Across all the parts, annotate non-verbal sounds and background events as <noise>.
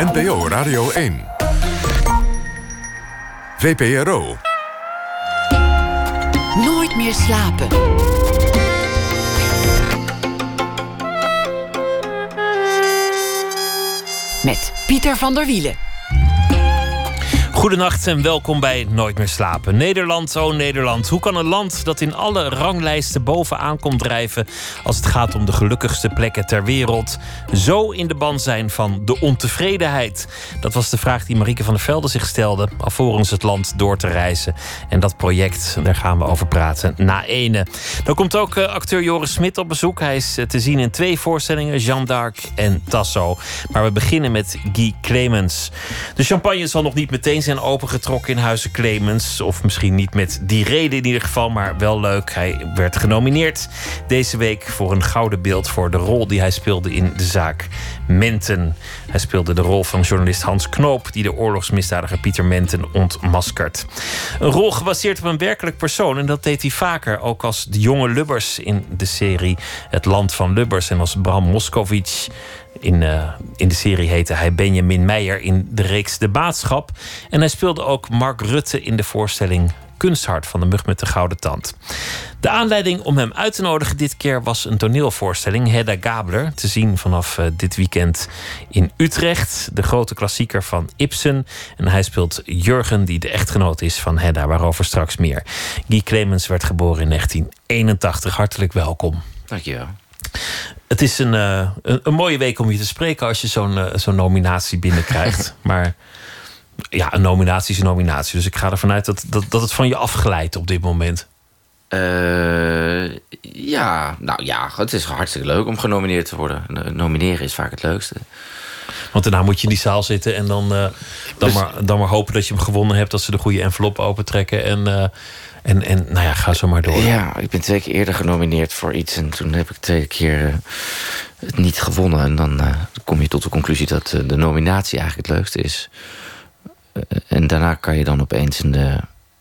NPO Radio 1. VPRO. Nooit meer slapen. Met Pieter van der Wielen. Goedenacht en welkom bij Nooit meer slapen. Nederland, oh Nederland. Hoe kan een land dat in alle ranglijsten bovenaan komt drijven als het gaat om de gelukkigste plekken ter wereld, zo in de band zijn van de ontevredenheid? Dat was de vraag die Marieke van der Velde zich stelde, alvorens het land door te reizen. En dat project, daar gaan we over praten na ene. Dan komt ook uh, acteur Joris Smit op bezoek. Hij is uh, te zien in twee voorstellingen, Jeanne d'Arc en Tasso. Maar we beginnen met Guy Clemens. De champagne zal nog niet meteen zijn zijn opengetrokken in Huizen Clemens. Of misschien niet met die reden in ieder geval, maar wel leuk. Hij werd genomineerd deze week voor een gouden beeld voor de rol die hij speelde in de zaak Menten. Hij speelde de rol van journalist Hans Knoop, die de oorlogsmisdadiger Pieter Menten ontmaskert. Een rol gebaseerd op een werkelijk persoon. En dat deed hij vaker, ook als de jonge Lubbers in de serie Het Land van Lubbers. En als Bram Moskowitz in, uh, in de serie heette hij Benjamin Meijer in de reeks De Baatschap. En hij speelde ook Mark Rutte in de voorstelling Kunsthart van de Mug met de Gouden Tand. De aanleiding om hem uit te nodigen dit keer was een toneelvoorstelling, Hedda Gabler, te zien vanaf uh, dit weekend in Utrecht. De grote klassieker van Ibsen. En hij speelt Jurgen, die de echtgenoot is van Hedda, waarover straks meer. Guy Clemens werd geboren in 1981. Hartelijk welkom. Dankjewel. Het is een, uh, een, een, mooie week om je te spreken als je zo'n uh, zo'n nominatie binnenkrijgt. <laughs> maar ja, een nominatie is een nominatie. Dus ik ga ervan uit dat, dat, dat het van je afglijdt op dit moment. Uh, ja, nou ja, het is hartstikke leuk om genomineerd te worden. Nomineren is vaak het leukste. Want daarna moet je in die zaal zitten en dan, uh, dan, dus, maar, dan maar hopen dat je hem gewonnen hebt. Dat ze de goede envelop opentrekken. En, uh, en, en nou ja, ga zo maar door. Ja, ik ben twee keer eerder genomineerd voor iets. En toen heb ik twee keer het niet gewonnen. En dan kom je tot de conclusie dat de nominatie eigenlijk het leukste is. En daarna kan je dan opeens een,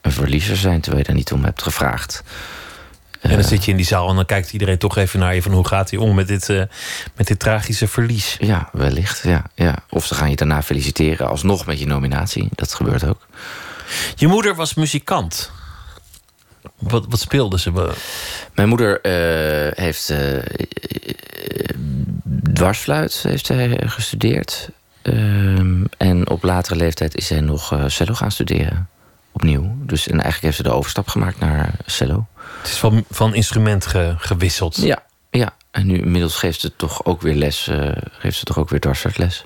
een verliezer zijn... terwijl je daar niet om hebt gevraagd. En dan zit je in die zaal en dan kijkt iedereen toch even naar je... van hoe gaat hij om met dit, uh, met dit tragische verlies. Ja, wellicht. Ja, ja. Of ze gaan je daarna feliciteren alsnog met je nominatie. Dat gebeurt ook. Je moeder was muzikant. Wat, wat speelde ze? Mijn moeder uh, heeft uh, dwarsfluit heeft zij gestudeerd. Ehm, en op latere leeftijd is zij nog cello gaan studeren. Opnieuw. Dus en eigenlijk heeft ze de overstap gemaakt naar cello. Het is van, van instrument gewisseld. Ja, ja. En nu inmiddels geeft ze toch ook weer les. Uh, geeft ze toch ook weer dwarsfluitles.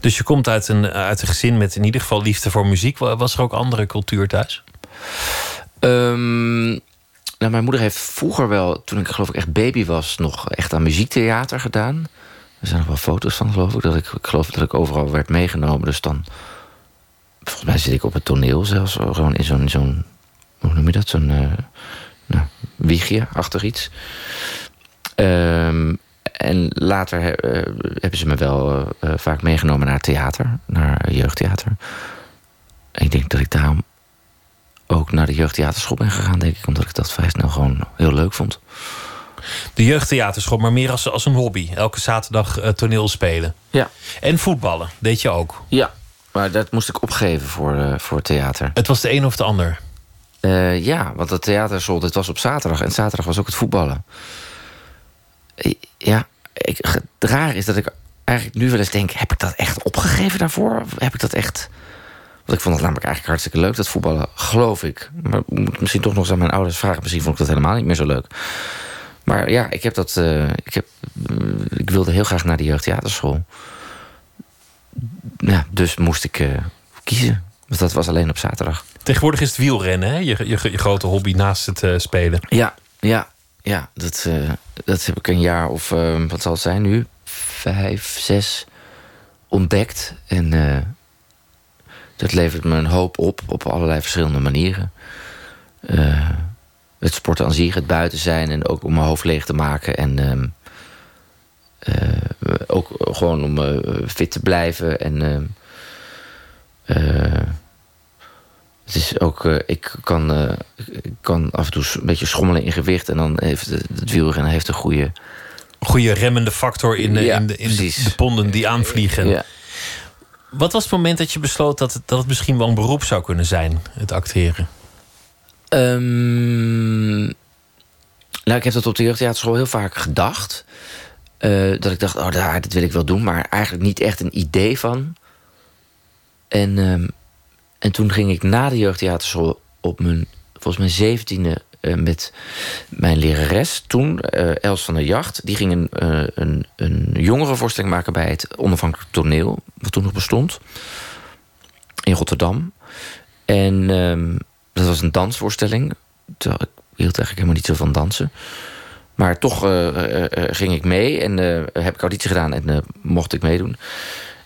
Dus je komt uit een, uit een gezin met in ieder geval liefde voor muziek. Was er ook andere cultuur thuis? Um, nou, mijn moeder heeft vroeger wel, toen ik geloof ik echt baby was, nog echt aan muziektheater gedaan. Er zijn nog wel foto's van, geloof ik. Dat ik, ik geloof dat ik overal werd meegenomen. Dus dan, volgens mij zit ik op het toneel zelfs, gewoon in zo'n, hoe noem je dat? Zo'n uh, nou, wiegje achter iets. Um, en later he, uh, hebben ze me wel uh, vaak meegenomen naar theater, naar jeugdtheater. En ik denk dat ik daarom ook naar de jeugdtheaterschool ben gegaan, denk ik, omdat ik dat vrij snel gewoon heel leuk vond. De jeugdtheaterschool, maar meer als, als een hobby. Elke zaterdag uh, toneel spelen. Ja. En voetballen, deed je ook? Ja, maar dat moest ik opgeven voor, uh, voor theater. Het was de een of de ander? Uh, ja, want het theaterschool, dit was op zaterdag. En zaterdag was ook het voetballen. Ja, ik, het raar is dat ik eigenlijk nu wel eens denk... heb ik dat echt opgegeven daarvoor? Heb ik dat echt... Want ik vond het namelijk eigenlijk hartstikke leuk, dat voetballen. Geloof ik. Maar ik moet misschien toch nog eens aan mijn ouders vragen. Misschien vond ik dat helemaal niet meer zo leuk. Maar ja, ik heb dat... Uh, ik, heb, uh, ik wilde heel graag naar de jeugdtheaterschool. Ja, dus moest ik uh, kiezen. Want dat was alleen op zaterdag. Tegenwoordig is het wielrennen, hè? Je, je, je grote hobby naast het spelen. Ja, ja, ja. Dat, dat heb ik een jaar of, wat zal het zijn nu? Vijf, zes ontdekt. En dat levert me een hoop op, op allerlei verschillende manieren. Het sporten aan zich, het buiten zijn en ook om mijn hoofd leeg te maken. En ehm, ook gewoon om fit te blijven. En ehm, het is ook, ik kan, ik kan af en toe een beetje schommelen in gewicht. En dan heeft het, het wielrennen heeft een goede Goede remmende factor in, Ja, in, de, in de, ponden die aanvliegen. Ja. Wat was het moment dat je besloot dat het, dat het misschien wel een beroep zou kunnen zijn, het acteren? Ehm, nou, ik heb dat op de jeugdtheaterschool heel vaak gedacht. Eh, dat ik dacht, oh, daar, dit wil ik wel doen. Maar eigenlijk niet echt een idee van. En, ehm, en toen ging ik na de jeugdtheaterschool op mijn, volgens mijn zeventiende... eh, met mijn lerares toen, eh, Els van der Jacht. Die ging een, een, een jongerenvoorstelling maken bij het onafhankelijk toneel... wat toen nog bestond, in Rotterdam. En ehm, dat was een dansvoorstelling. Terwijl ik hield eigenlijk helemaal niet zo van dansen. Maar toch eh, eh, eh, ging ik mee en heb ik auditie gedaan en mocht ik meedoen.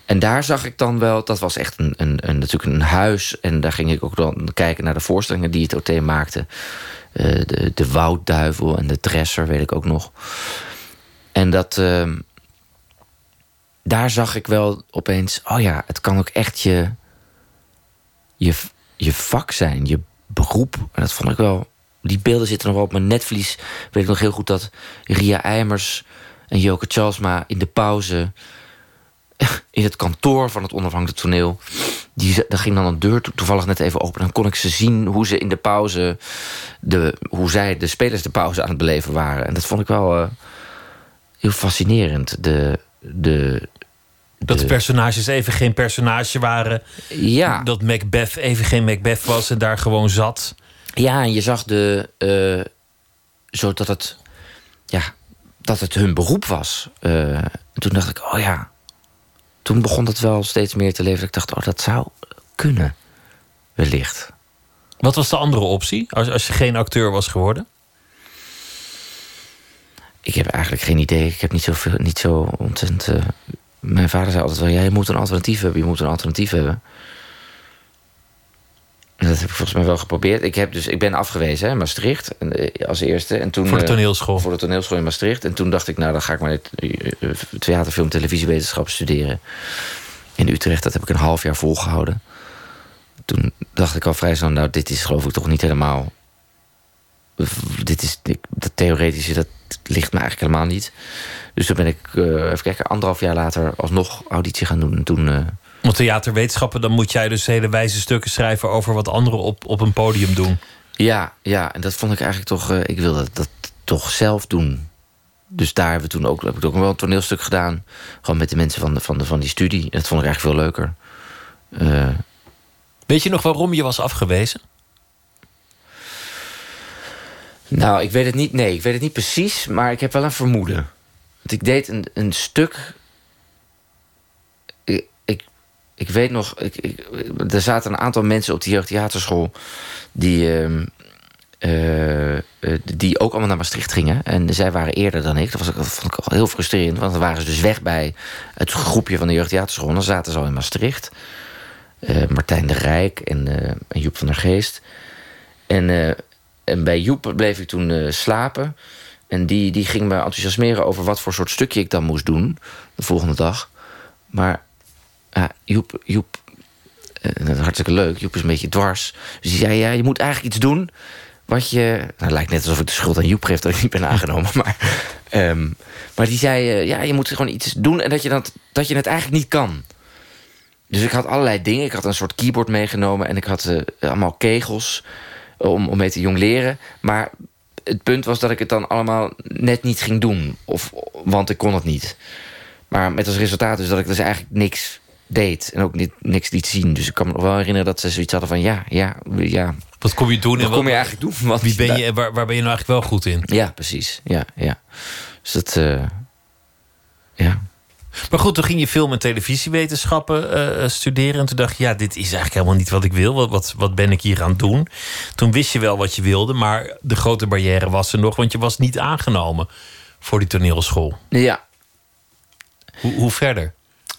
En daar zag ik dan wel, dat was echt een, een, een, natuurlijk een huis. En daar ging ik ook dan kijken naar de voorstellingen die het OT maakte. De, de Woudduivel en de Dresser, weet ik ook nog. En dat, ehm, daar zag ik wel opeens, oh ja, het kan ook echt je, je, je vak zijn, je beroep. En dat vond ik wel. Die beelden zitten nog wel op mijn netvlies. Weet ik nog heel goed dat Ria Eimers en Joke Charlesma in de pauze. <laughs> in het kantoor van het onafhankelijk toneel. Die, daar ging dan een deur to- toevallig net even open. Dan kon ik ze zien hoe ze in de pauze. De, hoe zij, de spelers, de pauze aan het beleven waren. En dat vond ik wel eh, heel fascinerend. De, de, Dat de personages even geen personage waren. ja. Dat Macbeth even geen Macbeth was en daar gewoon zat. Ja, en je zag de. eh zodat het. Ja, dat het hun beroep was. Eh, en toen dacht ik, oh ja. Toen begon het wel steeds meer te leven. Ik dacht, oh, dat zou kunnen. Wellicht. Wat was de andere optie als, als je geen acteur was geworden? Ik heb eigenlijk geen idee. Ik heb niet zo, veel, niet zo ontzettend. eh, mijn vader zei altijd wel: ja, je moet een alternatief hebben. Je moet een alternatief hebben. En dat heb ik volgens mij wel geprobeerd. Ik, heb dus, ik ben afgewezen hè, in Maastricht en, eh, als eerste. En toen, Voor de eh, toneelschool. voor de toneelschool in Maastricht. En toen dacht ik, nou, dan ga ik maar eh, theater, film, televisiewetenschap studeren. In Utrecht, dat heb ik een half jaar volgehouden. Toen dacht ik al vrij snel, nou, dit is geloof ik toch niet helemaal... Dit is, ik, dat theoretische, dat ligt me eigenlijk helemaal niet. Dus toen ben ik, eh, even kijken, anderhalf jaar later alsnog auditie gaan doen. En toen... eh, Want theaterwetenschappen, dan moet jij dus hele wijze stukken schrijven over wat anderen op, op een podium doen. Ja, ja, en dat vond ik eigenlijk toch. eh, ik wilde dat, dat toch zelf doen. Dus daar hebben we toen ook, heb ik ook wel een toneelstuk gedaan. Gewoon met de mensen van, de, van, de, van die studie. En dat vond ik eigenlijk veel leuker. Eh, Weet je nog waarom je was afgewezen? Nou, ik weet het niet. Nee, ik weet het niet precies. Maar ik heb wel een vermoeden. Want ik deed een, een stuk. Ik, ik, ik weet nog. Ik, ik- er zaten een aantal mensen op de jeugdtheaterschool. die. ehm, eh, eh, die ook allemaal naar Maastricht gingen. En zij waren eerder dan ik. Dat, was, dat vond ik al heel frustrerend. Want dan waren ze dus weg bij het groepje van de jeugdtheaterschool. En dan zaten ze al in Maastricht. Eh, Martijn de Rijk en, eh, en Joep van der Geest. En, eh, en bij Joep bleef ik toen eh, slapen. En die, die ging me enthousiasmeren over wat voor soort stukje ik dan moest doen. De volgende dag. Maar ja, Joep, Joep is hartstikke leuk. Joep is een beetje dwars. Dus die zei, ja, je moet eigenlijk iets doen... wat je... Nou, lijkt net alsof ik de schuld aan Joep geef... dat ik niet ben aangenomen. Maar, ehm, maar die zei, eh, ja, je moet gewoon iets doen... en dat je, dat, dat je het eigenlijk niet kan. Dus ik had allerlei dingen. Ik had een soort keyboard meegenomen... en ik had allemaal kegels om, om mee te jong leren. Maar het punt was dat ik het dan allemaal net niet ging doen. Of, want ik kon het niet. Maar met als resultaat dus dat ik dus eigenlijk niks deed. En ook niet, niks liet zien. Dus ik kan me nog wel herinneren dat ze zoiets hadden van... ja, ja, ja. Wat kom je doen? Wat en kom je eigenlijk doen? Want Wie ben je en waar, waar ben je nou eigenlijk wel goed in? Ja, precies. Ja, ja. Dus dat... eh, ja. Maar goed, toen ging je film- en televisiewetenschappen eh, studeren. En toen dacht je, ja, dit is eigenlijk helemaal niet wat ik wil. Wat, wat, wat ben ik hier aan het doen? Toen wist je wel wat je wilde, maar de grote barrière was er nog, want je was niet aangenomen voor die toneelschool. Ja. Hoe, hoe verder?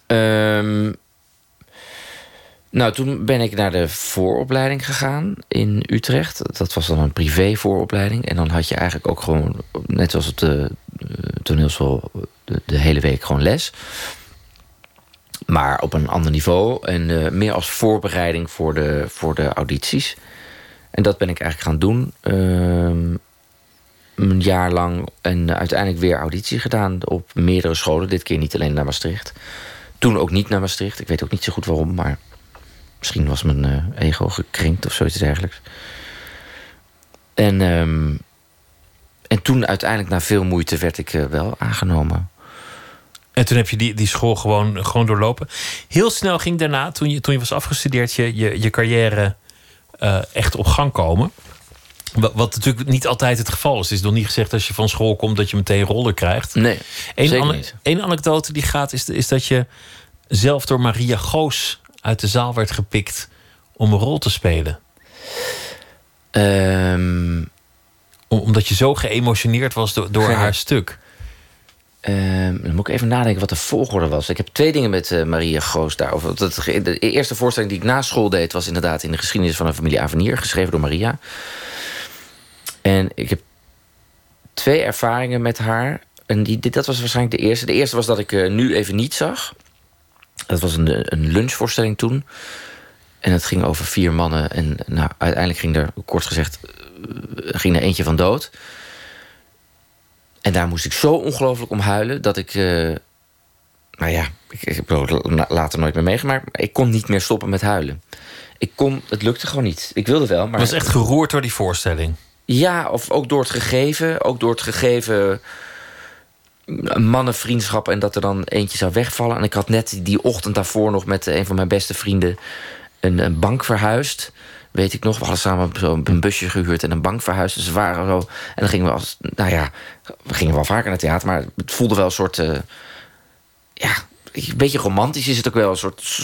Ehm, nou, toen ben ik naar de vooropleiding gegaan in Utrecht. Dat was dan een privé vooropleiding. En dan had je eigenlijk ook gewoon, net zoals op de eh, toneelschool, de, de hele week gewoon les. Maar op een ander niveau. En eh, meer als voorbereiding voor de, voor de audities. En dat ben ik eigenlijk gaan doen. Ehm, een jaar lang en uiteindelijk weer auditie gedaan op meerdere scholen. Dit keer niet alleen naar Maastricht. Toen ook niet naar Maastricht. Ik weet ook niet zo goed waarom, maar misschien was mijn eh, ego gekrenkt of zoiets dergelijks. En, ehm, en toen uiteindelijk na veel moeite werd ik eh, wel aangenomen. En toen heb je die, die school gewoon, gewoon doorlopen. Heel snel ging daarna, toen je, toen je was afgestudeerd, je, je, je carrière eh, echt op gang komen. Wat, natuurlijk niet altijd het geval is. Het is nog niet gezegd als je van school komt dat je meteen rollen krijgt. Nee, Eén ane- anekdote die gaat is, is dat je zelf door Maria Goos uit de zaal werd gepikt om een rol te spelen. Ehm, Om- omdat je zo geëmotioneerd was door, door Ja. haar stuk. Ehm, dan moet ik even nadenken wat de volgorde was. Ik heb twee dingen met eh, Maria Goos daarover. Dat, de eerste voorstelling die ik na school deed... was inderdaad in de geschiedenis van een familie Avenir... geschreven door Maria. En ik heb twee ervaringen met haar. En die, dat was waarschijnlijk de eerste. De eerste was dat ik eh, nu even niet zag. Dat was een, een lunchvoorstelling toen. En het ging over vier mannen. En nou, uiteindelijk ging er, kort gezegd... eh, ging er eentje van dood... En daar moest ik zo ongelooflijk om huilen dat ik. eh, nou ja, ik, ik heb het la- later nooit meer meegemaakt. Maar ik kon niet meer stoppen met huilen. Ik kon, het lukte gewoon niet. Ik wilde wel, maar. Ik was echt geroerd door die voorstelling. Ja, of ook door het gegeven. Ook door het gegeven mannenvriendschap en dat er dan eentje zou wegvallen. En ik had net die ochtend daarvoor nog met een van mijn beste vrienden een, een bank verhuisd. Weet ik nog, we hadden samen zo een busje gehuurd en een bank verhuisd. Dus we waren zo. En dan gingen we als. Nou ja, we gingen wel vaker naar theater, maar het voelde wel een soort. eh, ja, een beetje romantisch is het ook wel. Een soort.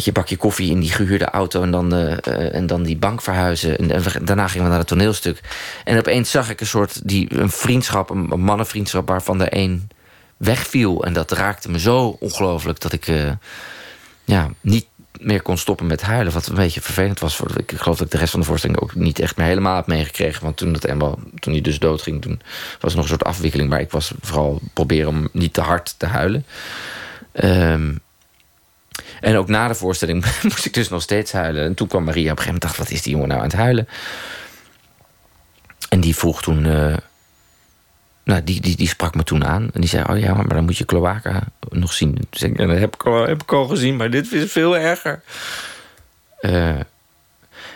S- Weet je, koffie in die gehuurde auto en dan, eh, eh, en dan die bank verhuizen. En, daarna gingen we naar het toneelstuk. En opeens zag ik een soort die, een vriendschap, een, mannenvriendschap, waarvan er één wegviel. En dat raakte me zo ongelooflijk dat ik eh, ja, niet meer kon stoppen met huilen. Wat een beetje vervelend was. Voor, ik geloof dat ik de rest van de voorstelling ook niet echt meer helemaal heb meegekregen. Want toen, dat eenmaal, toen hij dus doodging, toen was nog een soort afwikkeling. Maar ik was vooral proberen om niet te hard te huilen. Ehm, en ook na de voorstelling <laughs> moest ik dus nog steeds huilen. En toen kwam Maria op een gegeven moment dacht, wat is die jongen nou aan het huilen? En die vroeg toen... eh, nou, die, die, die sprak me toen aan. En die zei, oh ja, maar dan moet je Cloaca nog zien. Toen zei ik, ja, dat heb ik, al, heb ik al gezien, maar dit is veel erger. Eh,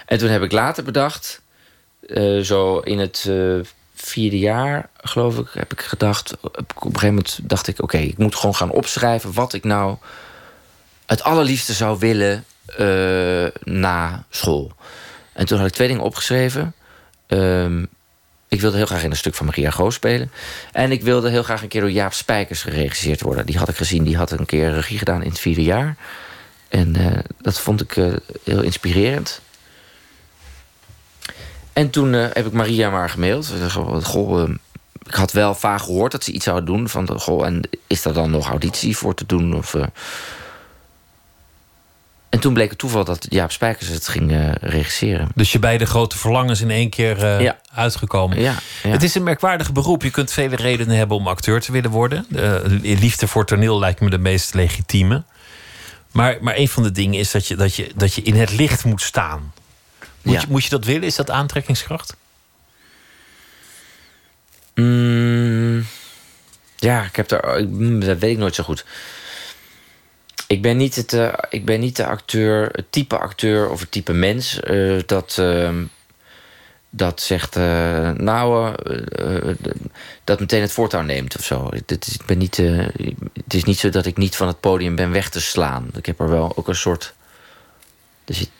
en toen heb ik later bedacht... eh, zo in het vierde jaar, geloof ik, heb ik gedacht... Op een gegeven moment dacht ik, oké, ik moet gewoon gaan opschrijven... wat ik nou het allerliefste zou willen eh, na school. En toen had ik twee dingen opgeschreven. Ehm, ik wilde heel graag in een stuk van Maria Goos spelen. En ik wilde heel graag een keer door Jaap Spijkers geregisseerd worden. Die had ik gezien, die had een keer regie gedaan in het vierde jaar. En eh, dat vond ik eh, heel inspirerend. En toen heb ik Maria maar gemaild. Goh, Goh, eh, ik had wel vaag gehoord dat ze iets zou doen. Van, goh, en is er dan nog auditie voor te doen? Of, en toen bleek het toeval dat Jaap Spijkers het ging eh, regisseren. Dus je beide grote verlangens in één keer eh, Ja. uitgekomen. Ja, ja. Het is een merkwaardig beroep. Je kunt vele redenen hebben om acteur te willen worden. De liefde voor toneel lijkt me de meest legitieme. Maar, maar een van de dingen is dat je, dat je, dat je in het licht moet staan. Moet, je, moet je dat willen? Is dat aantrekkingskracht? Mm, ja, ik heb daar. ik- Dat weet ik nooit zo goed. Ik ben niet, het, eh, ik ben niet de acteur, het type acteur of het type mens eh, dat, ehm, dat zegt. eh, nou, dat meteen het voortouw neemt of zo. Het is, ik ben niet, het is niet zo dat ik niet van het podium ben weg te slaan. Ik heb er wel ook een soort. Zit,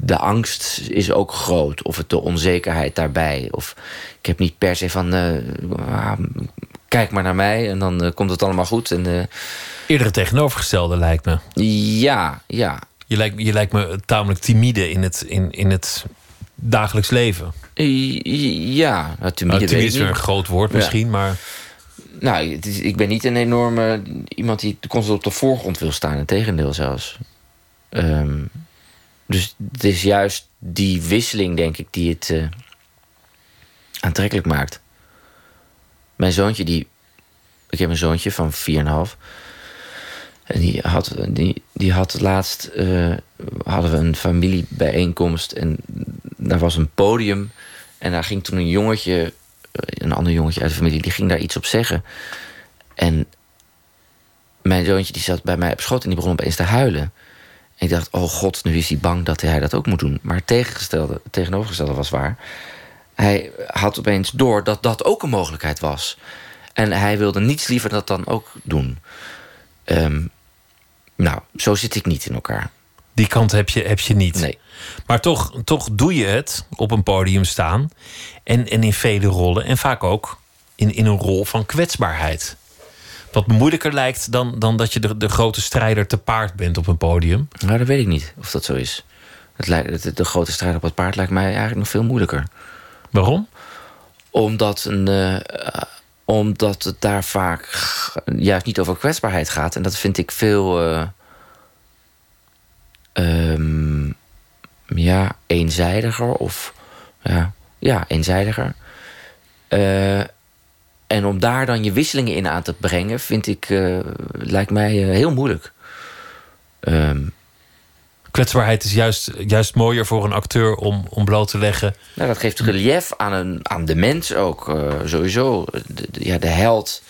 de angst is ook groot. Of het de onzekerheid daarbij. Of ik heb niet per se van. ah, kijk maar naar mij en dan komt het allemaal goed. En, Eerder het tegenovergestelde lijkt me. ja, ja. Je lijkt, je lijkt me tamelijk timide in het, in, in het dagelijks leven. I- Ja, nou, Nou, timide ik is weer een groot woord Ja. misschien, maar Nou, het is- ik ben niet een enorme... Iemand die constant op de voorgrond wil staan. Integendeel zelfs. Ehm, dus het is juist die wisseling, denk ik, die het eh, aantrekkelijk maakt. Mijn zoontje, die... Ik heb een zoontje van 4,5. En die had, die, die had laatst... eh, hadden we een familiebijeenkomst. En daar was een podium. En daar ging toen een jongetje een ander jongetje uit de familie, die ging daar iets op zeggen. En mijn zoontje die zat bij mij op schoot en die begon opeens te huilen. En ik dacht, oh god, nu is hij bang dat hij dat ook moet doen. Maar tegengestelde, tegenovergestelde was waar. Hij had opeens door dat dat ook een mogelijkheid was. En hij wilde niets liever dat dan ook doen. Ehm, nou, zo zit ik niet in elkaar. Die kant heb je, heb je niet. Nee. Maar toch, toch doe je het op een podium staan. En, en in vele rollen. En vaak ook in, in een rol van kwetsbaarheid. Wat moeilijker lijkt dan, dan dat je de, de grote strijder te paard bent op een podium. Nou, dat weet ik niet of dat zo is. Het lijkt, de, de grote strijd op het paard lijkt mij eigenlijk nog veel moeilijker. Waarom? Omdat, een, eh, omdat het daar vaak juist niet over kwetsbaarheid gaat. En dat vind ik veel. eh, ehm, ja, eenzijdiger. Of ja, ja eenzijdiger. Eh, en om daar dan je wisselingen in aan te brengen, vind ik, eh, lijkt mij heel moeilijk. Ehm, Kwetsbaarheid is juist, juist mooier voor een acteur om, om bloot te leggen. nou, dat geeft relief aan, een, aan de mens ook, eh, sowieso. De, ja, de held.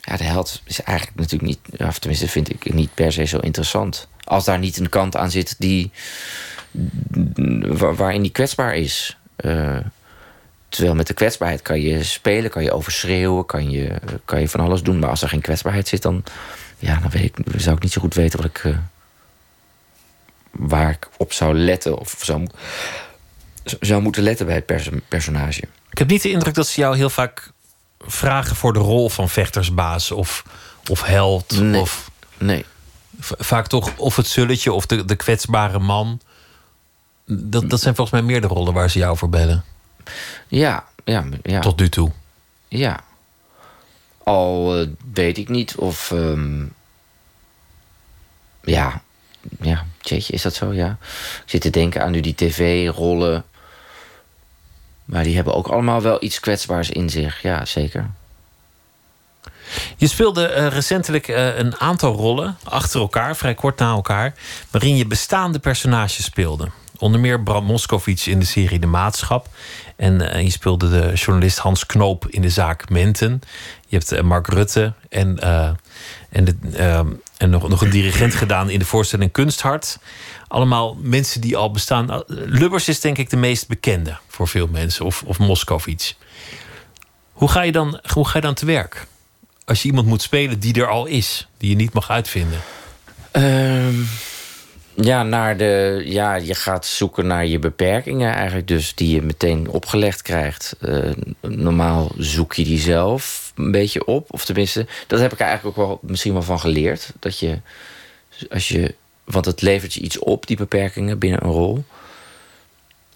Ja, de held is eigenlijk natuurlijk niet, of tenminste vind ik niet per se zo interessant. Als daar niet een kant aan zit die, wa- waarin die kwetsbaar is. Eh, terwijl met de kwetsbaarheid kan je spelen, kan je overschreeuwen, kan je, kan je van alles doen. Maar als er geen kwetsbaarheid zit, dan, ja, dan weet ik, zou ik niet zo goed weten wat ik, eh, waar ik op zou letten of zou, zou moeten letten bij het pers- personage. Ik heb niet de indruk dat ze jou heel vaak vragen voor de rol van vechtersbaas of, of held. Nee. Of Nee. vaak toch of het zulletje of de, de kwetsbare man. Dat, dat zijn volgens mij meer de rollen waar ze jou voor bellen. Ja, ja, ja. Tot nu toe. Ja. Al eh, weet ik niet of. ehm, ja. Ja, jeetje, is dat zo? Ja. Ik zit te denken aan nu die tv-rollen. Maar die hebben ook allemaal wel iets kwetsbaars in zich. Ja, zeker. Je speelde eh, recentelijk eh, een aantal rollen achter elkaar, vrij kort na elkaar, waarin je bestaande personages speelde. Onder meer Bram Moskowitz in de serie De Maatschap. En eh, je speelde de journalist Hans Knoop in de zaak Menten. Je hebt Mark Rutte en, en, de, eh, en nog, nog een dirigent gedaan in de voorstelling Kunsthart. Allemaal mensen die al bestaan. Eh, Lubbers is denk ik de meest bekende voor veel mensen, of, of Moskowitz. Hoe ga, je dan, hoe ga je dan te werk? Als je iemand moet spelen die er al is, die je niet mag uitvinden. Ehm, ja, naar de, ja, je gaat zoeken naar je beperkingen eigenlijk. Dus die je meteen opgelegd krijgt. Eh, normaal zoek je die zelf een beetje op. Of tenminste, dat heb ik eigenlijk ook wel misschien wel van geleerd. Dat je, als je, want het levert je iets op, die beperkingen binnen een rol.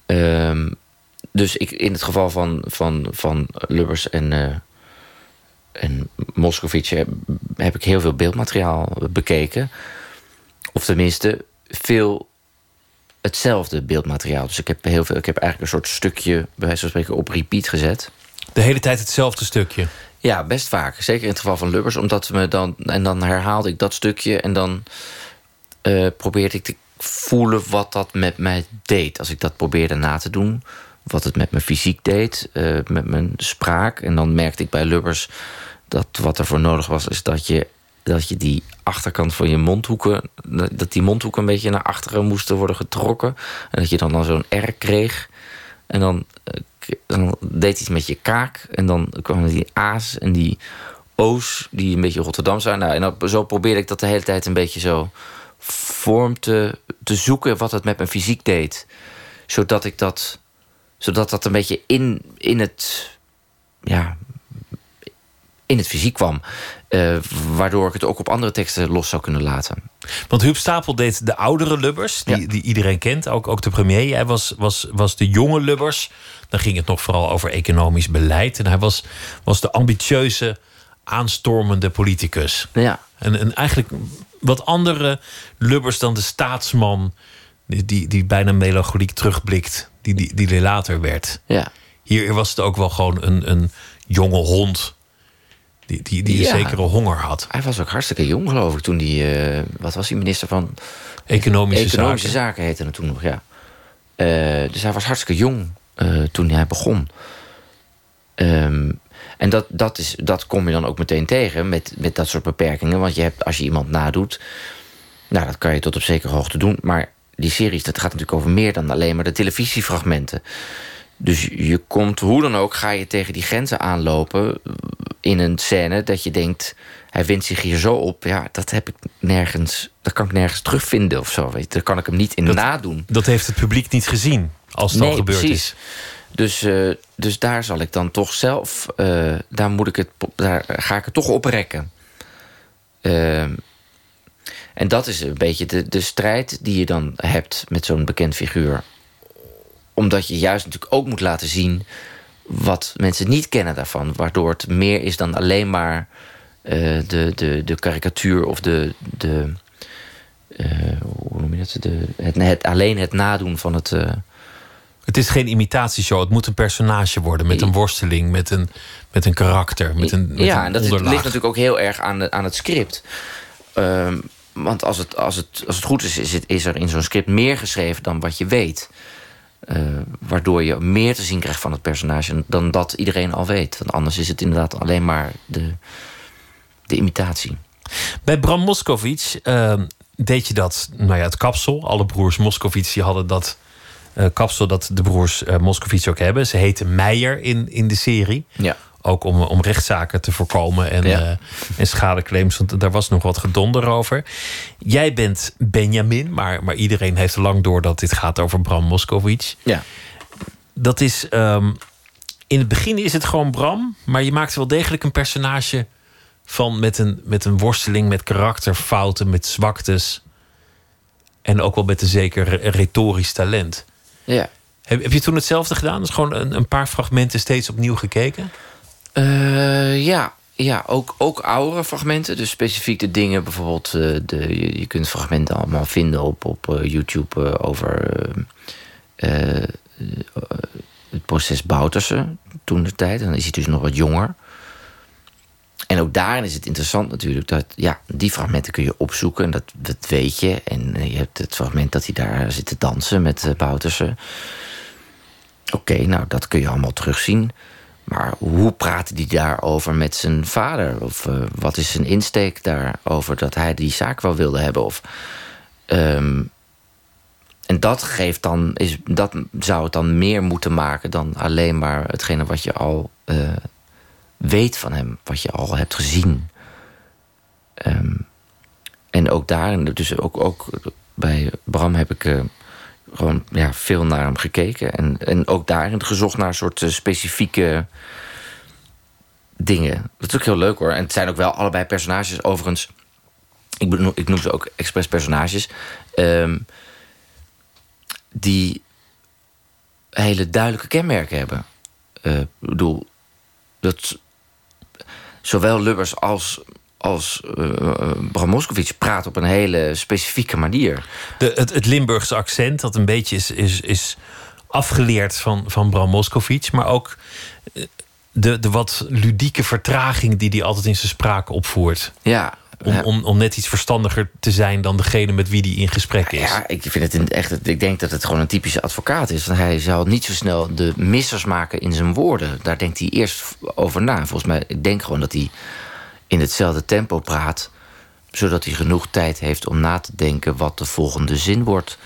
Ehm, dus ik, in het geval van, van, van Lubbers en, eh en Moscovici heb ik heel veel beeldmateriaal bekeken. Of tenminste, veel hetzelfde beeldmateriaal. Dus ik heb, heel veel, ik heb eigenlijk een soort stukje, bij wijze van spreken, op repeat gezet. De hele tijd hetzelfde stukje. Ja, best vaak. Zeker in het geval van Lubbers. Omdat me dan, en dan herhaalde ik dat stukje en dan eh, probeerde ik te voelen wat dat met mij deed. Als ik dat probeerde na te doen. Wat het met mijn fysiek deed, eh, met mijn spraak. En dan merkte ik bij Lubbers dat wat er voor nodig was, is dat je, dat je die achterkant van je mondhoeken, dat die mondhoeken een beetje naar achteren moesten worden getrokken. En dat je dan, dan zo'n R kreeg. En dan, eh, dan deed iets met je kaak. En dan kwamen die A's en die O's, die een beetje Rotterdam zijn. Nou, en zo probeerde ik dat de hele tijd een beetje zo vorm te, te zoeken wat het met mijn fysiek deed. Zodat ik dat, zodat dat een beetje in, in het. Ja, in het fysiek kwam. Eh, waardoor ik het ook op andere teksten los zou kunnen laten. Want Huub Stapel deed de oudere Lubbers, die, Ja. die iedereen kent, ook, ook de premier. Hij was, was, was de jonge Lubbers. Dan ging het nog vooral over economisch beleid. En hij was, was de ambitieuze, aanstormende politicus. Ja, En, en eigenlijk wat andere Lubbers dan de staatsman, die, die, die bijna melancholiek terugblikt, die, die, die later werd. ja. Hier was het ook wel gewoon een, een jonge hond. Die, die, die een zekere honger had. Hij was ook hartstikke jong, geloof ik, toen hij... eh, wat was hij, minister van Economische, Economische zaken. Zaken heette het toen nog, ja. Eh, dus hij was hartstikke jong eh, toen hij begon. Ehm, en dat, dat, is, dat kom je dan ook meteen tegen met, met dat soort beperkingen. Want je hebt, als je iemand nadoet, nou, dat kan je tot op zekere hoogte doen. Maar die series, dat gaat natuurlijk over meer dan alleen maar de televisiefragmenten. Dus je komt, hoe dan ook, ga je tegen die grenzen aanlopen in een scène dat je denkt, hij wint zich hier zo op. Ja, dat heb ik nergens, dat kan ik nergens terugvinden of zo. Weet je. Daar kan ik hem niet in nadoen. Dat heeft het publiek niet gezien als het nee, al gebeurd precies. is. Dus, uh, dus daar zal ik dan toch zelf, uh, daar, moet ik het, daar ga ik het toch oprekken. Uh, en dat is een beetje de, de strijd die je dan hebt met zo'n bekend figuur. Omdat je juist natuurlijk ook moet laten zien wat mensen niet kennen daarvan. Waardoor het meer is dan alleen maar de, de, de karikatuur of de. de hoe noem je dat? De, het, het, alleen het nadoen van het. Het is geen imitatieshow. Het moet een personage worden met een worsteling, met een, met een karakter, met een met Ja, en dat ligt natuurlijk ook heel erg aan, de, aan het script. Um, want als het, als, het, als het goed is, is, het, is er in zo'n script meer geschreven dan wat je weet. Uh, waardoor je meer te zien krijgt van het personage dan dat iedereen al weet. Want anders is het inderdaad alleen maar de, de imitatie. Bij Bram Moskowitz uh, deed je dat, nou ja, het kapsel. Alle broers Moskowitz die hadden dat uh, kapsel dat de broers uh, ook hebben. Ze heten Meijer in, in de serie. Ja. Ook om, om rechtszaken te voorkomen en, Ja. uh, en schadeclaims. Want daar was nog wat gedonder over. Jij bent Benjamin, maar, maar iedereen heeft lang door dat dit gaat over Bram Moskowitz. Ja. Dat is. Um, in het begin is het gewoon Bram, maar je maakt wel degelijk een personage van met een, met een worsteling met karakterfouten, met zwaktes. En ook wel met een zeker retorisch talent. Ja. Heb, heb je toen hetzelfde gedaan? Dus gewoon een, een paar fragmenten steeds opnieuw gekeken? Uh, ja, ja ook, ook oudere fragmenten. Dus specifiek de dingen, bijvoorbeeld... Uh, de, je, kunt fragmenten allemaal vinden op, op uh, YouTube over... het proces Bouterse, toen de tijd. En dan is hij dus nog wat jonger. En ook daarin is het interessant natuurlijk... dat ja, die fragmenten kun je opzoeken en dat, dat weet je. En je hebt het fragment dat hij daar zit te dansen met Bouterse. Oké, nou, dat kun je allemaal terugzien... Maar hoe praatte hij daarover met zijn vader? Of uh, wat is zijn insteek daarover dat hij die zaak wel wilde hebben? Of, um, en dat geeft dan, is, dat zou het dan meer moeten maken dan alleen maar hetgene wat je al uh, weet van hem, wat je al hebt gezien. Um, en ook daarin, dus ook, ook bij Bram heb ik. Uh, gewoon ja, veel naar hem gekeken. En, en ook daarin gezocht naar een soort uh, specifieke dingen. Dat is ook heel leuk hoor. En het zijn ook wel allebei personages. Overigens, ik, benoem, ik noem ze ook expres personages. Um, die hele duidelijke kenmerken hebben. Uh, ik bedoel, dat zowel Lubbers als als uh, Bram Moskowitz praat op een hele specifieke manier. De, het, het Limburgse accent, dat een beetje is, is, is afgeleerd van, van Bram Moskowitz, maar ook de, de wat ludieke vertraging die hij altijd in zijn spraak opvoert. Ja. Om, om, om net iets verstandiger te zijn dan degene met wie hij in gesprek is. Ja, ik vind het echt. Ik denk dat het gewoon een typische advocaat is. Want hij zal niet zo snel de missers maken in zijn woorden. Daar denkt hij eerst over na. Volgens mij, ik denk gewoon dat hij in hetzelfde tempo praat, zodat hij genoeg tijd heeft om na te denken wat de volgende zin wordt.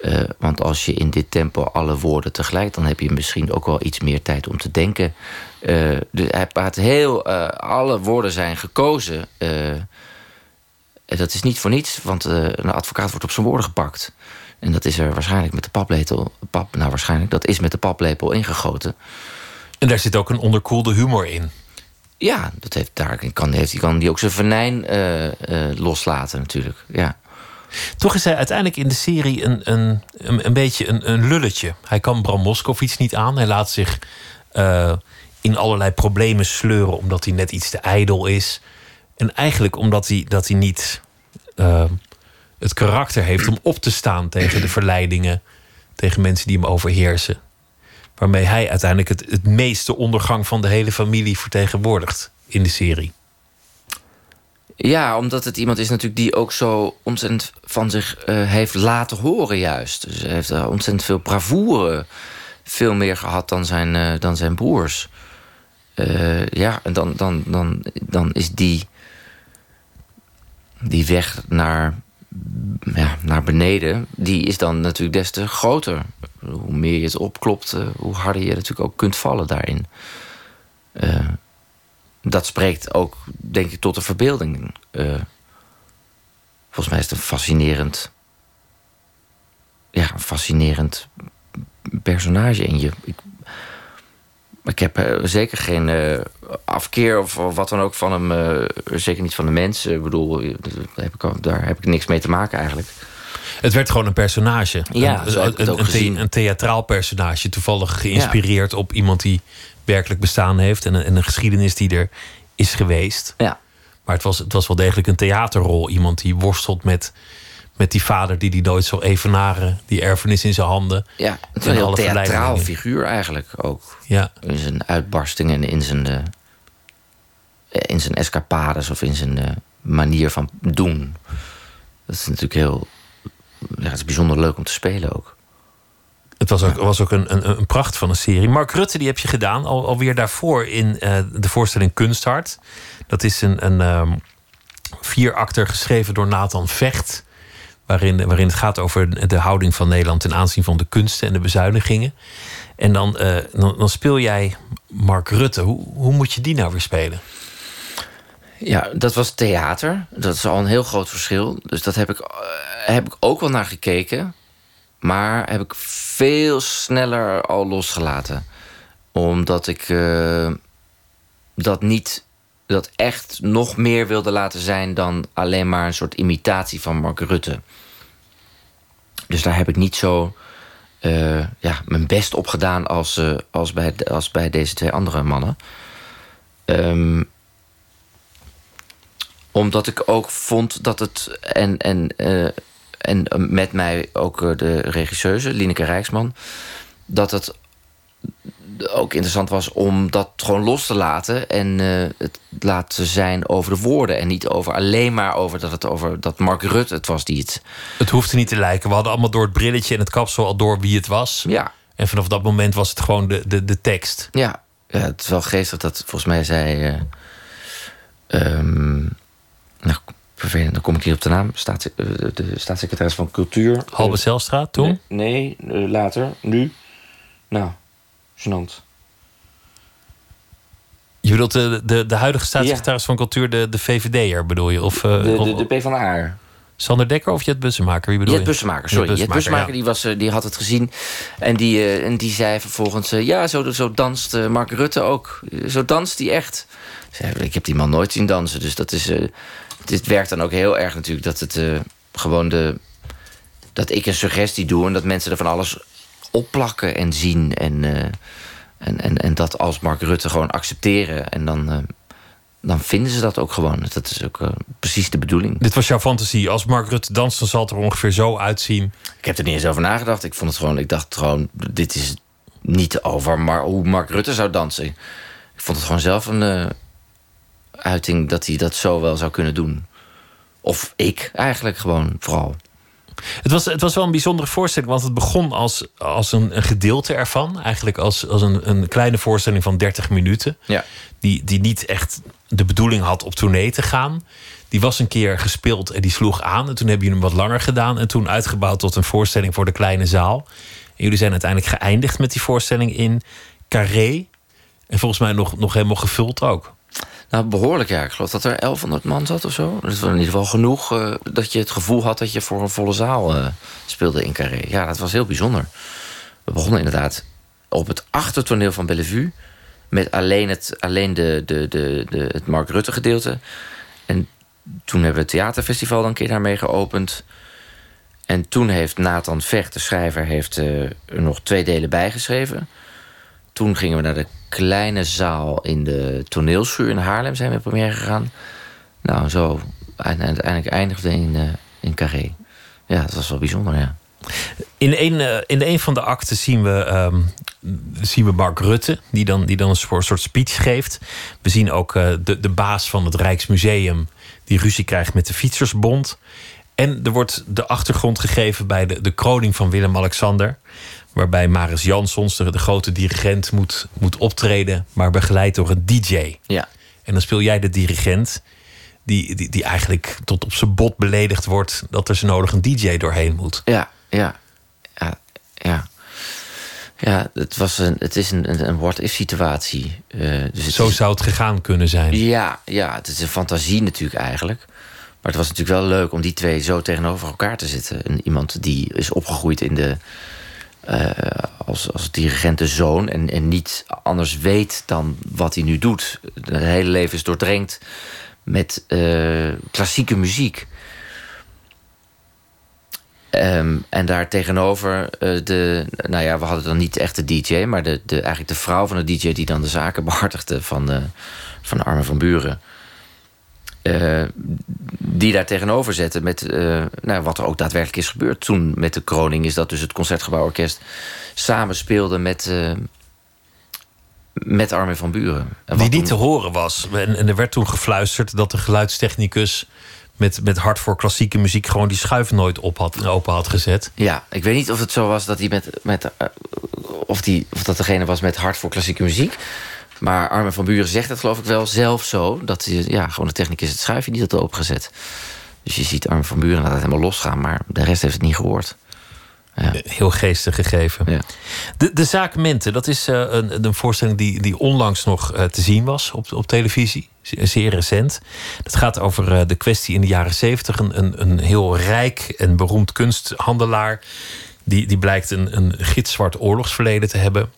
Uh, want als je in dit tempo alle woorden tegelijk, dan heb je misschien ook wel iets meer tijd om te denken. Uh, dus hij praat heel. Uh, alle woorden zijn gekozen. dat is niet voor niets, want een advocaat wordt op zijn woorden gepakt. En dat is er waarschijnlijk met de paplepel. Pap, nou, waarschijnlijk, dat is met de paplepel ingegoten. En daar zit ook een onderkoelde humor in. Ja, dat heeft, daar kan, heeft, kan die ook zijn venijn uh, uh, loslaten natuurlijk. Ja. Toch is hij uiteindelijk in de serie een, een, een, beetje een, een, lulletje. Hij kan Bram Moskowitz niet aan. Hij laat zich uh, in allerlei problemen sleuren... omdat hij net iets te ijdel is. En eigenlijk omdat hij, dat hij niet het karakter heeft... om op te staan tegen de verleidingen... tegen mensen die hem overheersen waarmee hij uiteindelijk het, het meeste ondergang van de hele familie vertegenwoordigt in de serie. Ja, omdat het iemand is natuurlijk die ook zo ontzettend van zich uh, heeft laten horen juist. Dus hij heeft uh, ontzettend veel bravoure, veel meer gehad dan zijn, uh, dan zijn broers. eh, ja, en dan, dan, dan, dan is die, die weg naar, ja, naar beneden, die is dan natuurlijk des te groter. Hoe meer je het opklopt, eh, hoe harder je natuurlijk ook kunt vallen daarin. Eh, dat spreekt ook, denk ik, tot de verbeelding. Eh, volgens mij is het een fascinerend, ja, fascinerend personage. En je, ik heb eh, zeker geen eh, afkeer of wat dan ook van hem. eh, zeker niet van de mensen. Ik bedoel, daar heb ik, daar heb ik niks mee te maken eigenlijk. Het werd gewoon een personage. Ja, een, een, theatraal personage. Toevallig geïnspireerd op iemand die werkelijk bestaan heeft. En een, en een geschiedenis die er is geweest. Ja, Maar het was, het was wel degelijk een theaterrol. Iemand die worstelt met, met die vader die die nooit zal evenaren. Die erfenis in zijn handen. ja het is En een heel theatraal figuur eigenlijk ook. Ja. In zijn uitbarstingen en in zijn, eh, in zijn escapades of in zijn eh, manier van doen. Dat is natuurlijk heel. Ja, het is bijzonder leuk om te spelen ook. Het was ook, was ook een, een, een pracht van een serie. Mark Rutte, die heb je gedaan. Al, alweer daarvoor in eh, de voorstelling Kunsthart. Dat is een, een ehm, vierakter geschreven door Nathan Vecht. Waarin, waarin het gaat over de houding van Nederland ten aanzien van de kunsten en de bezuinigingen. En dan, eh, dan, dan speel jij Mark Rutte. Hoe, hoe moet je die nou weer spelen? Ja, dat was theater. Dat is al een heel groot verschil. Dus dat heb ik, eh, heb ik ook wel naar gekeken. Maar heb ik veel sneller al losgelaten. Omdat ik eh, dat niet... dat echt nog meer wilde laten zijn... dan alleen maar een soort imitatie van Mark Rutte. Dus daar heb ik niet zo eh, ja, mijn best op gedaan... als, eh, als, bij, als bij deze twee andere mannen. Ehm omdat ik ook vond dat het. En, en, eh, en met mij ook de regisseuse, Lineke Rijksman. Dat het ook interessant was om dat gewoon los te laten. En eh, het laten zijn over de woorden. En niet over alleen maar over dat het over dat Mark Rutte het was die het. Het hoefde niet te lijken. We hadden allemaal door het brilletje en het kapsel al door wie het was. Ja, En vanaf dat moment was het gewoon de, de, de tekst. ja. ja het is wel geestig dat volgens mij zei. eh, ehm, nou, vervelend, dan kom ik hier op de naam. Staats, eh, de staatssecretaris van Cultuur. Halbe Zelstraat toen. Nee, nee, later. Nu. Nou, gênant. Je bedoelt de, de, de huidige staatssecretaris van Cultuur, de, de VVD'er bedoel je? Of, eh, De, de, de PvdA. Sander Dekker of Jet Bussemaker? Wie bedoel Jet je? Bussemaker, sorry. Jet Bussemaker, ja. die, was, eh, die had het gezien. En die, eh, en die zei vervolgens... eh, ja, zo, zo danst eh, Mark Rutte ook. Eh, Zo danst hij echt. Ik zei, ik heb die man nooit zien dansen. Dus dat is... eh, dit werkt dan ook heel erg natuurlijk. Dat het eh, gewoon de... Dat ik een suggestie doe en dat mensen er van alles opplakken en zien. En, eh, en, en, en dat als Mark Rutte gewoon accepteren. En dan, eh, dan vinden ze dat ook gewoon. Dat is ook eh, precies de bedoeling. Dit was jouw fantasie. Als Mark Rutte danst, dan zal het er ongeveer zo uitzien. Ik heb er niet eens over nagedacht. Ik vond het gewoon, ik dacht gewoon, dit is niet over maar hoe Mark Rutte zou dansen. Ik vond het gewoon zelf een uiting dat hij dat zo wel zou kunnen doen. Of ik eigenlijk gewoon vooral. Het was, het was wel een bijzondere voorstelling, want het begon als, als een, een gedeelte ervan. Eigenlijk als, als een, een kleine voorstelling van 30 minuten. Ja. Die, die niet echt de bedoeling had op tournee te gaan. Die was een keer gespeeld en die sloeg aan. En toen hebben jullie hem wat langer gedaan. En toen uitgebouwd tot een voorstelling voor de kleine zaal. En jullie zijn uiteindelijk geëindigd met die voorstelling in Carré. En volgens mij nog, nog helemaal gevuld ook. Nou, behoorlijk ja. Ik geloof dat er 1100 man zat of zo. Dat was in ieder geval genoeg eh, dat je het gevoel had dat je voor een volle zaal eh, speelde in Carré. Ja, dat was heel bijzonder. We begonnen inderdaad op het achtertoneel van Bellevue. Met alleen het, alleen de, de, de, de, het Mark Rutte gedeelte. En toen hebben we het theaterfestival dan een keer daarmee geopend. En toen heeft Nathan Vecht, de schrijver, heeft, eh, er nog twee delen bijgeschreven. Toen gingen we naar de kleine zaal in de toneelschuur in Haarlem zijn we première gegaan. Nou, zo. En uiteindelijk eindigde in, eh in Carré. Ja, dat was wel bijzonder, ja. In een, eh, in een van de acten zien we, ehm, zien we Mark Rutte, die dan, die dan een soort, soort speech geeft. We zien ook eh, de, de baas van het Rijksmuseum, die ruzie krijgt met de Fietsersbond. En er wordt de achtergrond gegeven bij de, de kroning van Willem-Alexander. Waarbij Maris Jansons, de, de grote dirigent, moet, moet optreden, maar begeleid door een DJ. Ja. En dan speel jij de dirigent, die, die, die eigenlijk tot op zijn bot beledigd wordt dat er zo nodig een DJ doorheen moet. Ja, ja, ja, ja. Ja, het, was een, het is een, een, what-if situatie. Eh, dus het Zo is- zou het gegaan kunnen zijn. Ja, ja, het is een fantasie natuurlijk eigenlijk. Maar het was natuurlijk wel leuk om die twee zo tegenover elkaar te zetten. En iemand die is opgegroeid in de, eh, als, als dirigentenzoon... En, en niet anders weet dan wat hij nu doet. Het hele leven is doordrenkt met eh, klassieke muziek. Ehm, en daar tegenover eh, de... Nou ja, we hadden dan niet echt de DJ... maar de, de, eigenlijk de vrouw van de DJ die dan de zaken <laughs> behartigde... van, de, van Arme van Buren. Eh, die daar tegenover zetten met eh, nou, wat er ook daadwerkelijk is gebeurd. Toen met de kroning is dat dus het Concertgebouworkest... samen speelde met, eh, met Armin van Buren. En Die niet te horen was. En, en er werd toen gefluisterd dat de geluidstechnicus met, met hart voor klassieke muziek gewoon die schuif nooit op had, open had gezet. Ja, ik weet niet of het zo was dat hij met. met of, die, of dat degene was met hart voor klassieke muziek. Maar Armin van Buren zegt het geloof ik wel zelf zo. Dat hij, ja, gewoon de technicus het schuifje niet had opengezet. Dus je ziet Armin van Buren inderdaad helemaal losgaan. Maar de rest heeft het niet gehoord. Ja. Heel geestig gegeven. Ja. De, de zaak Mente, dat is eh, een, een voorstelling die, die onlangs nog eh, te zien was op, op televisie. Ze- Zeer recent. Dat gaat over eh, de kwestie in de jaren zeventig. Een, een, een heel rijk en beroemd kunsthandelaar. Die, die blijkt een, een gitzwart oorlogsverleden te hebben.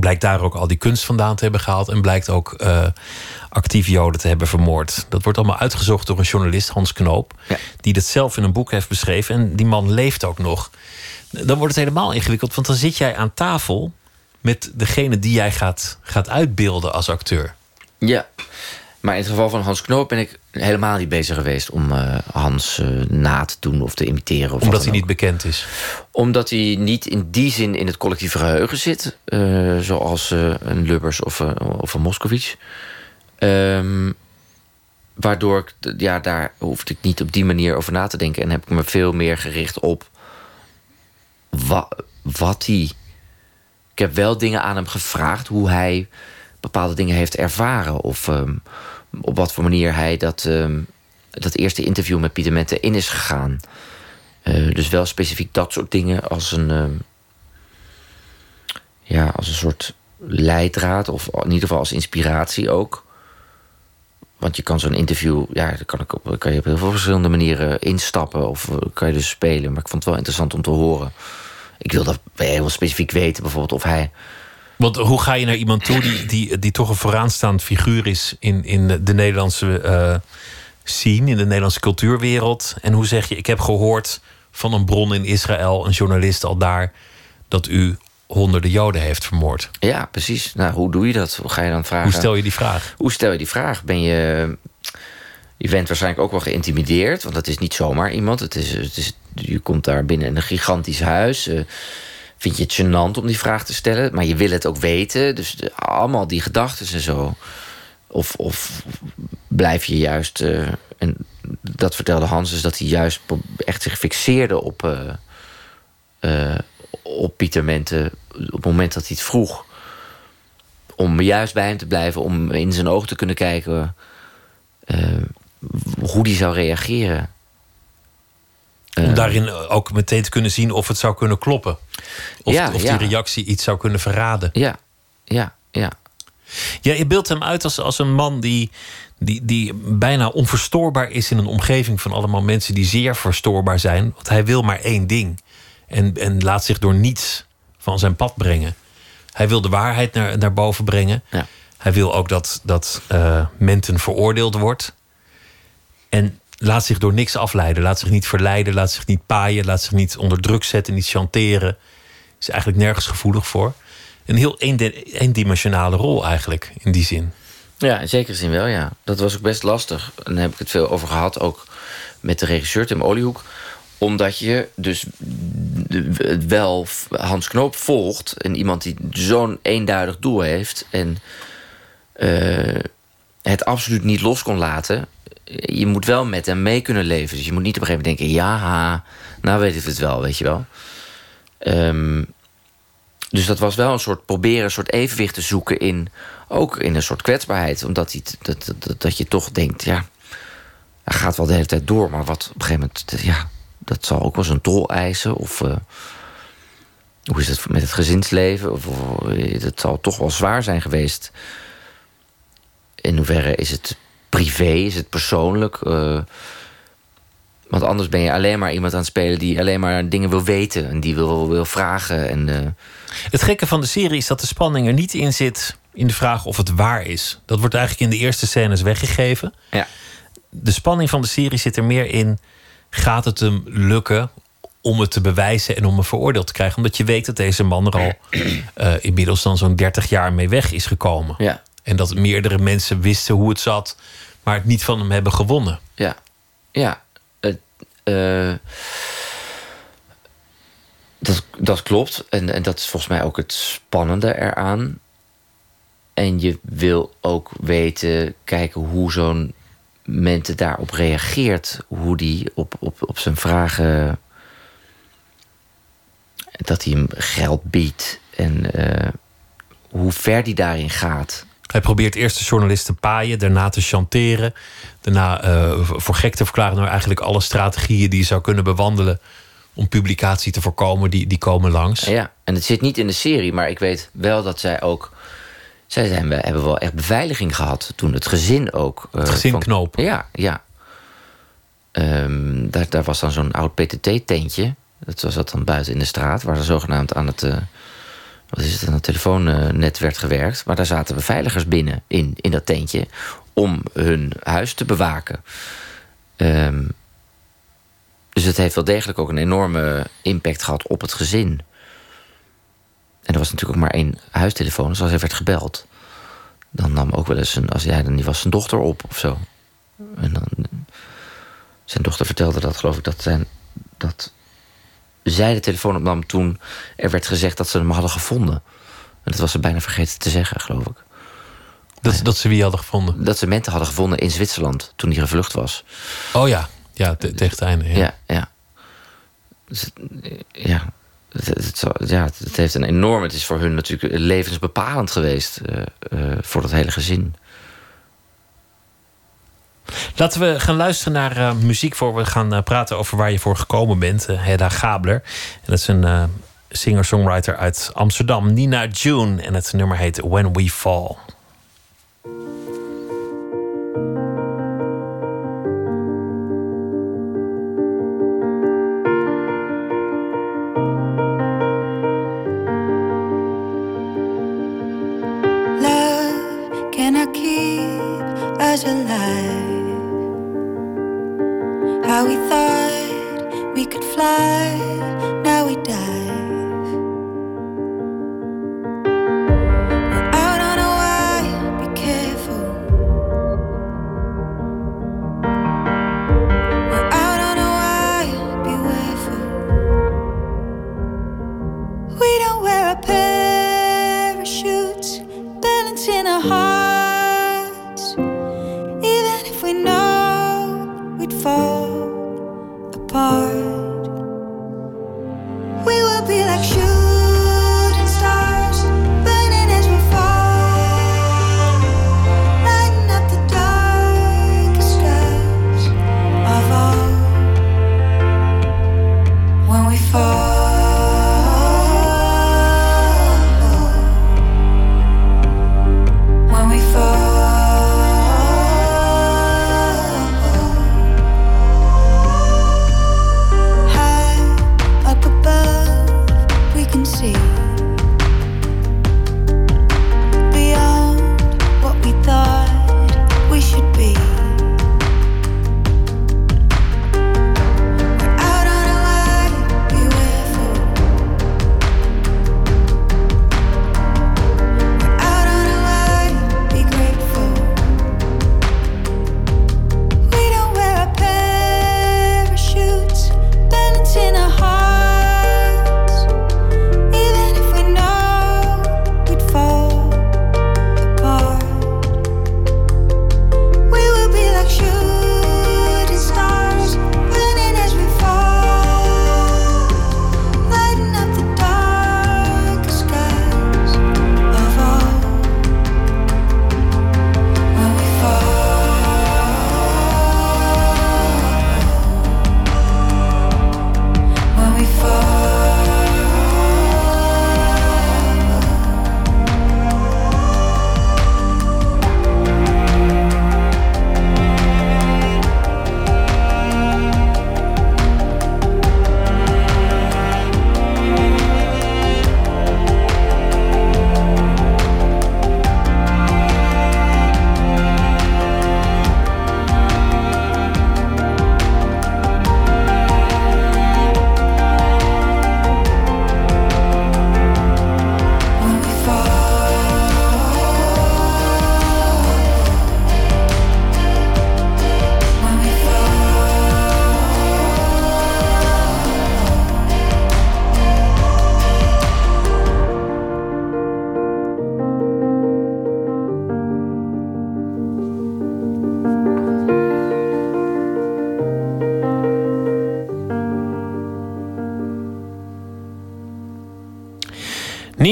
Blijkt daar ook al die kunst vandaan te hebben gehaald. En blijkt ook eh actief Joden te hebben vermoord. Dat wordt allemaal uitgezocht door een journalist, Hans Knoop. Ja. Die dat zelf in een boek heeft beschreven. En die man leeft ook nog. Dan wordt het helemaal ingewikkeld. Want dan zit jij aan tafel met degene die jij gaat, gaat uitbeelden als acteur. Ja. Maar in het geval van Hans Knoop ben ik helemaal niet bezig geweest om eh, Hans eh, na te doen of te imiteren. Of Omdat hij niet bekend is. Omdat hij niet in die zin in het collectieve geheugen zit. eh, zoals een Lubbers of, of een Moskovits. Ehm, waardoor ik, ja, daar hoefde ik niet op die manier over na te denken. En heb ik me veel meer gericht op wa, wat hij. Ik heb wel dingen aan hem gevraagd hoe hij bepaalde dingen heeft ervaren. Of ehm, op wat voor manier hij dat, ehm, dat eerste interview met Pieter Mente in is gegaan. Eh, dus wel specifiek dat soort dingen als een, ehm, ja, als een soort leidraad, of in ieder geval als inspiratie ook. Want je kan zo'n interview, ja, daar kan, ik kan je op heel veel verschillende manieren instappen of eh, kan je dus spelen. Maar ik vond het wel interessant om te horen. Ik wil dat heel specifiek weten, bijvoorbeeld of hij. Want hoe ga je naar iemand toe die, die, die toch een vooraanstaand figuur is in, in de Nederlandse eh scene, in de Nederlandse cultuurwereld? En hoe zeg je, ik heb gehoord van een bron in Israël, een journalist al daar, dat u honderden Joden heeft vermoord. Ja, precies. Nou, hoe doe je dat? Hoe ga je dan vragen? Hoe stel je die vraag? Hoe stel je die vraag? Ben je. Je bent waarschijnlijk ook wel geïntimideerd, want het is niet zomaar iemand. Het is, het is, je komt daar binnen in een gigantisch huis. eh, vind je het gênant om die vraag te stellen, maar je wil het ook weten. Dus allemaal die gedachten en zo. Of, of blijf je juist. eh, en dat vertelde Hans, dus dat hij juist echt zich fixeerde op, eh, eh, op Pieter Mente. Op het moment dat hij het vroeg om juist bij hem te blijven, om in zijn ogen te kunnen kijken hoe die zou reageren. Om Eh, daarin ook meteen te kunnen zien of het zou kunnen kloppen. Of, Ja, of ja. die reactie iets zou kunnen verraden. Ja, ja, ja. Ja, je beeldt hem uit als, als een man die, die, die bijna onverstoorbaar is in een omgeving van allemaal mensen die zeer verstoorbaar zijn. Want hij wil maar één ding. En, en laat zich door niets van zijn pad brengen. Hij wil de waarheid naar, naar boven brengen. Ja. Hij wil ook dat, dat eh Menten veroordeeld wordt. En laat zich door niks afleiden. Laat zich niet verleiden, laat zich niet paaien, laat zich niet onder druk zetten, niet chanteren. Is eigenlijk nergens gevoelig voor. Een heel eendimensionale rol eigenlijk, in die zin. Ja, in zekere zin wel, ja. Dat was ook best lastig. En daar heb ik het veel over gehad, ook met de regisseur Tim Oliehoek. Omdat je dus wel Hans Knoop volgt... en iemand die zo'n eenduidig doel heeft... en eh, het absoluut niet los kon laten... je moet wel met hem mee kunnen leven. Dus je moet niet op een gegeven moment denken... ja, nou weet ik het wel, weet je wel. Ehm, dus dat was wel een soort proberen, een soort evenwicht te zoeken in. Ook in een soort kwetsbaarheid. Omdat dat, dat, dat je toch denkt, ja. Hij gaat wel de hele tijd door, maar wat op een gegeven moment. Ja, dat zal ook wel zijn tol eisen. Of. Uh, hoe is het met het gezinsleven? Of, het zal toch wel zwaar zijn geweest. In hoeverre is het privé, is het persoonlijk? Uh, want anders ben je alleen maar iemand aan het spelen die alleen maar dingen wil weten en die wil, wil vragen. En, uh... Het gekke van de serie is dat de spanning er niet in zit in de vraag of het waar is. Dat wordt eigenlijk in de eerste scènes weggegeven. Ja. De spanning van de serie zit er meer in: gaat het hem lukken om het te bewijzen en om hem veroordeeld te krijgen? Omdat je weet dat deze man er al uh, <clears throat> inmiddels dan zo'n 30 jaar mee weg is gekomen. Ja. En dat meerdere mensen wisten hoe het zat, maar het niet van hem hebben gewonnen. Ja, ja. Uh, dat, dat klopt. En, en dat is volgens mij ook het spannende eraan. En je wil ook weten, kijken hoe zo'n mente daarop reageert. Hoe die op, op, op zijn vragen. Dat hij hem geld biedt. En uh, hoe ver die daarin gaat. Hij probeert eerst de journalist te paaien, daarna te chanteren. Daarna uh, voor gek te verklaren eigenlijk alle strategieën die je zou kunnen bewandelen. om publicatie te voorkomen, die, die komen langs. Ja, en het zit niet in de serie, maar ik weet wel dat zij ook. Zij zijn, we hebben wel echt beveiliging gehad toen het gezin ook. Uh, het gezin van, knopen. Ja, ja. Um, daar, daar was dan zo'n oud PTT-tentje. Dat was dat dan buiten in de straat, waar ze zogenaamd aan het. Uh, wat is het, aan telefoonnet werd gewerkt. Maar daar zaten beveiligers binnen in, in dat tentje om hun huis te bewaken. Um, dus het heeft wel degelijk ook een enorme impact gehad op het gezin. En er was natuurlijk ook maar één huistelefoon, dus als hij werd gebeld, dan nam ook wel eens een, als jij dan die was zijn dochter op of zo. En dan, zijn dochter vertelde dat, geloof ik, dat, zijn, dat zij de telefoon opnam toen er werd gezegd dat ze hem hadden gevonden. En dat was ze bijna vergeten te zeggen, geloof ik. Dat, dat ze wie hadden gevonden? Dat ze mensen hadden gevonden in Zwitserland toen hij gevlucht was. Oh ja, ja te, tegen het einde. Ja, ja. ja. Dus, ja. Het, het, ja, het heeft een enorm. Het is voor hun natuurlijk levensbepalend geweest. Uh, uh, voor dat hele gezin. Laten we gaan luisteren naar uh, muziek voor we gaan praten over waar je voor gekomen bent. Hedda Gabler. En dat is een singer-songwriter uit Amsterdam, Nina June. En het nummer heet When We Fall. us alive. How we thought we could fly,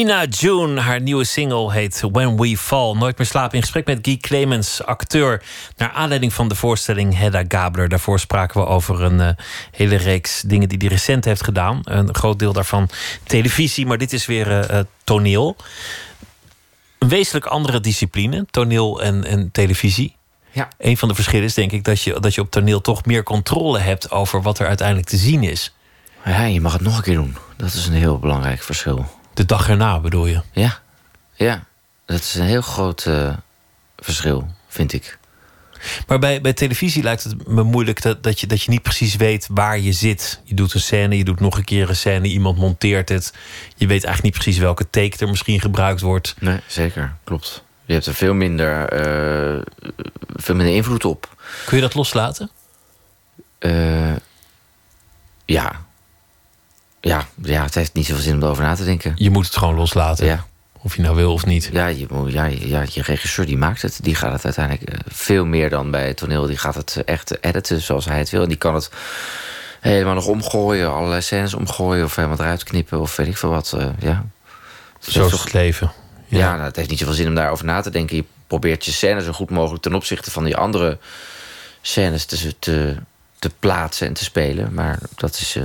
Nina June, haar nieuwe single heet When We Fall. Nooit meer slapen in gesprek met Guy Clemens, acteur. Naar aanleiding van de voorstelling Hedda Gabler. Daarvoor spraken we over een uh, hele reeks dingen die hij recent heeft gedaan. Een groot deel daarvan televisie, maar dit is weer uh, toneel. Een wezenlijk andere discipline, toneel en, en televisie. Ja. Een van de verschillen is denk ik dat je, dat je op toneel toch meer controle hebt over wat er uiteindelijk te zien is. Ja, je mag het nog een keer doen. Dat is een heel belangrijk verschil. De dag erna bedoel je? Ja, ja. Dat is een heel groot uh, verschil, vind ik. Maar bij, bij televisie lijkt het me moeilijk dat, dat, je, dat je niet precies weet waar je zit. Je doet een scène, je doet nog een keer een scène, iemand monteert het. Je weet eigenlijk niet precies welke take er misschien gebruikt wordt. Nee, zeker, klopt. Je hebt er veel minder, uh, veel minder invloed op. Kun je dat loslaten? Uh, ja, ja, ja, het heeft niet zoveel zin om erover na te denken. Je moet het gewoon loslaten. Ja. Of je nou wil of niet. Ja, je, ja, ja, je regisseur die maakt het. Die gaat het uiteindelijk eh, veel meer dan bij het toneel. Die gaat het echt editen zoals hij het wil. En die kan het helemaal nog omgooien. Allerlei scènes omgooien. Of helemaal eruit knippen. Of weet ik veel wat. Uh, ja. Zo is het leven. Ja, ja nou, het heeft niet zoveel zin om daarover na te denken. Je probeert je scènes zo goed mogelijk ten opzichte van die andere scènes te, te, te plaatsen en te spelen. Maar dat is... Uh,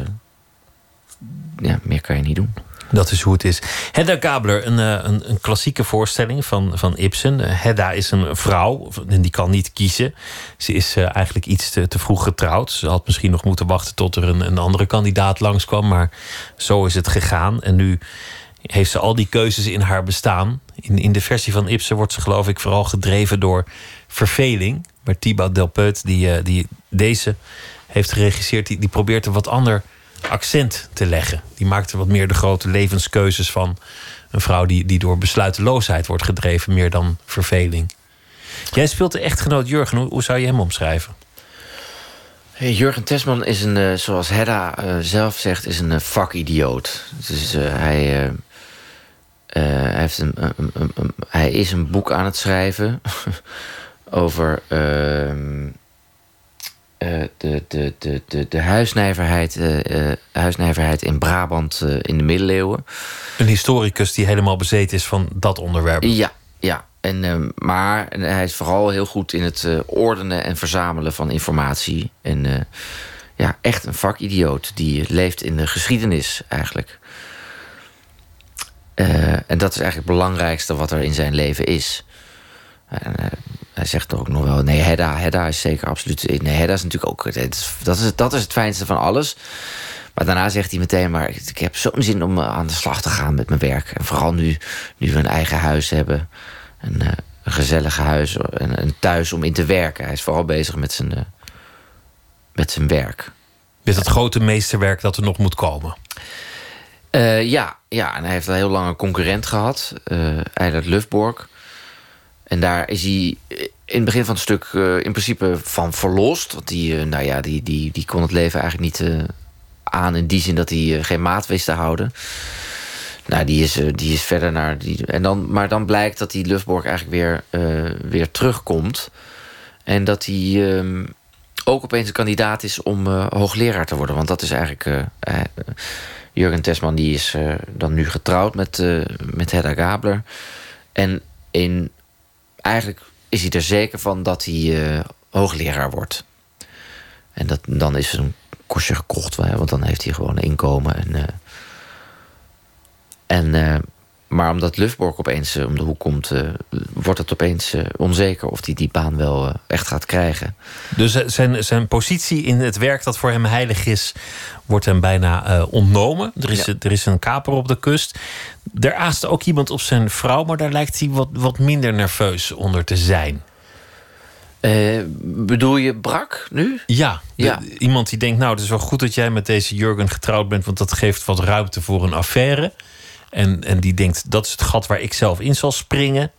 ja, meer kan je niet doen. Dat is hoe het is. Hedda Gabler, een, een, een klassieke voorstelling van, van Ibsen. Hedda is een vrouw en die kan niet kiezen. Ze is uh, eigenlijk iets te, te, vroeg getrouwd. Ze had misschien nog moeten wachten tot er een, een andere kandidaat langskwam. Maar zo is het gegaan. En nu heeft ze al die keuzes in haar bestaan. In, in de versie van Ibsen wordt ze geloof ik vooral gedreven door verveling. Maar Thibaut Delpeut, die, die deze heeft geregisseerd... die, die probeert een wat ander accent te leggen. Die maakt er wat meer de grote levenskeuzes van een vrouw die, die door besluiteloosheid wordt gedreven, meer dan verveling. Jij speelt de echtgenoot Jurgen. Hoe, zou je hem omschrijven? Hey, Jurgen Tesman is een, uh, zoals Hedda uh, zelf zegt, is een uh, vakidioot. Dus hij, hij, heeft een, hij is een boek aan het schrijven <laughs> over ehm, uh, de, de, de, de, de huisnijverheid, uh, uh, huisnijverheid in Brabant in de middeleeuwen. Een historicus die helemaal bezeten is van dat onderwerp. Ja, ja. En, ehm, maar en hij is vooral heel goed in het ordenen en verzamelen van informatie. En ja, echt een vakidioot die leeft in de geschiedenis eigenlijk. en dat is eigenlijk het belangrijkste wat er in zijn leven is. En, hij zegt ook nog wel, nee, Hedda, Hedda is zeker absoluut... Nee, Hedda is natuurlijk ook... Dat is, dat is het fijnste van alles. Maar daarna zegt hij meteen, maar ik, heb zo'n zin om aan de slag te gaan met mijn werk. En vooral nu, nu we een eigen huis hebben. Een, uh, een gezellig huis, en een thuis om in te werken. Hij is vooral bezig met zijn, uh, met zijn werk. Met het grote meesterwerk dat er nog moet komen. Uh, ja, ja, en hij heeft al heel lang een concurrent gehad. Uh, Eilert Lufborg. En daar is hij in het begin van het stuk uh, in principe van verlost. Want die, uh, nou ja, die, die, die kon het leven eigenlijk niet aan in die zin dat hij geen maat wist te houden. Nou, die is, die is verder naar. Die, en dan, maar dan blijkt dat die Lufborg eigenlijk weer, weer terugkomt. En dat hij ehm, ook opeens een kandidaat is om hoogleraar te worden. Want dat is eigenlijk. Jurgen Tesman die is dan nu getrouwd met, met Hedda Gabler. En in eigenlijk is hij er zeker van dat hij uh, hoogleraar wordt. En dat, dan is een kostje gekocht, want dan heeft hij gewoon inkomen. En, uh, en, uh, maar omdat Lufborg opeens om de hoek komt, wordt het opeens onzeker of hij die baan wel echt gaat krijgen. Dus zijn, zijn positie in het werk dat voor hem heilig is, wordt hem bijna ontnomen. Er is, Ja. er is een kaper op de kust. Er aast ook iemand op zijn vrouw, maar daar lijkt hij wat, wat minder nerveus onder te zijn. Eh, bedoel je Brak nu? Ja, de- Ja. iemand die denkt, nou, het is wel goed dat jij met deze Jurgen getrouwd bent, want dat geeft wat ruimte voor een affaire. En, en die denkt, dat is het gat waar ik zelf in zal springen.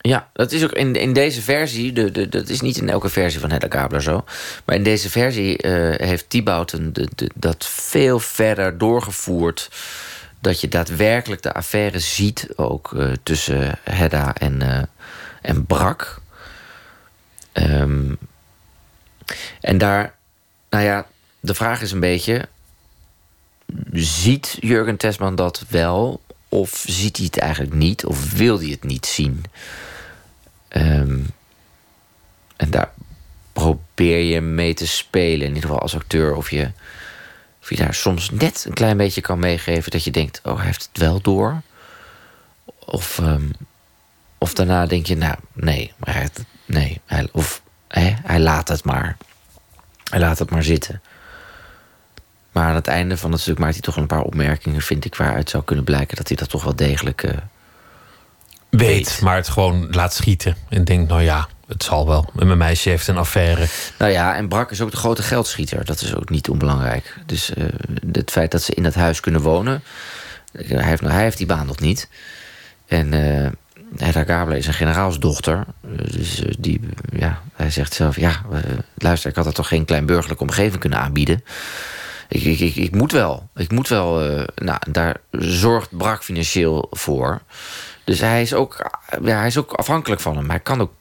Ja, dat is ook in, in deze versie, de, de, dat is niet in elke versie van Hedda Gabler zo. Maar in deze versie eh, heeft Thibauten de, de, dat veel verder doorgevoerd. Dat je daadwerkelijk de affaire ziet ook eh, tussen Hedda en, eh, en Brak. Ehm, en daar, nou ja, de vraag is een beetje: ziet Jurgen Tesman dat wel? Of ziet hij het eigenlijk niet? Of wil hij het niet zien? Ehm, en daar probeer je mee te spelen. In ieder geval als acteur. Of je, of je daar soms net een klein beetje kan meegeven. Dat je denkt, oh, hij heeft het wel door. Of, ehm, of daarna denk je, nou, nee. Maar nee of hè, hij laat het maar. Hij laat het maar zitten. Maar aan het einde van het stuk maakt hij toch een paar opmerkingen, vind ik, waaruit zou kunnen blijken dat hij dat toch wel degelijk uh, weet, weet. Maar het gewoon laat schieten en denkt, nou ja, het zal wel. En mijn meisje heeft een affaire. Nou ja, en Brak is ook de grote geldschieter. Dat is ook niet onbelangrijk. Dus uh, het feit dat ze in dat huis kunnen wonen. Hij heeft, hij heeft die baan nog niet. En uh, Hedda Gabler is een generaalsdochter. Dus die, ja, hij zegt zelf... ja, luister, ik had er toch geen klein burgerlijke omgeving kunnen aanbieden ik, ik, ik, ik, moet wel. Ik moet wel. Uh, nou, daar zorgt Brak financieel voor. Dus hij is ook, ja, hij is ook afhankelijk van hem. Hij kan ook.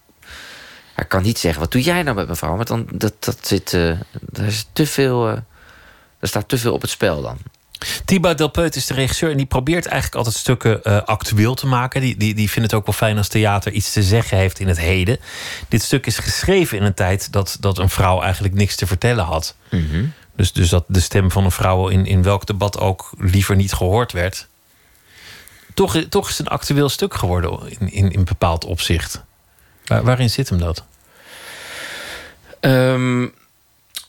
Hij kan niet zeggen: wat doe jij nou met mevrouw? Want dan dat, dat zit. Uh, er is te veel. Uh, er staat te veel op het spel dan. Thibaut Delpeut is de regisseur en die probeert eigenlijk altijd stukken uh, actueel te maken. Die, die, die vindt het ook wel fijn als theater iets te zeggen heeft in het heden. Dit stuk is geschreven in een tijd dat, dat een vrouw eigenlijk niks te vertellen had. Mm -hmm. Dus, dus dat de stem van een vrouw in, in welk debat ook liever niet gehoord werd. Toch, toch is het een actueel stuk geworden in, in, in bepaald opzicht. Waar, waarin zit hem dat? Um,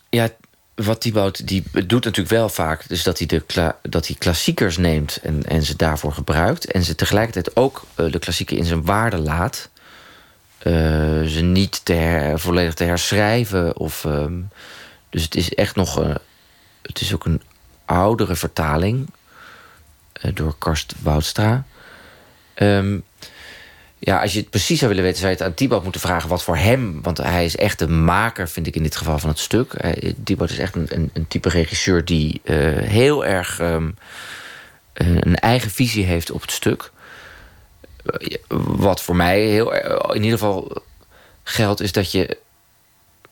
ja, wat Thibaut die doet natuurlijk wel vaak... dus dat hij, de, dat hij klassiekers neemt en, en ze daarvoor gebruikt... en ze tegelijkertijd ook uh, de klassieker in zijn waarde laat... Uh, ze niet te volledig te herschrijven of... Um, dus het is echt nog. Het is ook een oudere vertaling. Uh, door Karst Woudstra. Um, ja, als je het precies zou willen weten, zou je het aan Thibaut moeten vragen wat voor hem. Want hij is echt de maker, vind ik in dit geval, van het stuk. Uh, Thibaut is echt een, een, een, type regisseur die heel erg um, een eigen visie heeft op het stuk. wat voor mij heel, in ieder geval geldt, is dat je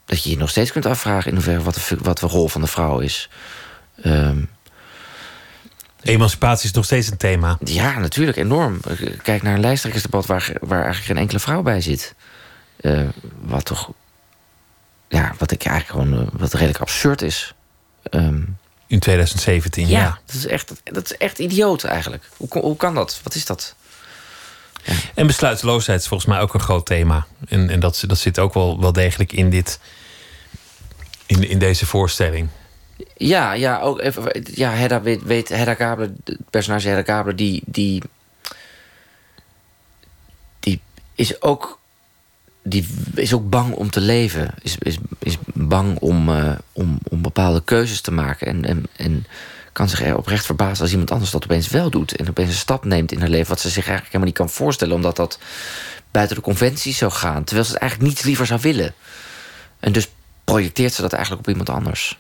dat je je nog steeds kunt afvragen in hoeverre wat de, wat de rol van de vrouw is. Um, Emancipatie is nog steeds een thema. Ja, natuurlijk, enorm. Kijk naar een lijsttrekkersdebat waar, waar eigenlijk geen enkele vrouw bij zit. Uh, wat toch. Ja, wat ik eigenlijk gewoon. Uh, wat redelijk absurd is. Um, in 2017, ja. ja. Dat, is echt, dat is echt idioot eigenlijk. Hoe, hoe kan dat? Wat is dat? En besluiteloosheid is volgens mij ook een groot thema. En, en dat, dat zit ook wel, wel degelijk in, dit, in, in deze voorstelling. Ja, ja, ook even, ja Hedda weet, weet Hedda het personage Hedda Gabler, die, die, die is ook die is ook bang om te leven. Is, is, is bang om, uh, om, om bepaalde keuzes te maken. En, en, en kan zich er oprecht verbazen als iemand anders dat opeens wel doet. En opeens een stap neemt in haar leven. Wat ze zich eigenlijk helemaal niet kan voorstellen. Omdat dat buiten de conventies zou gaan. Terwijl ze het eigenlijk niets liever zou willen. En dus projecteert ze dat eigenlijk op iemand anders.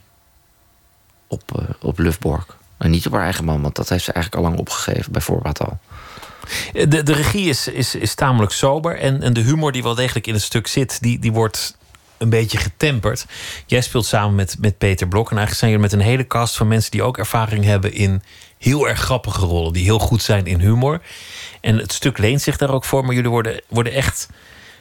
Op, uh, op Lufborg. En niet op haar eigen man, want dat heeft ze eigenlijk al lang opgegeven, bij voorbaat al. De, de regie is, is, is tamelijk sober. En, en de humor die wel degelijk in het stuk zit, die, die wordt een beetje getemperd. Jij speelt samen met, met Peter Blok. En eigenlijk zijn jullie met een hele cast van mensen die ook ervaring hebben in heel erg grappige rollen. Die heel goed zijn in humor. En het stuk leent zich daar ook voor. Maar jullie worden, worden echt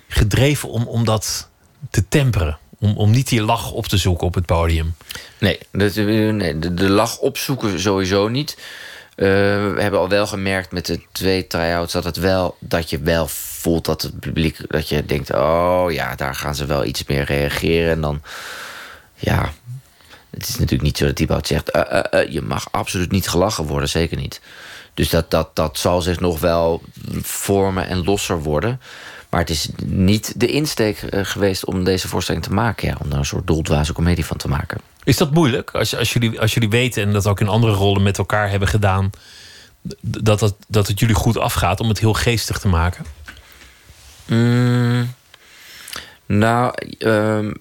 gedreven om, om dat te temperen. Om, om niet die lach op te zoeken op het podium. Nee, de, nee, de, de lach opzoeken sowieso niet. Uh, we hebben al wel gemerkt met de twee try-outs dat het wel dat je wel voelt dat het publiek dat je denkt, oh ja, daar gaan ze wel iets meer reageren. En dan ja, het is natuurlijk niet zo dat Thibaut zegt, uh, uh, je mag absoluut niet gelachen worden, zeker niet. Dus dat, dat, dat zal zich nog wel vormen en losser worden. Maar het is niet de insteek geweest om deze voorstelling te maken. Ja, om er een soort doldwaze komedie van te maken. Is dat moeilijk? Als, als, jullie, als jullie weten en dat ook in andere rollen met elkaar hebben gedaan, dat, dat, dat het jullie goed afgaat om het heel geestig te maken? Mm, nou, um,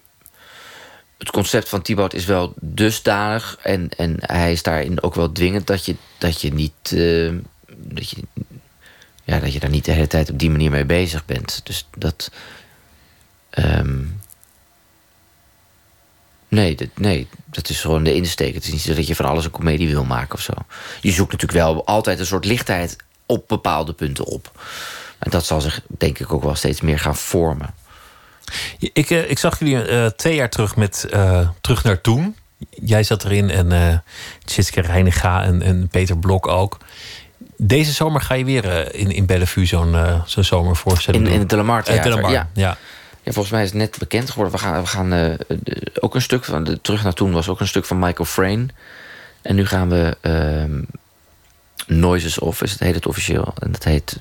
het concept van Thibaut is wel dusdanig en, en hij is daarin ook wel dwingend dat je, dat je niet. Uh, dat je, ja, dat je daar niet de hele tijd op die manier mee bezig bent. Dus dat. Um, Nee dat, nee, dat is gewoon de insteek. Het is niet zo dat je van alles een komedie wil maken of zo. Je zoekt natuurlijk wel altijd een soort lichtheid op bepaalde punten op. En dat zal zich denk ik ook wel steeds meer gaan vormen. Ik, eh, ik zag jullie eh, twee jaar terug met eh, Terug naar Toen. Jij zat erin en uh, Tjitske Reiniga en, en Peter Blok ook. Deze zomer ga je weer in, in Bellevue zo'n zo'n zomervoorstelling in, doen. In het Delamar Theater, ja. ja. ja. Ja, volgens mij is het net bekend geworden. We gaan, we gaan uh, ook een stuk van. De, terug naar toen was ook een stuk van Michael Frayn. En nu gaan we. Uh, Noises Off, is het, heet het officieel. En dat heet.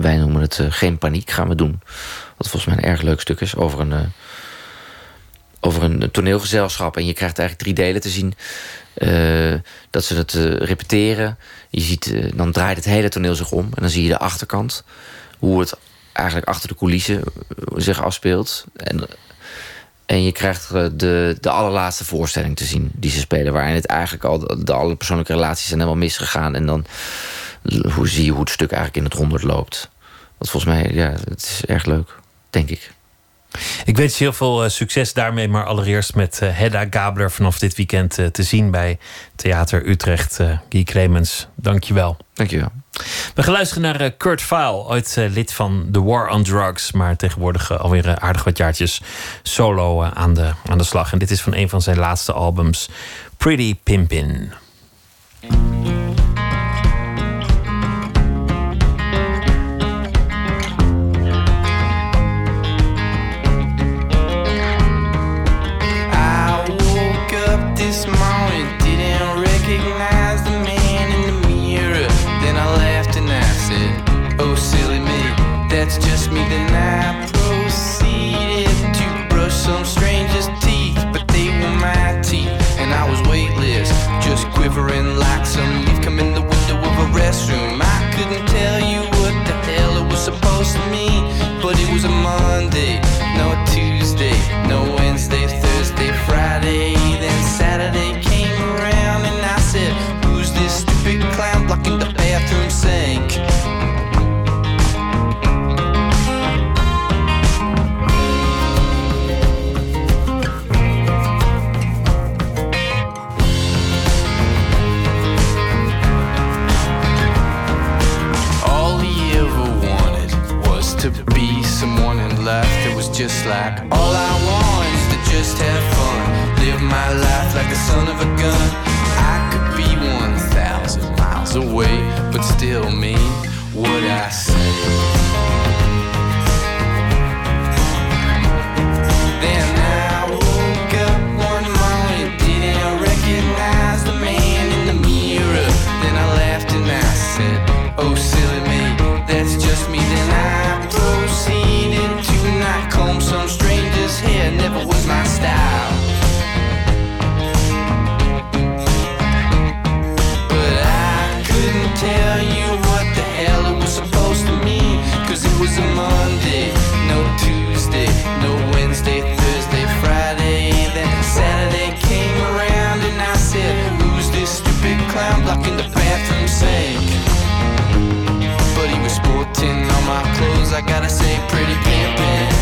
Wij noemen het uh, Geen Paniek, gaan we doen. Wat volgens mij een erg leuk stuk is. Over een. Uh, over een toneelgezelschap. En je krijgt eigenlijk drie delen te zien. dat ze het repeteren. Je ziet, dan draait het hele toneel zich om. En dan zie je de achterkant. Hoe het eigenlijk achter de coulissen zich afspeelt. En, en je krijgt de, de allerlaatste voorstelling te zien die ze spelen. Waarin het eigenlijk al de, de alle persoonlijke relaties zijn helemaal misgegaan. En dan hoe zie je hoe het stuk eigenlijk in het honderd loopt. Wat volgens mij, ja, het is erg leuk, denk ik. Ik wens je heel veel uh, succes daarmee. Maar allereerst met uh, Hedda Gabler vanaf dit weekend uh, te zien bij Theater Utrecht. Guy Clemens, dank je wel. Dank je wel. We gaan luisteren naar Kurt Vile, ooit lid van The War on Drugs. Maar tegenwoordig alweer aardig wat jaartjes solo aan, de, aan de slag. En dit is van een van zijn laatste albums, Pretty Pimpin'. Just like all I want is to just have fun, live my life like a son of a gun. I could be one thousand miles away, but still mean what I say. Then cause it was a Monday, no Tuesday, no Wednesday, Thursday, Friday, then Saturday came around and I said, Who's this stupid clown blocking the bathroom sink? But he was sporting all my clothes, I gotta say, pretty pimpin'.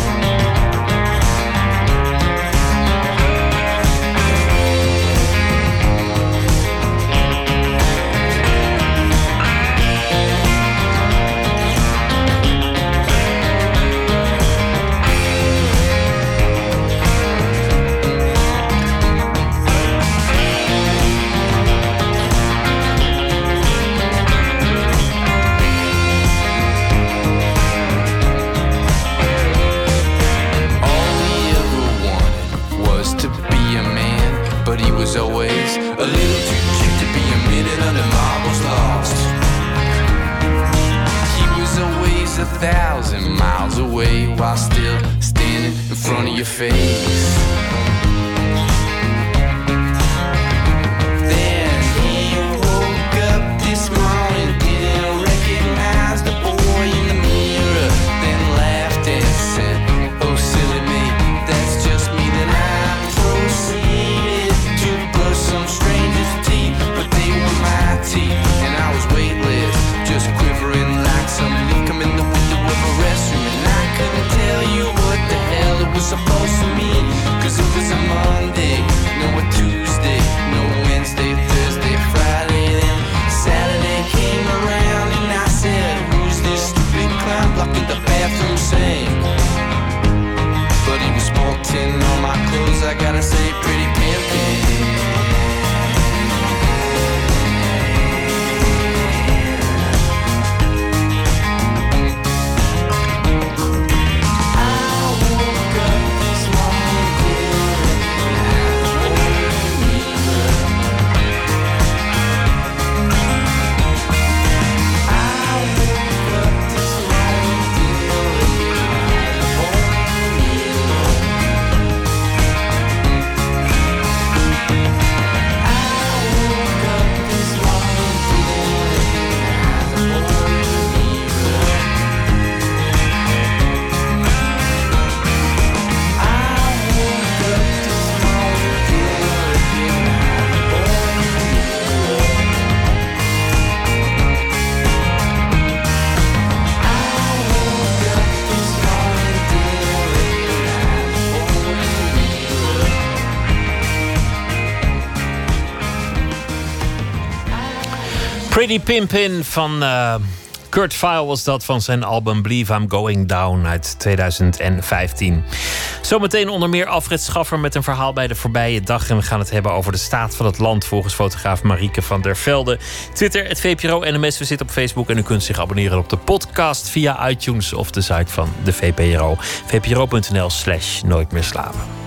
Thousand miles away while still standing in front of your face. It's a Monday, no a Tuesday, no Wednesday, Thursday, Friday, then Saturday came around and I said, Who's this stupid clown blocking the bathroom sink? But he was all my clothes, I gotta say, pretty pimpin'. Van uh, Kurt Vile was dat van zijn album Believe I'm Going Down uit 2015. Zometeen onder meer Alfred Schaffer met een verhaal bij de voorbije dag. En we gaan het hebben over de staat van het land volgens fotograaf Marieke van der Velde. Twitter, het VPRO NMS. We zitten op Facebook en u kunt zich abonneren op de podcast via iTunes of de site van de VPRO. vpro.nl slash nooit meer slapen.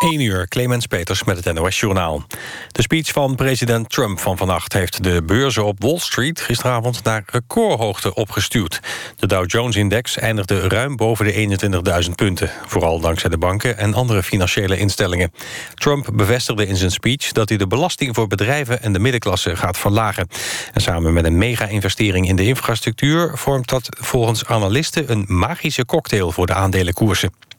1 uur, Clemens Peters met het NOS-journaal. De speech van president Trump van vannacht... heeft de beurzen op Wall Street gisteravond naar recordhoogte opgestuurd. De Dow Jones-index eindigde ruim boven de 21.000 punten. Vooral dankzij de banken en andere financiële instellingen. Trump bevestigde in zijn speech dat hij de belasting voor bedrijven... en de middenklasse gaat verlagen. En samen met een mega-investering in de infrastructuur... vormt dat volgens analisten een magische cocktail voor de aandelenkoersen.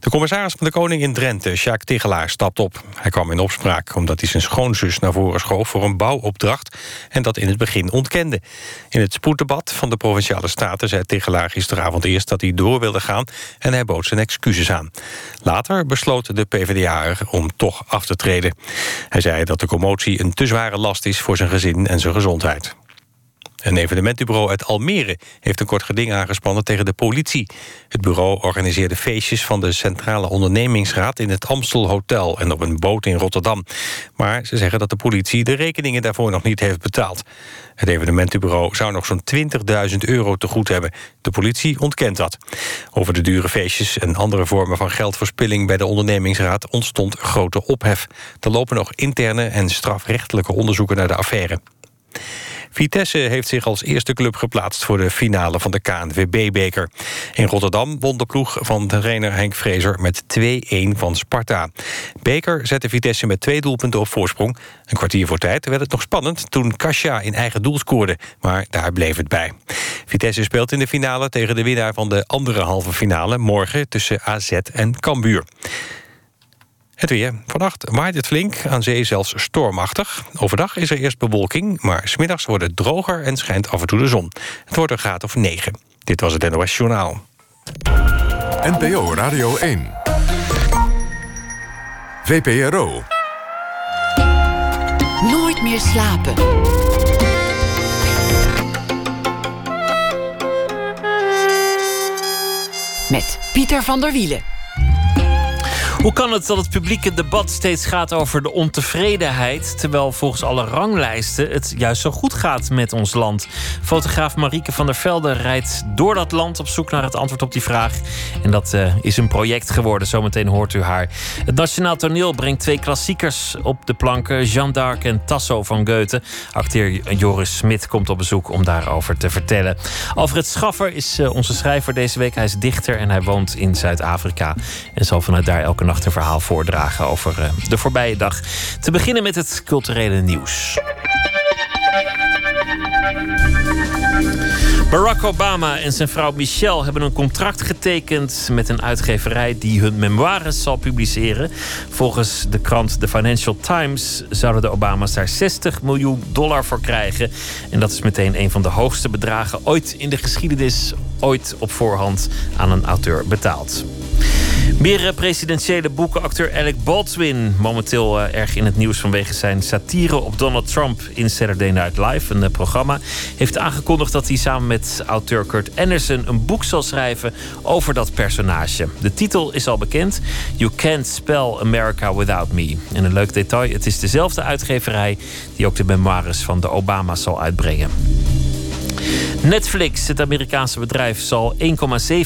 De commissaris van de Koning in Drenthe, Jacques Tigelaar, stapt op. Hij kwam in opspraak omdat hij zijn schoonzus naar voren schoof... voor een bouwopdracht en dat in het begin ontkende. In het spoeddebat van de Provinciale Staten zei Tigelaar gisteravond eerst... dat hij door wilde gaan en hij bood zijn excuses aan. Later besloot de PvdA om toch af te treden. Hij zei dat de commotie een te zware last is voor zijn gezin en zijn gezondheid. Een evenementenbureau uit Almere heeft een kort geding aangespannen tegen de politie. Het bureau organiseerde feestjes van de Centrale Ondernemingsraad in het Amstel Hotel en op een boot in Rotterdam. Maar ze zeggen dat de politie de rekeningen daarvoor nog niet heeft betaald. Het evenementenbureau zou nog zo'n 20.000 euro te goed hebben. De politie ontkent dat. Over de dure feestjes en andere vormen van geldverspilling bij de ondernemingsraad ontstond grote ophef. Er lopen nog interne en strafrechtelijke onderzoeken naar de affaire. Vitesse heeft zich als eerste club geplaatst... voor de finale van de KNVB-beker. In Rotterdam won de ploeg van trainer Henk Vrezer... met 2-1 van Sparta. Beker zette Vitesse met twee doelpunten op voorsprong. Een kwartier voor tijd werd het nog spannend... toen Kasia in eigen doel scoorde, maar daar bleef het bij. Vitesse speelt in de finale tegen de winnaar van de andere halve finale... morgen tussen AZ en Cambuur. Het weer. Vannacht waait het flink, aan zee zelfs stormachtig. Overdag is er eerst bewolking, maar smiddags wordt het droger... en schijnt af en toe de zon. Het wordt een graad of 9. Dit was het NOS Journaal. NPO Radio 1. VPRO. Nooit meer slapen. Met Pieter van der Wielen. Hoe kan het dat het publieke debat steeds gaat over de ontevredenheid, terwijl volgens alle ranglijsten het juist zo goed gaat met ons land? Fotograaf Marieke van der Velde rijdt door dat land op zoek naar het antwoord op die vraag. En dat uh, is een project geworden. Zometeen hoort u haar. Het Nationaal Toneel brengt twee klassiekers op de planken: Jeanne d'Arc en Tasso van Goethe. Acteur Joris Smit komt op bezoek om daarover te vertellen. Alfred Schaffer is uh, onze schrijver deze week. Hij is dichter en hij woont in Zuid-Afrika en zal vanuit daar elke nacht verhaal voordragen over eh, de voorbije dag. Te beginnen met het culturele nieuws. Barack Obama en zijn vrouw Michelle hebben een contract getekend met een uitgeverij die hun memoires zal publiceren. Volgens de krant The Financial Times zouden de Obama's daar 60 miljoen dollar voor krijgen. En dat is meteen een van de hoogste bedragen ooit in de geschiedenis, ooit op voorhand aan een auteur betaald. Meer presidentiële boeken. Acteur Alec Baldwin, momenteel uh, erg in het nieuws vanwege zijn satire op Donald Trump in Saturday Night Live, een uh, programma, heeft aangekondigd dat hij samen met auteur Kurt Anderson een boek zal schrijven over dat personage. De titel is al bekend: You Can't Spell America Without Me. En een leuk detail: het is dezelfde uitgeverij die ook de memoires van de Obama's zal uitbrengen. Netflix, het Amerikaanse bedrijf, zal 1,7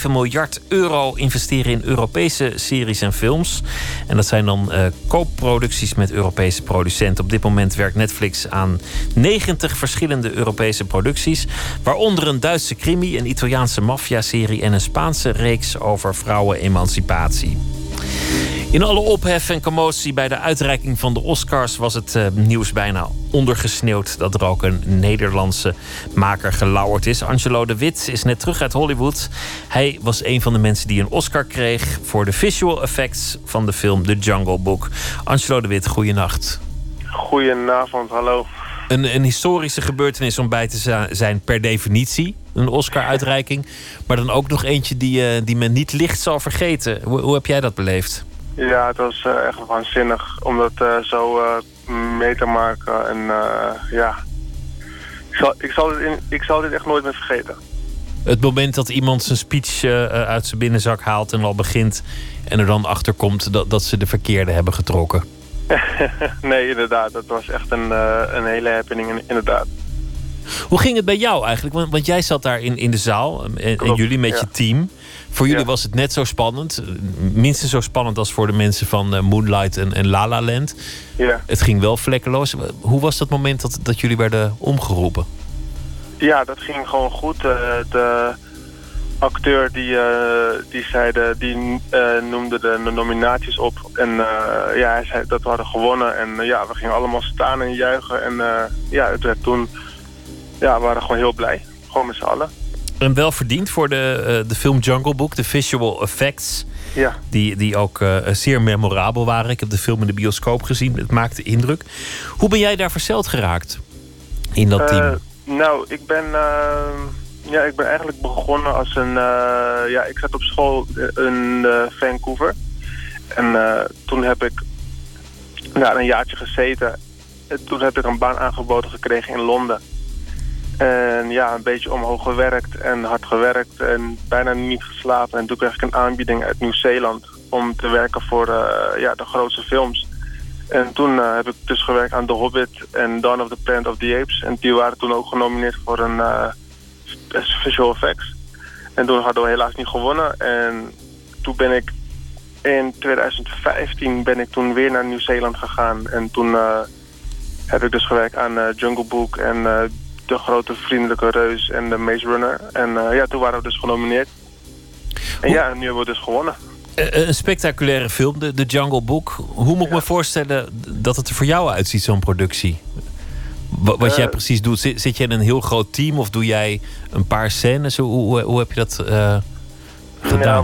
miljard euro investeren in Europese series en films. En dat zijn dan uh, koopproducties met Europese producenten. Op dit moment werkt Netflix aan 90 verschillende Europese producties. Waaronder een Duitse crimi, een Italiaanse maffiaserie en een Spaanse reeks over vrouwenemancipatie. In alle ophef en commotie bij de uitreiking van de Oscars was het uh, nieuws bijna ondergesneeuwd dat er ook een Nederlandse maker gelauwerd is. Angelo de Wit is net terug uit Hollywood. Hij was een van de mensen die een Oscar kreeg voor de visual effects van de film The Jungle Book. Angelo de Wit, goeienacht. Goedenavond, hallo. Een, een historische gebeurtenis om bij te zijn per definitie. Een Oscar-uitreiking. Maar dan ook nog eentje die, eh, die men niet licht zal vergeten. Hoe, hoe heb jij dat beleefd? Ja, het was eh, echt waanzinnig om dat eh, zo mee te maken. En ja, ik zal, ik, zal dit in, ik zal dit echt nooit meer vergeten. Het moment dat iemand zijn speech uit zijn binnenzak haalt en al begint. En er dan achter komt dat, dat ze de verkeerde hebben getrokken. <laughs> nee, inderdaad. Dat was echt een, een hele happening, in- inderdaad. Hoe ging het bij jou eigenlijk? Want, want jij zat daar in, in de zaal en, en jullie met ja. je team. Voor jullie Ja. was het net zo spannend. eh, Minstens zo spannend als voor de mensen van eh, Moonlight en, en La La Land. Ja. Het ging wel vlekkeloos. Hoe was dat moment dat, dat jullie werden omgeroepen? Ja, dat ging gewoon goed. Eh, de acteur die, eh, die, zei de, die noemde de nominaties op. En ja, hij zei dat we hadden gewonnen. En ja, we gingen allemaal staan en juichen. En ja, het werd toen... Ja, we waren gewoon heel blij. Gewoon met z'n allen. En wel verdiend voor de, eh, de film Jungle Book, de visual effects. Ja. Die, die ook eh, zeer memorabel waren. Ik heb de film in de bioscoop gezien. Het maakte indruk. Hoe ben jij daar verzeld geraakt in dat team? Eh, nou, ik ben, ja, ik ben eigenlijk begonnen als een... ja, ik zat op school in Vancouver. En toen heb ik ja, een jaartje gezeten. En toen heb ik een baan aangeboden gekregen in Londen. En ja, een beetje omhoog gewerkt en hard gewerkt en bijna niet geslapen. En toen kreeg ik een aanbieding uit Nieuw-Zeeland om te werken voor eh, ja, de grootste films. En toen eh, heb ik dus gewerkt aan The Hobbit en Dawn of the Planet of the Apes. En die waren toen ook genomineerd voor een eh, visual effects. En toen hadden we helaas niet gewonnen. En toen ben ik in 2015 ben ik toen weer naar Nieuw-Zeeland gegaan. En toen heb ik dus gewerkt aan Jungle Book en De Grote Vriendelijke Reus en The Maze Runner. En eh, ja, toen waren we dus genomineerd. En ja, nu hebben we dus gewonnen. Eh, Een spectaculaire film, de, de Jungle Book. Hoe moet ik me voorstellen dat het er voor jou uitziet, zo'n productie? Wa- Wat, jij Eh, precies doet, zit, zit je in een heel groot team of doe jij een paar scènes? Hoe, hoe, hoe heb je dat eh, Ja,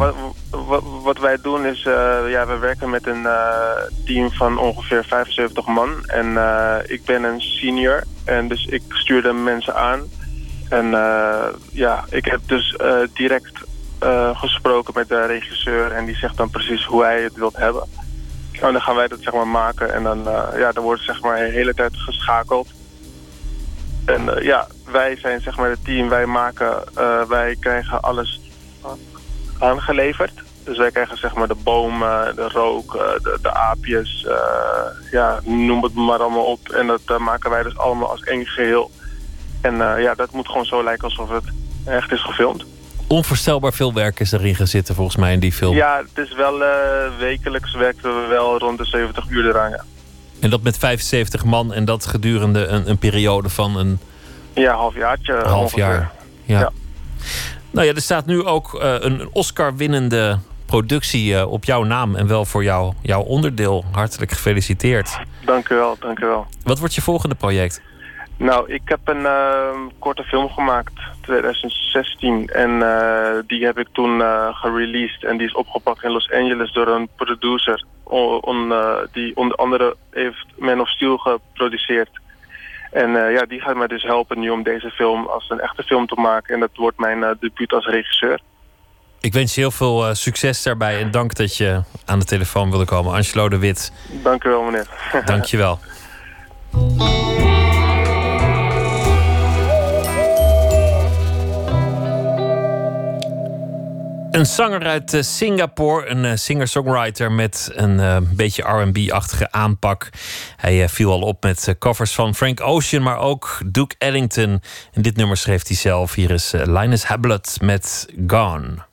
wat, wat, wij doen is, eh, ja, we werken met een eh, team van ongeveer 75 man. En eh, ik ben een senior en dus ik stuur de mensen aan. En ja, ik heb dus direct gesproken met de regisseur en die zegt dan precies hoe hij het wilt hebben. En dan gaan wij dat zeg maar maken en dan, ja, dan wordt zeg maar de hele tijd geschakeld. En ja, wij zijn zeg maar het team, wij maken, wij krijgen alles aangeleverd. Dus wij krijgen zeg maar de bomen, de rook, eh, de, de aapjes, eh, ja, noem het maar allemaal op. En dat eh, maken wij dus allemaal als één geheel. En ja, dat moet gewoon zo lijken alsof het echt is gefilmd. Onvoorstelbaar veel werk is erin gezitten volgens mij in die film. Ja, het is wel wekelijks werken we wel rond de 70 uur eraan, ja. En dat met 75 man en dat gedurende een, een periode van een Ja, halfjaartje half jaar. Ja. Ja. Nou ja, er staat nu ook eh, een Oscar-winnende productie eh, op jouw naam en wel voor jou, jouw onderdeel. Hartelijk gefeliciteerd. Dank u wel, dank u wel. Wat wordt je volgende project? Nou, ik heb een ehm, korte film gemaakt, 2016. En eh, die heb ik toen eh gereleased. En die is opgepakt in Los Angeles door een producer. on, die onder andere heeft Man of Steel geproduceerd. En eh, ja, die gaat mij dus helpen nu om deze film als een echte film te maken. En dat wordt mijn eh, debuut als regisseur. Ik wens je heel veel eh, succes daarbij en dank dat je aan de telefoon wilde komen. Angelo de Wit, Dank u wel, meneer. dank je wel. <laughs> Een zanger uit eh, Singapore, een eh, singer-songwriter met een eh, beetje RB-achtige aanpak. Hij viel al op met covers van Frank Ocean, maar ook Duke Ellington. En dit nummer schreef hij zelf. Hier is Linus Hablet met Gone.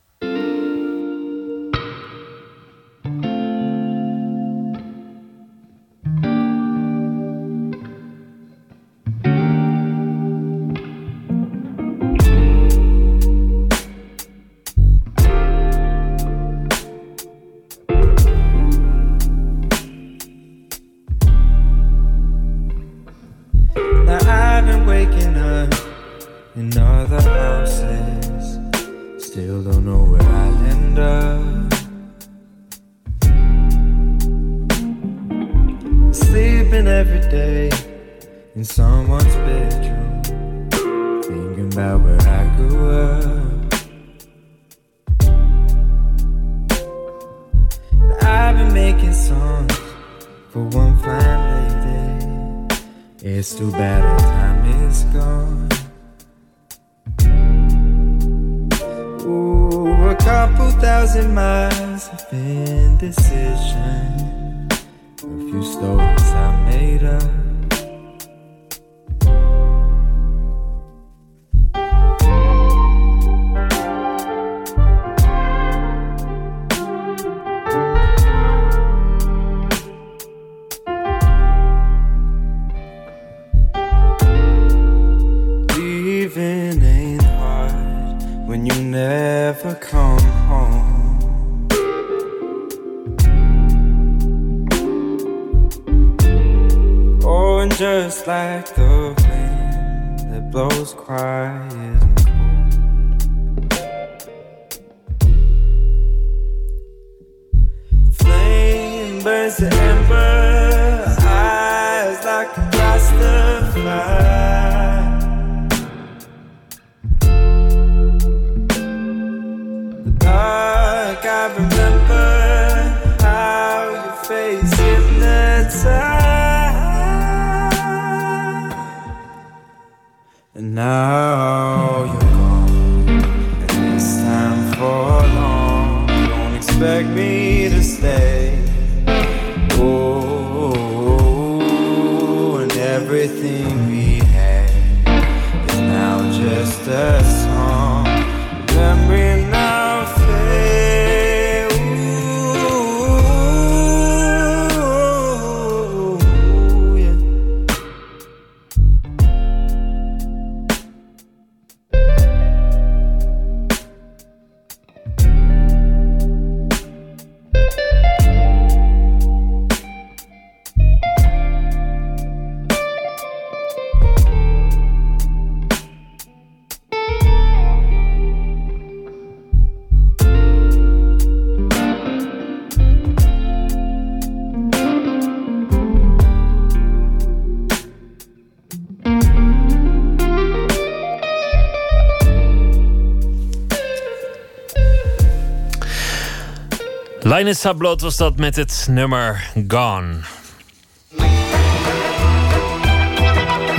Linus Sablot was dat met het nummer Gone.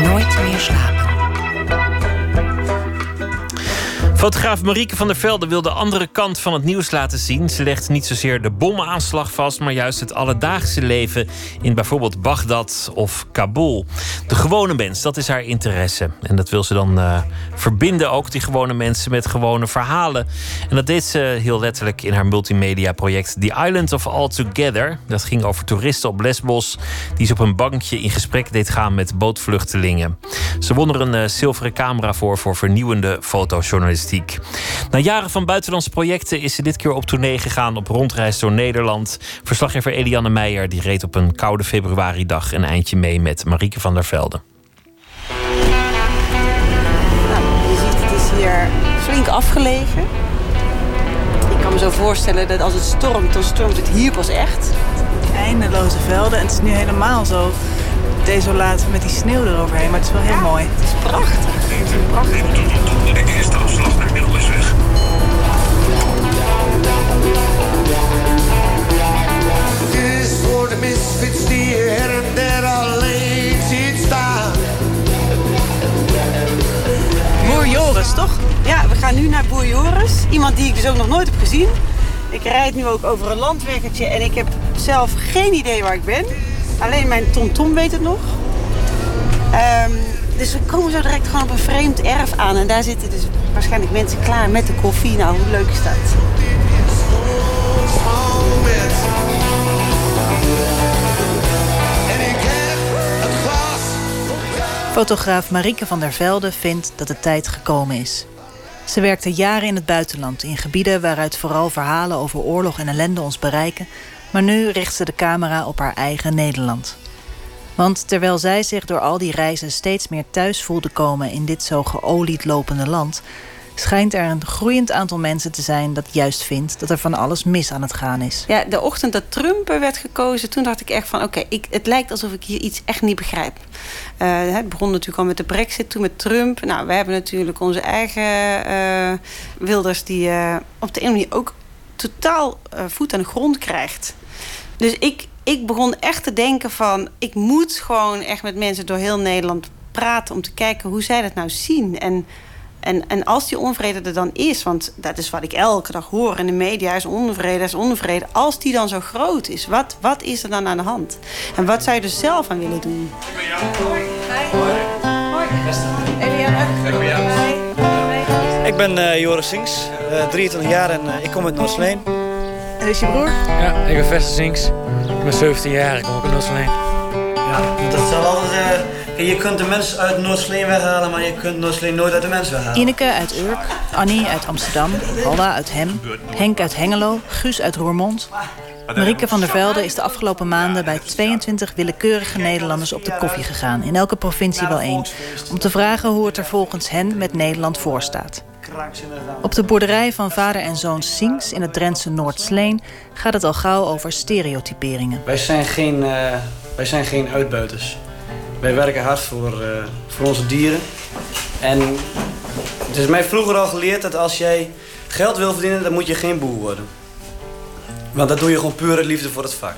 Nooit meer slapen. Fotograaf Marieke van der Velde wil de andere kant van het nieuws laten zien. Ze legt niet zozeer de bommenaanslag vast, maar juist het alledaagse leven in bijvoorbeeld Bagdad of Kabul. De gewone mens, dat is haar interesse. En dat wil ze dan eh, verbinden, ook die gewone mensen, met gewone verhalen. En dat deed ze heel letterlijk in haar multimedia-project The Island of All Together. Dat ging over toeristen op Lesbos die ze op een bankje in gesprek deed gaan met bootvluchtelingen. Ze won er een eh, zilveren camera voor voor vernieuwende fotojournalistiek. Na jaren van buitenlandse projecten is ze dit keer op tournee gegaan op rondreis door Nederland. Verslaggever Eliane Meijer die reed op een koude februaridag een eindje mee met Marieke van der Velde. Nou, je ziet, het is hier flink afgelegen. Ik kan me zo voorstellen dat als het stormt, dan stormt het hier pas echt. Eindeloze velden. En het is nu helemaal zo desolaat met die sneeuw eroverheen. Maar het is wel heel mooi. Het is prachtig. De eerste afslag De misfits die der alleen ziet staan. Boer Joris, toch? Ja, we gaan nu naar Boer Joris. Iemand die ik dus ook nog nooit heb gezien. Ik rijd nu ook over een landweggertje en ik heb zelf geen idee waar ik ben. Alleen mijn tomtom weet het nog. Ehm, dus we komen zo direct gewoon op een vreemd erf aan. En daar zitten dus waarschijnlijk mensen klaar met de koffie. Nou, hoe leuk is dat? Fotograaf Marieke van der Velde vindt dat de tijd gekomen is. Ze werkte jaren in het buitenland, in gebieden waaruit vooral verhalen over oorlog en ellende ons bereiken. Maar nu richt ze de camera op haar eigen Nederland. Want terwijl zij zich door al die reizen steeds meer thuis voelde komen in dit zo geolied lopende land, schijnt er een groeiend aantal mensen te zijn dat juist vindt dat er van alles mis aan het gaan is. Ja, de ochtend dat Trump werd gekozen, toen dacht ik echt van... oké, ik het lijkt alsof ik hier iets echt niet begrijp. Het begon natuurlijk al met de brexit, toen met Trump. Nou, we hebben natuurlijk onze eigen uh, Wilders... die uh, op de ene manier ook totaal voet aan de grond krijgt. Dus ik, ik begon echt te denken van... ik moet gewoon echt met mensen door heel Nederland praten... om te kijken hoe zij dat nou zien. En, en, en als die onvrede er dan is... want dat is wat ik elke dag hoor in de media... is onvrede, is onvrede. Als die dan zo groot is, wat, wat is er dan aan de hand? En wat zou je er zelf aan willen doen? Ik ben uh, Joris Sinks, uh, 23 jaar en uh, ik kom uit Noordsleen. En is je broer? Ja, ik ben Vester Sinks. Ik ben 17 jaar, ik kom ook uit Noordsleen. Ja, dat zal altijd... Uh, je kunt de mensen uit Noordsleen weghalen, maar je kunt Noordsleen nooit uit de mensen weghalen. Ineke uit Urk, Annie uit Amsterdam, Halda uit Hem, Henk uit Hengelo, Guus uit Roermond... Marieke van der Velde is de afgelopen maanden bij 22 willekeurige Nederlanders op de koffie gegaan. In elke provincie wel één. Om te vragen hoe het er volgens hen met Nederland voor staat. Op de boerderij van vader en zoon Sinks in het Drentse Noordsleen gaat het al gauw over stereotyperingen. Wij zijn geen, uh, wij zijn geen uitbuiters. Wij werken hard voor, uh, voor onze dieren. En het is mij vroeger al geleerd dat als jij geld wil verdienen, dan moet je geen boer worden. Want dat doe je gewoon puur uit liefde voor het vak.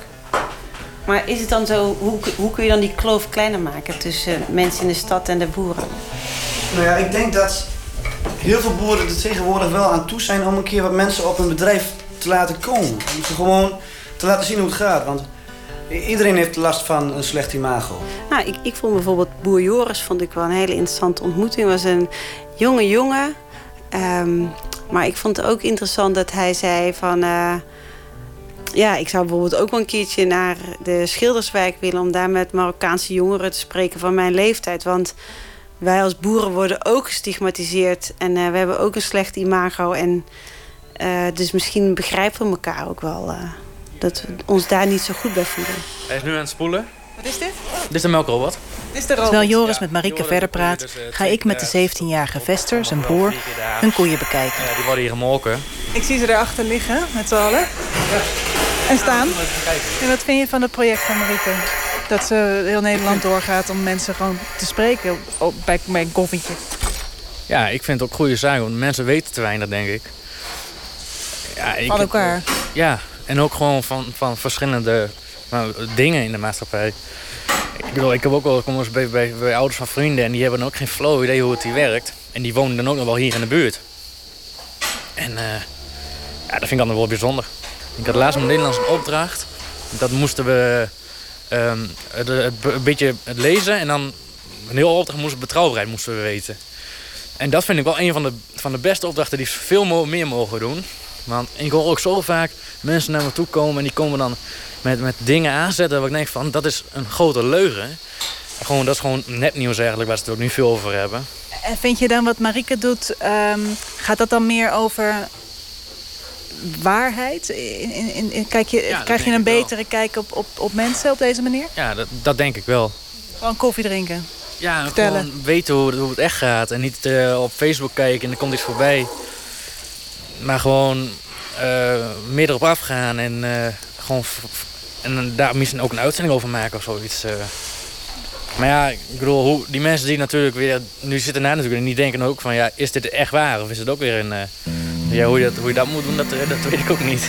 Maar is het dan zo, hoe, hoe kun je dan die kloof kleiner maken tussen mensen in de stad en de boeren? Nou ja, ik denk dat heel veel boeren er tegenwoordig wel aan toe zijn om een keer wat mensen op een bedrijf te laten komen. Om ze gewoon te laten zien hoe het gaat. Want iedereen heeft last van een slecht imago. Nou, ik, ik vond bijvoorbeeld boer Joris vond ik wel een hele interessante ontmoeting. was een jonge jongen. Um, maar ik vond het ook interessant dat hij zei van... Uh, ja, ik zou bijvoorbeeld ook wel een keertje naar de Schilderswijk willen... om daar met Marokkaanse jongeren te spreken van mijn leeftijd. Want wij als boeren worden ook gestigmatiseerd. En uh, we hebben ook een slecht imago. En uh, dus misschien begrijpen we elkaar ook wel. Dat we ons daar niet zo goed bij voelen. Hij is nu aan het spoelen. Wat is dit? Dit is de melkrobot. Terwijl Joris met Marieke verder praat, ga ik met de 17-jarige Vester, zijn broer, hun koeien bekijken. Ja, die worden hier gemolken. Ik zie ze erachter liggen, met z'n allen. En staan. En wat vind je van het project van Marieke? Dat ze heel Nederland doorgaat om mensen gewoon te spreken bij, bij een koffietje. Ja, ik vind het ook goede zaken, want mensen weten te weinig, denk ik. Ja, ik van elkaar? Ja, en ook gewoon van, van verschillende nou, dingen in de maatschappij. Ik bedoel, ik heb ook wel eens bij, bij, bij, ouders van vrienden en die hebben ook geen flow idee hoe het hier werkt. En die wonen dan ook nog wel hier in de buurt. En uh, ja, dat vind ik dan wel bijzonder. Ik had laatst een Nederlands opdracht. Dat moesten we um, het, het, een beetje het lezen en dan een heel opdracht moesten betrouwbaarheid moesten we weten. En dat vind ik wel een van de, van de beste opdrachten die veel meer mogen doen. Want ik hoor ook zo vaak mensen naar me toe komen en die komen dan met, met dingen aanzetten waar ik denk van dat is een grote leugen. Gewoon, dat is gewoon nepnieuws eigenlijk waar ze het ook niet veel over hebben. En vind je dan wat Marike doet, um, gaat dat dan meer over waarheid? In, in, in, kijk je, ja, krijg je een betere wel. kijk op, op, op mensen op deze manier? Ja, dat, dat denk ik wel. Gewoon koffie drinken? Ja, Vertellen. gewoon weten hoe, hoe het echt gaat. En niet uh, op Facebook kijken en er komt iets voorbij. Maar gewoon uh, meer erop afgaan en uh, gewoon en daar misschien ook een uitzending over maken of zoiets. Uh. Maar ja, ik bedoel, hoe, die mensen die natuurlijk weer nu zitten na natuurlijk en die denken ook van ja, is dit echt waar of is het ook weer een ja, hoe je dat, hoe je dat moet doen, dat, dat weet ik ook niet.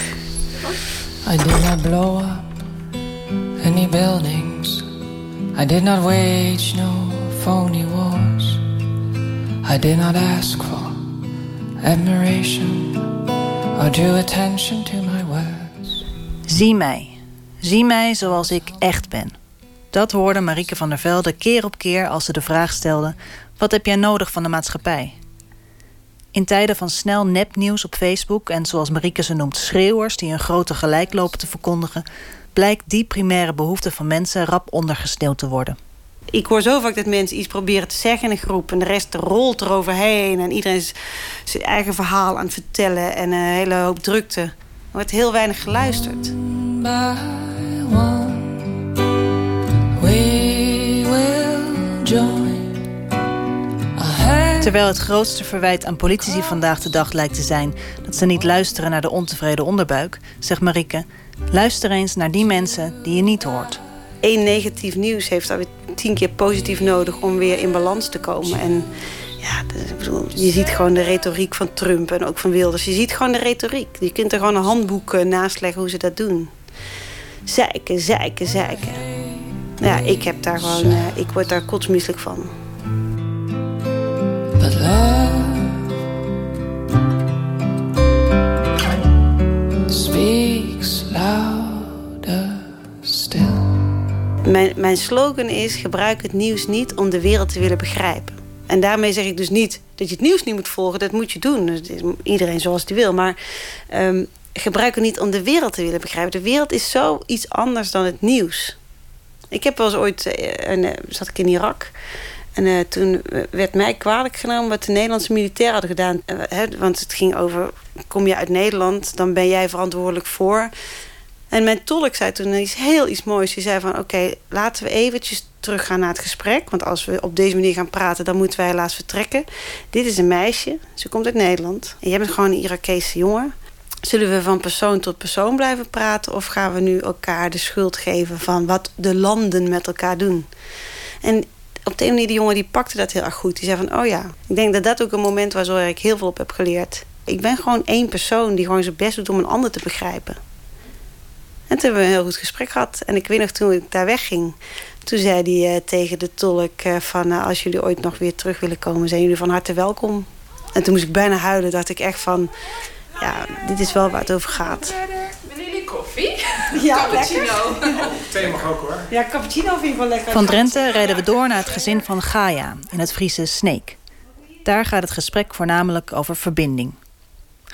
I did not blow up any buildings. I did not wage no phony wars. I did not ask for attention to my words. Zie mij. Zie mij zoals ik echt ben. Dat hoorde Marieke van der Velde keer op keer als ze de vraag stelde: wat heb jij nodig van de maatschappij? In tijden van snel nepnieuws op Facebook en zoals Marieke ze noemt schreeuwers die een grote gelijk lopen te verkondigen, blijkt die primaire behoefte van mensen rap ondergesneeuwd te worden. Ik hoor zo vaak dat mensen iets proberen te zeggen in een groep en de rest rolt eroverheen en iedereen is zijn eigen verhaal aan het vertellen en een hele hoop drukte. Er wordt heel weinig geluisterd. we will join a Terwijl het grootste verwijt aan politici vandaag de dag lijkt te zijn dat ze niet luisteren naar de ontevreden onderbuik, zegt Marieke: luister eens naar die mensen die je niet hoort. Eén negatief nieuws heeft alweer tien keer positief nodig om weer in balans te komen. En ja, ik bedoel, je ziet gewoon de retoriek van Trump en ook van Wilders. Je ziet gewoon de retoriek. Je kunt er gewoon een handboek eh, naast leggen hoe ze dat doen. Zeiken, zeiken, zeiken. Ja, ik heb daar gewoon, eh, ik word daar kotsmisselijk van. Mijn, mijn slogan is: gebruik het nieuws niet om de wereld te willen begrijpen. En daarmee zeg ik dus niet dat je het nieuws niet moet volgen. Dat moet je doen. Is iedereen zoals die wil. Maar ehm, gebruik het niet om de wereld te willen begrijpen. De wereld is zo iets anders dan het nieuws. Ik heb wel eens ooit, eh, een, eh, zat ik in Irak. En eh, toen werd mij kwalijk genomen wat de Nederlandse militairen hadden gedaan. Hè, want het ging over, kom je uit Nederland, dan ben jij verantwoordelijk voor. En mijn tolk zei toen iets heel iets moois. Die zei van, oké, laten we eventjes teruggaan naar het gesprek. Want als we op deze manier gaan praten, dan moeten wij helaas vertrekken. Dit is een meisje, ze komt uit Nederland. En jij bent gewoon een Irakese jongen. Zullen we van persoon tot persoon blijven praten... of gaan we nu elkaar de schuld geven van wat de landen met elkaar doen? En op de ene manier, die jongen die pakte dat heel erg goed. Die zei van, oh ja, ik denk dat dat ook een moment was... waar ik heel veel op heb geleerd. Ik ben gewoon één persoon die gewoon zijn best doet om een ander te begrijpen. En toen hebben we een heel goed gesprek gehad. En ik weet nog, toen ik daar wegging... toen zei hij eh, tegen de tolk eh, van... eh, als jullie ooit nog weer terug willen komen... zijn jullie van harte welkom. En toen moest ik bijna huilen. dacht ik echt van... ja, dit is wel waar het over gaat. Willen jullie koffie? <laughs> Ja, Cappuccino. <laughs> Thee mag ook hoor. Ja, cappuccino vind ik wel lekker. Van Drenthe rijden we door naar het gezin van Gaia in het Friese Sneek. Daar gaat het gesprek voornamelijk over verbinding.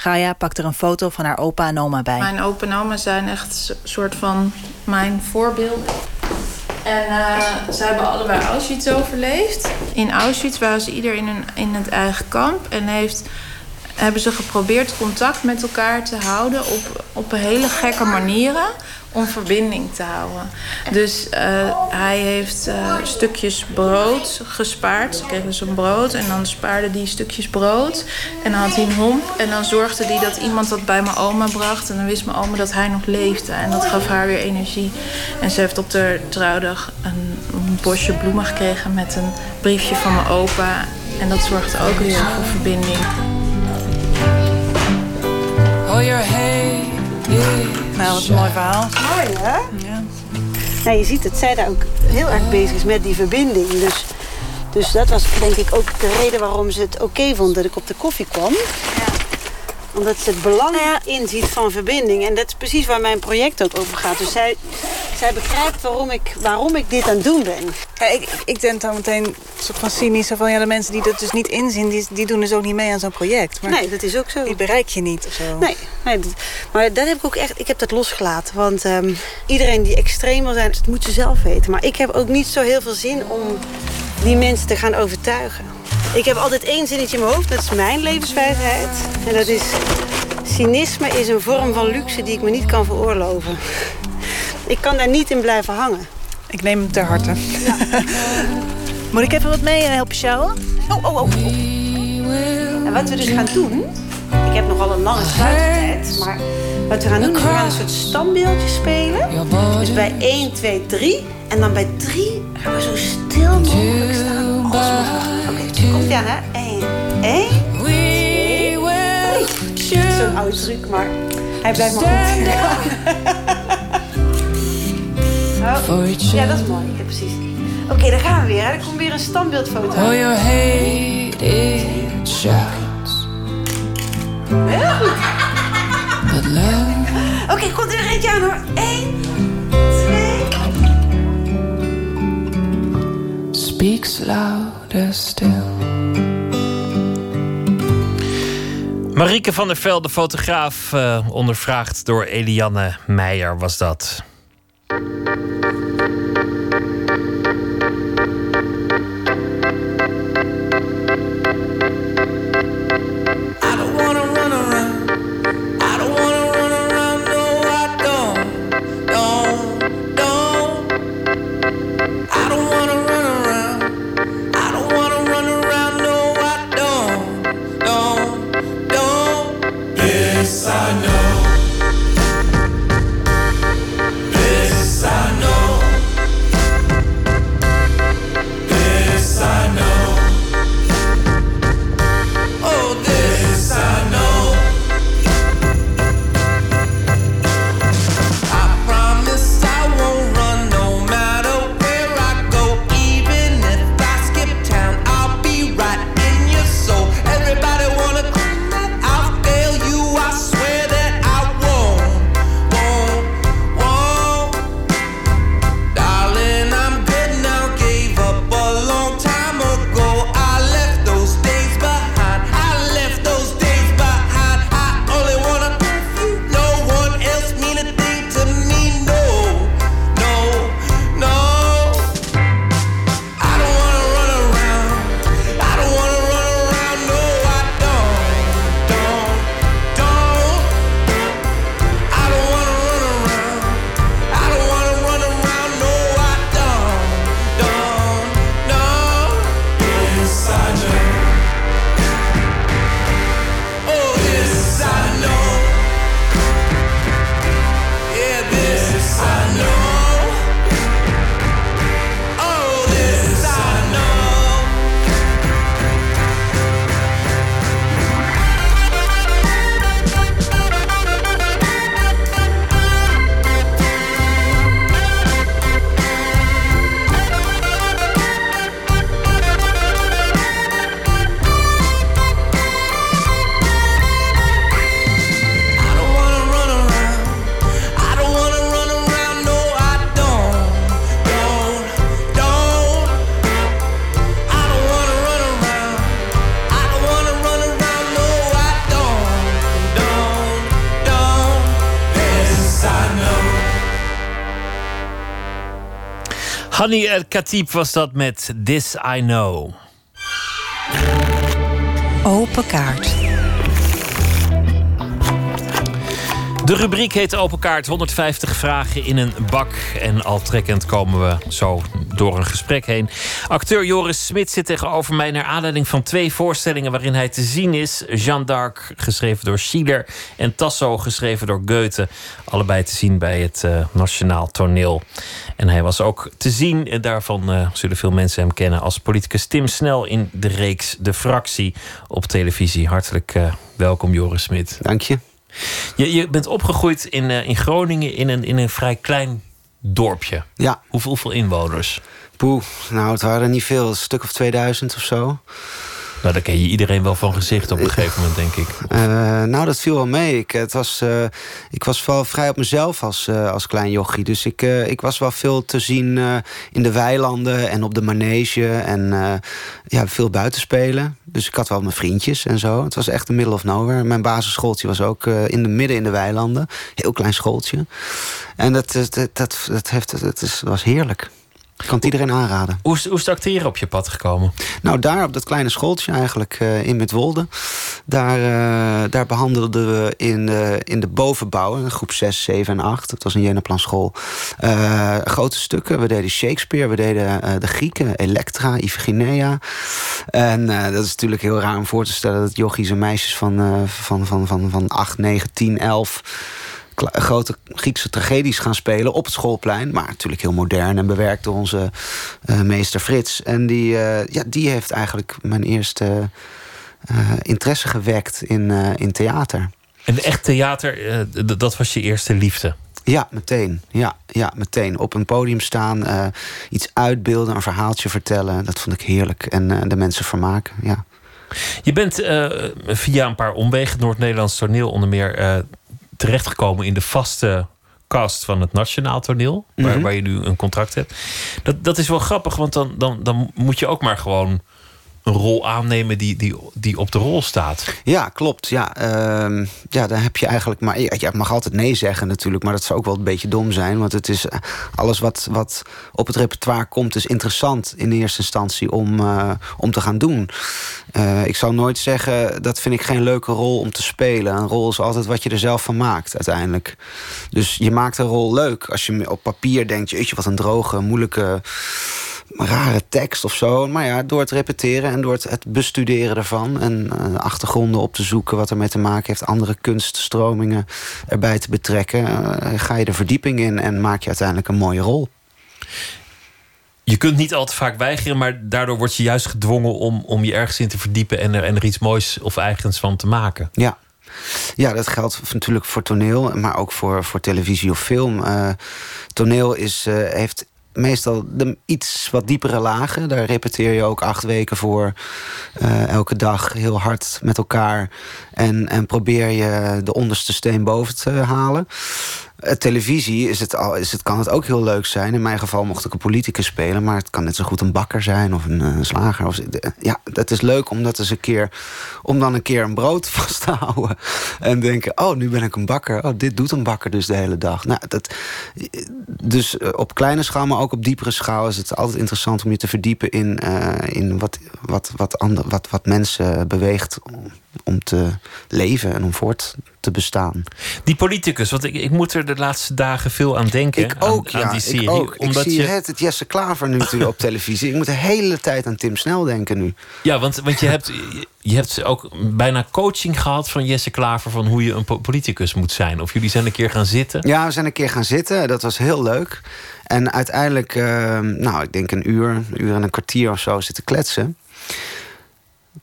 Gaia pakt er een foto van haar opa en oma bij. Mijn opa en oma zijn echt een soort van mijn voorbeelden. En eh, ze hebben allebei Auschwitz overleefd. In Auschwitz waren ze ieder in, een, in het eigen kamp. En heeft, hebben ze geprobeerd contact met elkaar te houden op, op hele gekke manieren. Om verbinding te houden. Dus eh, hij heeft eh, stukjes brood gespaard. Ze kregen dus een brood en dan spaarde hij stukjes brood. En dan had hij een homp. En dan zorgde hij dat iemand dat bij mijn oma bracht. En dan wist mijn oma dat hij nog leefde. En dat gaf haar weer energie. En ze heeft op de trouwdag een, een bosje bloemen gekregen met een briefje van mijn opa. En dat zorgde ook weer voor verbinding. Oh, your hate Nou, wat een mooi verhaal. Mooi, hè? Ja. Nou, je ziet dat zij daar ook heel erg bezig is met die verbinding. Dus, dus dat was denk ik ook de reden waarom ze het oké vond dat ik op de koffie kwam. Omdat ze het belang inziet van verbinding. En dat is precies waar mijn project ook over gaat. Dus zij, zij begrijpt waarom ik, waarom ik dit aan het doen ben. Ja, ik, ik denk dan meteen een soort van cynisch. Van, ja, de mensen die dat dus niet inzien, die, die doen dus ook niet mee aan zo'n project. Maar Nee, dat is ook zo. Die bereik je niet of zo. Nee, nee dat- maar dat heb ik ook echt. Ik heb dat losgelaten. Want ehm, iedereen die extreem wil zijn, dat moet ze zelf weten. Maar ik heb ook niet zo heel veel zin om die mensen te gaan overtuigen. Ik heb altijd één zinnetje in mijn hoofd. Dat is mijn levenswijsheid. En dat is... Cynisme is een vorm van luxe die ik me niet kan veroorloven. Ik kan daar niet in blijven hangen. Ik neem hem ter harte. <laughs> Moet ik even wat mee eh, helpen sjouwen? Oh, oh, oh. oh. En wat we dus gaan doen... Ik heb nogal een lange sluitertijd. Maar wat we gaan doen, is we gaan een soort standbeeldje spelen. Dus bij 1, 2, 3. En dan bij 3 gaan we zo stil mogelijk staan. Als mogelijk. Komt ie aan, hè? 1, 1, 2, 3. Zo'n oude truc, maar hij blijft maar goed. <laughs> Oh, ja, dat is mooi. Ja, precies. Oké, daar gaan we weer. Hè. Er komt weer een standbeeldfoto. Oh, your hate it shouts. Heel goed. Oké, komt er weer eentje aan hoor. 1, 2. speaks louder still. Marieke van der Velde, fotograaf, eh, ondervraagd door Eliane Meijer, was dat. Honey El Khatib was dat met This I Know. Open kaart. De rubriek heet Open Kaart. 150 vragen in een bak. En al trekkend komen we zo door een gesprek heen. Acteur Joris Smit zit tegenover mij naar aanleiding van twee voorstellingen waarin hij te zien is. Jeanne d'Arc, geschreven door Schiller. En Tasso, geschreven door Goethe. Allebei te zien bij het uh, Nationaal Toneel. En hij was ook te zien, en daarvan uh, zullen veel mensen hem kennen, als politicus Tim Snel in de reeks De Fractie op televisie. Hartelijk uh, welkom, Joris Smit. Dank je. Je, je bent opgegroeid in, uh, in Groningen in een, in een vrij klein dorpje. Ja. Hoeveel, hoeveel inwoners? Poeh, nou het waren niet veel. Een stuk of 2000 of zo. Nou, daar ken je iedereen wel van gezicht op een gegeven moment, denk ik. Uh, nou, dat viel wel mee. Ik, het was, uh, ik was wel vrij op mezelf als, uh, als klein jochie. Dus ik, ik was wel veel te zien in de weilanden en op de manege. En ja, veel buitenspelen. Dus ik had wel mijn vriendjes en zo. Het was echt een middle of nowhere. Mijn basisschooltje was ook in de midden in de weilanden. Heel klein schooltje. En dat, dat, dat, dat, heeft, dat is, was heerlijk. Ik kan het iedereen aanraden. Hoe is, hoe is het acteren op je pad gekomen? Nou, daar op dat kleine schooltje eigenlijk uh, in Midwolde. Daar, uh, daar behandelden we in, uh, in de bovenbouw, groep 6, 7 en 8. Dat was een Jenaplan school. grote stukken. We deden Shakespeare, we deden de Grieken, Elektra, Iphigenia. En dat is natuurlijk heel raar om voor te stellen dat jochies en meisjes van, van, van, van, van 8, 9, 10, 11 grote Griekse tragedies gaan spelen op het schoolplein. Maar natuurlijk heel modern en bewerkt door onze uh, meester Frits. En die, uh, ja, die heeft eigenlijk mijn eerste uh, interesse gewekt in, in theater. En echt theater, dat was je eerste liefde? Ja, meteen. Ja, ja, meteen. Op een podium staan, iets uitbeelden, een verhaaltje vertellen. Dat vond ik heerlijk. En de mensen vermaken, ja. Je bent via een paar omwegen, Noord-Nederlands toneel onder meer terechtgekomen in de vaste cast van het Nationaal Toneel, waar, Mhm. waar je nu een contract hebt. Dat, dat is wel grappig, want dan, dan, dan moet je ook maar gewoon een rol aannemen die, die, die op de rol staat. Ja, klopt. Ja, uh, ja, dan heb je eigenlijk maar. Je mag altijd nee zeggen natuurlijk, maar dat zou ook wel een beetje dom zijn. Want het is eh, alles wat, wat op het repertoire komt, is interessant in eerste instantie om, uh, om te gaan doen. Uh, ik zou nooit zeggen, dat vind ik geen leuke rol om te spelen. Een rol is altijd wat je er zelf van maakt, uiteindelijk. Dus je maakt een rol leuk. Als je op papier denkt, jeetje, wat een droge, moeilijke rare tekst of zo. Maar ja, door het repeteren en door het, het bestuderen ervan... en uh, achtergronden op te zoeken wat ermee te maken heeft... andere kunststromingen erbij te betrekken... Uh, ga je de verdieping in en maak je uiteindelijk een mooie rol. Je kunt niet al te vaak weigeren, maar daardoor word je juist gedwongen... om, om je ergens in te verdiepen en er, en er iets moois of eigens van te maken. Ja. Ja, dat geldt natuurlijk voor toneel, maar ook voor, voor televisie of film. Uh, toneel is, heeft meestal de iets wat diepere lagen. Daar repeteer je ook acht weken voor. Uh, elke dag heel hard met elkaar. En, en probeer je de onderste steen boven te halen. Uh, televisie is het al, is het, kan het ook heel leuk zijn. In mijn geval mocht ik een politicus spelen. Maar het kan net zo goed een bakker zijn of een, een slager. Of, ja, het is leuk om, dat een keer, om dan een keer een brood <laughs> vast te houden. En denken, oh, nu ben ik een bakker. Oh, dit doet een bakker dus de hele dag. Nou, dat, dus op kleine schaal, maar ook op diepere schaal... is het altijd interessant om je te verdiepen in, in wat, wat, wat, ander, wat, wat mensen beweegt... Om, te leven en om voort te bestaan. Die politicus, want ik, ik moet er de laatste dagen veel aan denken. Ik ook, aan, ja. aan die serie, ik ook. Omdat ik zie je... het, het Jesse Klaver nu natuurlijk op <laughs> televisie. Ik moet de hele tijd aan Tim Snel denken nu. Ja, want, want je, hebt, je hebt ook bijna coaching gehad van Jesse Klaver... van hoe je een politicus moet zijn. Of jullie zijn een keer gaan zitten. Ja, we zijn een keer gaan zitten. Dat was heel leuk. En uiteindelijk, uh, nou, ik denk een uur, een uur en een kwartier of zo zitten kletsen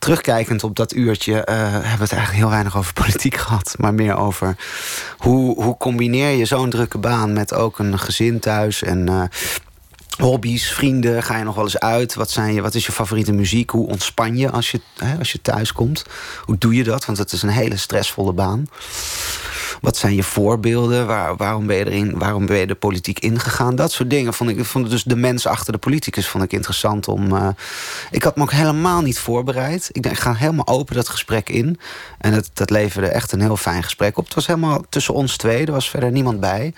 terugkijkend op dat uurtje uh, hebben we het eigenlijk heel weinig over politiek <laughs> gehad. Maar meer over hoe, hoe combineer je zo'n drukke baan met ook een gezin thuis en. Uh, hobby's, vrienden, ga je nog wel eens uit? Wat, zijn je, wat is je favoriete muziek? Hoe ontspan je als je, hè, als je thuis komt? Hoe doe je dat? Want het is een hele stressvolle baan. Wat zijn je voorbeelden? Waar, waarom, ben je erin, waarom ben je de politiek ingegaan? Dat soort dingen vond ik. Vond dus de mens achter de politicus vond ik interessant om. Uh, ik had me ook helemaal niet voorbereid. Ik, ik ga helemaal open dat gesprek in. En het, dat leverde echt een heel fijn gesprek op. Het was helemaal tussen ons twee. Er was verder niemand bij.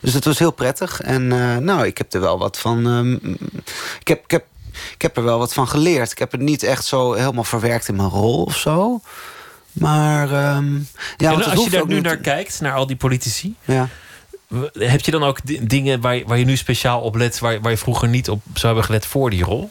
Dus het was heel prettig. En uh, nou, ik heb er wel wat van. Um, ik, heb, ik, heb, ik heb er wel wat van geleerd. Ik heb het niet echt zo helemaal verwerkt in mijn rol of zo. Maar um, ja, en als je daar nu naar kijkt, naar al die politici. Ja. Heb je dan ook dingen waar, waar je nu speciaal op let, waar, waar je vroeger niet op zou hebben gelet voor die rol?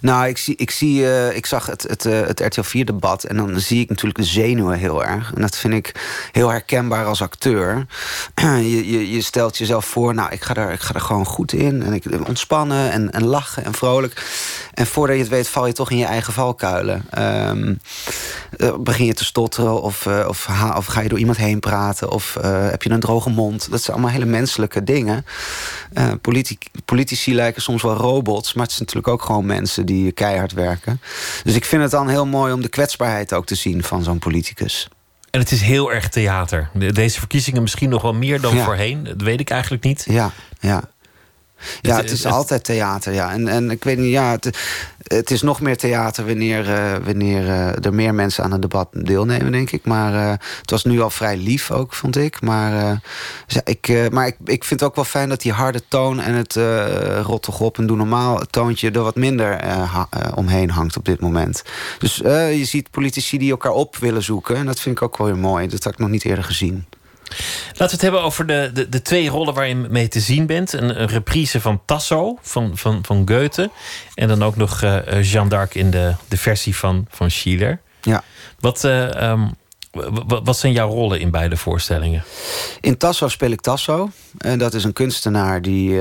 Nou, ik, zie, ik, zie, uh, ik zag het, het, uh, het RTL 4-debat en dan zie ik natuurlijk de zenuwen heel erg. En dat vind ik heel herkenbaar als acteur. <clears throat> je, je, je, stelt jezelf voor, nou, ik ga, er, ik ga er gewoon goed in. En ik ontspannen en, en lachen en vrolijk. En voordat je het weet, val je toch in je eigen valkuilen. Um, uh, begin je te stotteren of, of, of, ga je door iemand heen praten of heb je een droge mond. Dat zijn allemaal hele menselijke dingen. Uh, politici, politici lijken soms wel robots, maar het zijn natuurlijk ook gewoon mensen die keihard werken. Dus ik vind het dan heel mooi om de kwetsbaarheid ook te zien van zo'n politicus. En het is heel erg theater. Deze verkiezingen misschien nog wel meer dan Ja. voorheen. Dat weet ik eigenlijk niet. Ja, ja. Ja, Het- is altijd theater, ja. En, en ik weet niet, ja, het, het is nog meer theater wanneer, eh, wanneer eh, er meer mensen aan het debat deelnemen, denk ik. Maar eh, het was nu al vrij lief ook, vond ik. Maar, dus ja, ik, maar ik, ik vind het ook wel fijn dat die harde toon en het rot toch op en doe normaal toontje er wat minder ha- omheen hangt op dit moment. Dus je ziet politici die elkaar op willen zoeken. En dat vind ik ook wel weer mooi. Dat had ik nog niet eerder gezien. Laten we het hebben over de, de, de twee rollen waar je mee te zien bent. Een, een reprise van Tasso van, van, van Goethe. En dan ook nog eh, Jeanne d'Arc in de, de versie van, van Schiller. Ja. Wat, w- wat zijn jouw rollen in beide voorstellingen? In Tasso speel ik Tasso. En dat is een kunstenaar die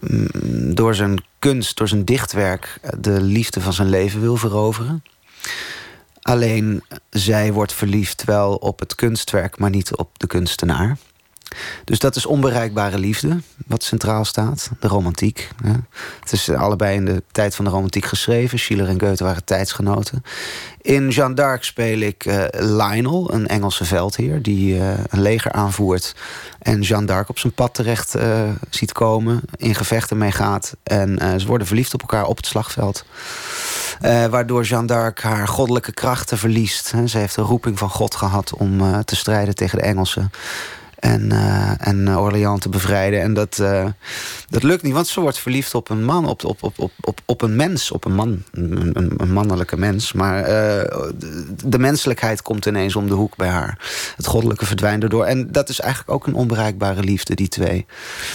mm, door zijn kunst, door zijn dichtwerk... de liefde van zijn leven wil veroveren. Alleen zij wordt verliefd wel op het kunstwerk, maar niet op de kunstenaar. Dus dat is onbereikbare liefde, wat centraal staat. De romantiek. Hè. Het is allebei in de tijd van de romantiek geschreven. Schiller en Goethe waren tijdsgenoten. In Jeanne d'Arc speel ik eh, Lionel, een Engelse veldheer... die eh, een leger aanvoert en Jeanne d'Arc op zijn pad terecht eh, ziet komen... in gevechten meegaat. En eh, ze worden verliefd op elkaar op het slagveld. Waardoor Jeanne d'Arc haar goddelijke krachten verliest. Ze heeft een roeping van God gehad om te strijden tegen de Engelsen. En, eh, en eh, Orléans te bevrijden. En dat, eh, dat lukt niet, want ze wordt verliefd op een man, op, op, op, op, op, op een mens, op een man, een, een, mannelijke mens. Maar de, de menselijkheid komt ineens om de hoek bij haar. Het goddelijke verdwijnt erdoor. En dat is eigenlijk ook een onbereikbare liefde, die twee.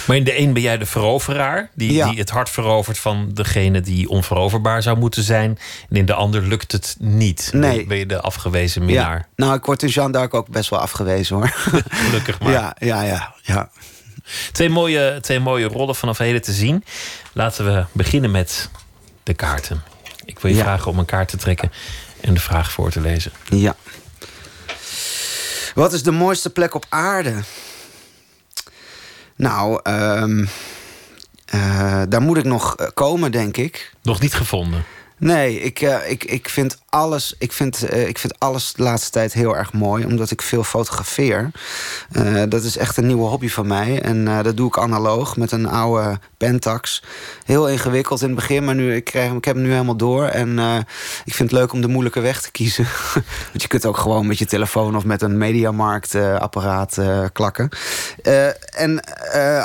Maar in de een ben jij de veroveraar, die, Ja. die het hart verovert van degene die onveroverbaar zou moeten zijn. En in de ander lukt het niet. Nee. Ben je de afgewezen minnaar. Ja. Nou, ik word in Jeanne d'Arc ook best wel afgewezen hoor. <laughs> Gelukkig maar. Ja, ja, ja. ja. Twee, mooie, twee mooie rollen vanaf heden te zien. Laten we beginnen met de kaarten. Ik wil je Ja. vragen om een kaart te trekken en de vraag voor te lezen. Ja. Wat is de mooiste plek op aarde? Nou, ehm, eh, daar moet ik nog eh, komen, denk ik. Nog niet gevonden. Nee, ik, eh, ik, ik, vind alles, ik, vind, eh, ik vind alles de laatste tijd heel erg mooi, omdat ik veel fotografeer. Eh, dat is echt een nieuwe hobby van mij. En dat doe ik analoog met een oude Pentax. Heel ingewikkeld in het begin, maar nu, ik, krijg, ik heb hem nu helemaal door. En ik vind het leuk om de moeilijke weg te kiezen. <laughs> Want je kunt ook gewoon met je telefoon of met een mediamarkt-apparaat klakken. En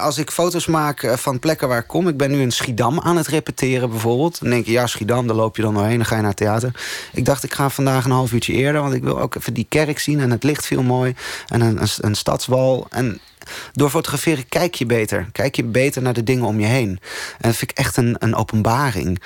als ik foto's maak van plekken waar ik kom... ik ben nu in Schiedam aan het repeteren bijvoorbeeld. Dan denk je, ja, Schiedam, daar loop je dan doorheen, dan ga je naar het theater. Ik dacht, ik ga vandaag een half uurtje eerder... want ik wil ook even die kerk zien en het licht viel mooi. En een, een, stadswal. En door fotograferen kijk je beter. Kijk je beter naar de dingen om je heen. En dat vind ik echt een, een openbaring.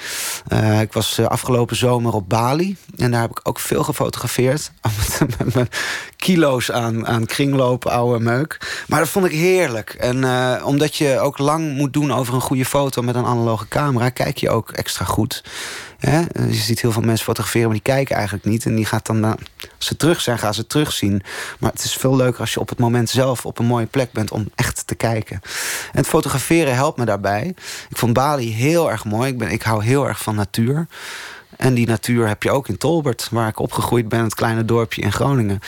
Eh, ik was eh, afgelopen zomer op Bali. En daar heb ik ook veel gefotografeerd. <laughs> Met, met kilo's aan, aan kringloop, oude meuk. Maar dat vond ik heerlijk. En eh, omdat je ook lang moet doen over een goede foto met een analoge camera... kijk je ook extra goed. Je ziet heel veel mensen fotograferen, maar die kijken eigenlijk niet. En die gaat dan, als ze terug zijn, gaan ze terugzien. Maar het is veel leuker als je op het moment zelf op een mooie plek bent om echt te kijken. En het fotograferen helpt me daarbij. Ik vond Bali heel erg mooi. Ik, ben, ik hou heel erg van natuur. En die natuur heb je ook in Tolbert, waar ik opgegroeid ben, het kleine dorpje in Groningen.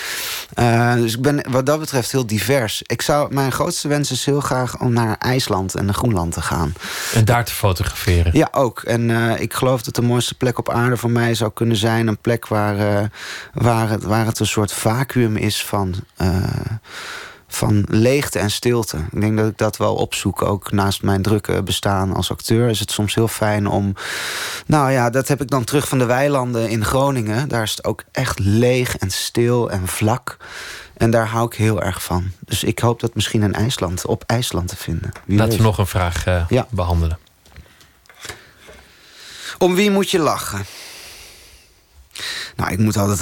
Eh, dus ik ben wat dat betreft heel divers. Ik zou, mijn grootste wens is heel graag om naar IJsland en naar Groenland te gaan. En daar te fotograferen. Ja, ook. En eh, ik geloof dat de mooiste plek op aarde voor mij zou kunnen zijn... een plek waar, eh, waar, het, waar het een soort vacuüm is van... van leegte en stilte. Ik denk dat ik dat wel opzoek. Ook naast mijn drukke bestaan als acteur is het soms heel fijn om... Nou ja, dat heb ik dan terug van de weilanden in Groningen. Daar is het ook echt leeg en stil en vlak. En daar hou ik heel erg van. Dus ik hoop dat misschien in IJsland, op IJsland te vinden. Wie Laten we nog een vraag eh, behandelen. Om wie moet je lachen? Nou, ik moet altijd,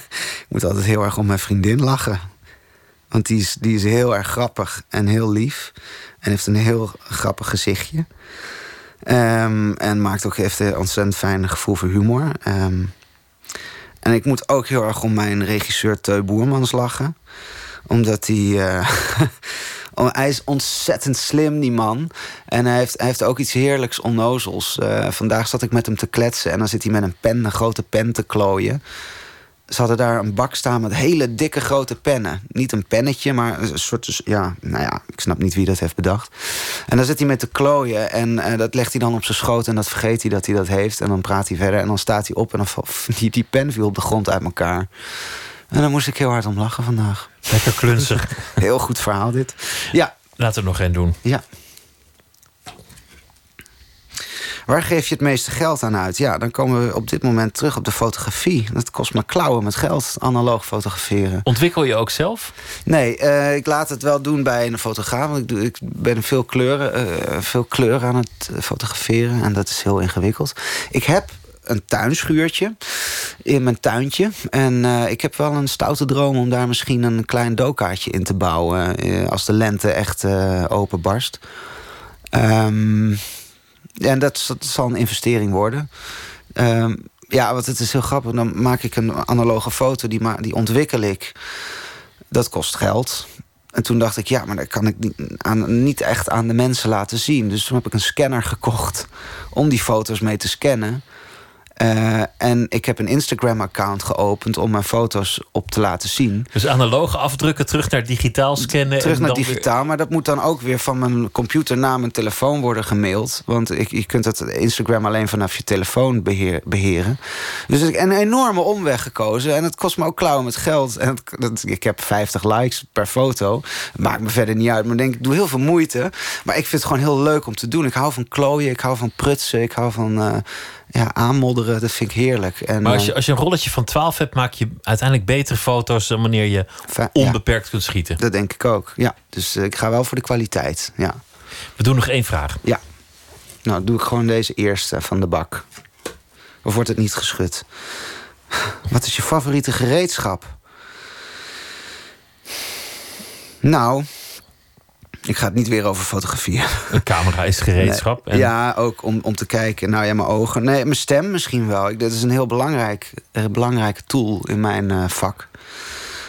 <laughs> ik moet altijd heel erg om mijn vriendin lachen. Want die is, die is heel erg grappig en heel lief. En heeft een heel grappig gezichtje. Ehm, en maakt ook, heeft een ontzettend fijn gevoel voor humor. Ehm, en ik moet ook heel erg om mijn regisseur Teu Boermans lachen. Omdat hij... eh, <laughs> hij is ontzettend slim, die man. En hij heeft, hij heeft ook iets heerlijks onnozels. Eh, vandaag zat ik met hem te kletsen... en dan zit hij met een pen, een grote pen te klooien. Ze hadden daar een bak staan met hele dikke grote pennen. Niet een pennetje, maar een soort... Ja, nou ja, ik snap niet wie dat heeft bedacht. En dan zit hij met te klooien en eh, dat legt hij dan op zijn schoot... en dat vergeet hij dat hij dat heeft. En dan praat hij verder en dan staat hij op... en dan <laughs> die, die pen viel op de grond uit elkaar. En dan moest ik heel hard om lachen vandaag. Lekker klunzig. <laughs> Heel goed verhaal dit. Ja. Laten we er nog één doen. Ja. Waar geef je het meeste geld aan uit? Ja, dan komen we op dit moment terug op de fotografie. Dat kost me klauwen met geld, analoog fotograferen. Ontwikkel je ook zelf? Nee, eh, ik laat het wel doen bij een fotograaf. Want ik, doe, ik ben veel kleuren, eh, veel kleuren aan het eh, fotograferen. En dat is heel ingewikkeld. Ik heb een tuinschuurtje in mijn tuintje. En ik heb wel een stoute droom om daar misschien een klein dokaartje in te bouwen. als de lente echt openbarst. Ehm, en dat, zal een investering worden. Ehm, ja, want het is heel grappig. Dan maak ik een analoge foto, die, die ontwikkel ik. Dat kost geld. En toen dacht ik, ja, maar dat kan ik niet, niet echt aan de mensen laten zien. Dus toen heb ik een scanner gekocht om die foto's mee te scannen. Eh, en ik heb een Instagram-account geopend om mijn foto's op te laten zien. Dus analoge afdrukken, terug naar digitaal scannen. Terug en naar dan weer- digitaal, maar dat moet dan ook weer van mijn computer naar mijn telefoon worden gemaild. Want ik, je kunt het Instagram alleen vanaf je telefoon beheer, beheren. Dus ik heb een enorme omweg gekozen. En het kost me ook klauwen met geld. En het, dat, ik heb 50 likes per foto. Maakt me verder niet uit. Maar ik denk, ik doe heel veel moeite. Maar ik vind het gewoon heel leuk om te doen. Ik hou van klooien, ik hou van prutsen, ik hou van eh, ja, aanmodderen. Dat vind ik heerlijk. En, Maar als je, eh, als je een rolletje van 12 hebt, maak je uiteindelijk betere foto's dan wanneer je onbeperkt kunt schieten. Dat denk ik ook. Ja, dus eh, ik ga wel voor de kwaliteit. Ja. We doen nog één vraag. Ja. Nou, doe ik gewoon deze eerste van de bak. Of wordt het niet geschud? Wat is je favoriete gereedschap? Nou, ik ga het niet weer over fotografie. Een camera is gereedschap. Nee. En Ja, ook om, om te kijken. Nou ja, mijn ogen. Nee, mijn stem misschien wel. Ik, dat is een heel belangrijk, eh, belangrijke tool in mijn eh, vak.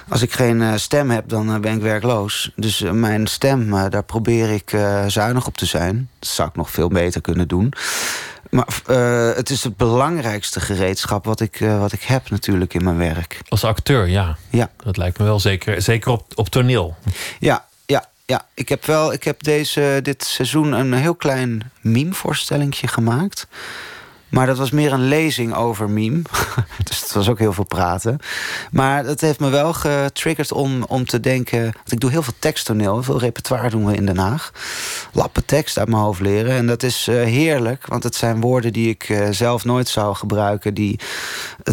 Als ik geen eh, stem heb, dan ben ik werkloos. Dus mijn stem, daar probeer ik zuinig op te zijn. Dat zou ik nog veel beter kunnen doen. Maar het is het belangrijkste gereedschap wat ik, wat ik heb natuurlijk in mijn werk. Als acteur, ja. Ja. Dat lijkt me wel zeker. Zeker op, op toneel. Ja, ja. Ik heb wel, ik heb deze, dit seizoen een heel klein meme-voorstellingje gemaakt. Maar dat was meer een lezing over meme. <laughs> dus het was ook heel veel praten. Maar dat heeft me wel getriggerd om, om te denken... Ik doe heel veel teksttoneel, veel repertoire doen we in Den Haag. Lappen tekst uit mijn hoofd leren. En dat is eh, heerlijk, want het zijn woorden die ik eh, zelf nooit zou gebruiken... die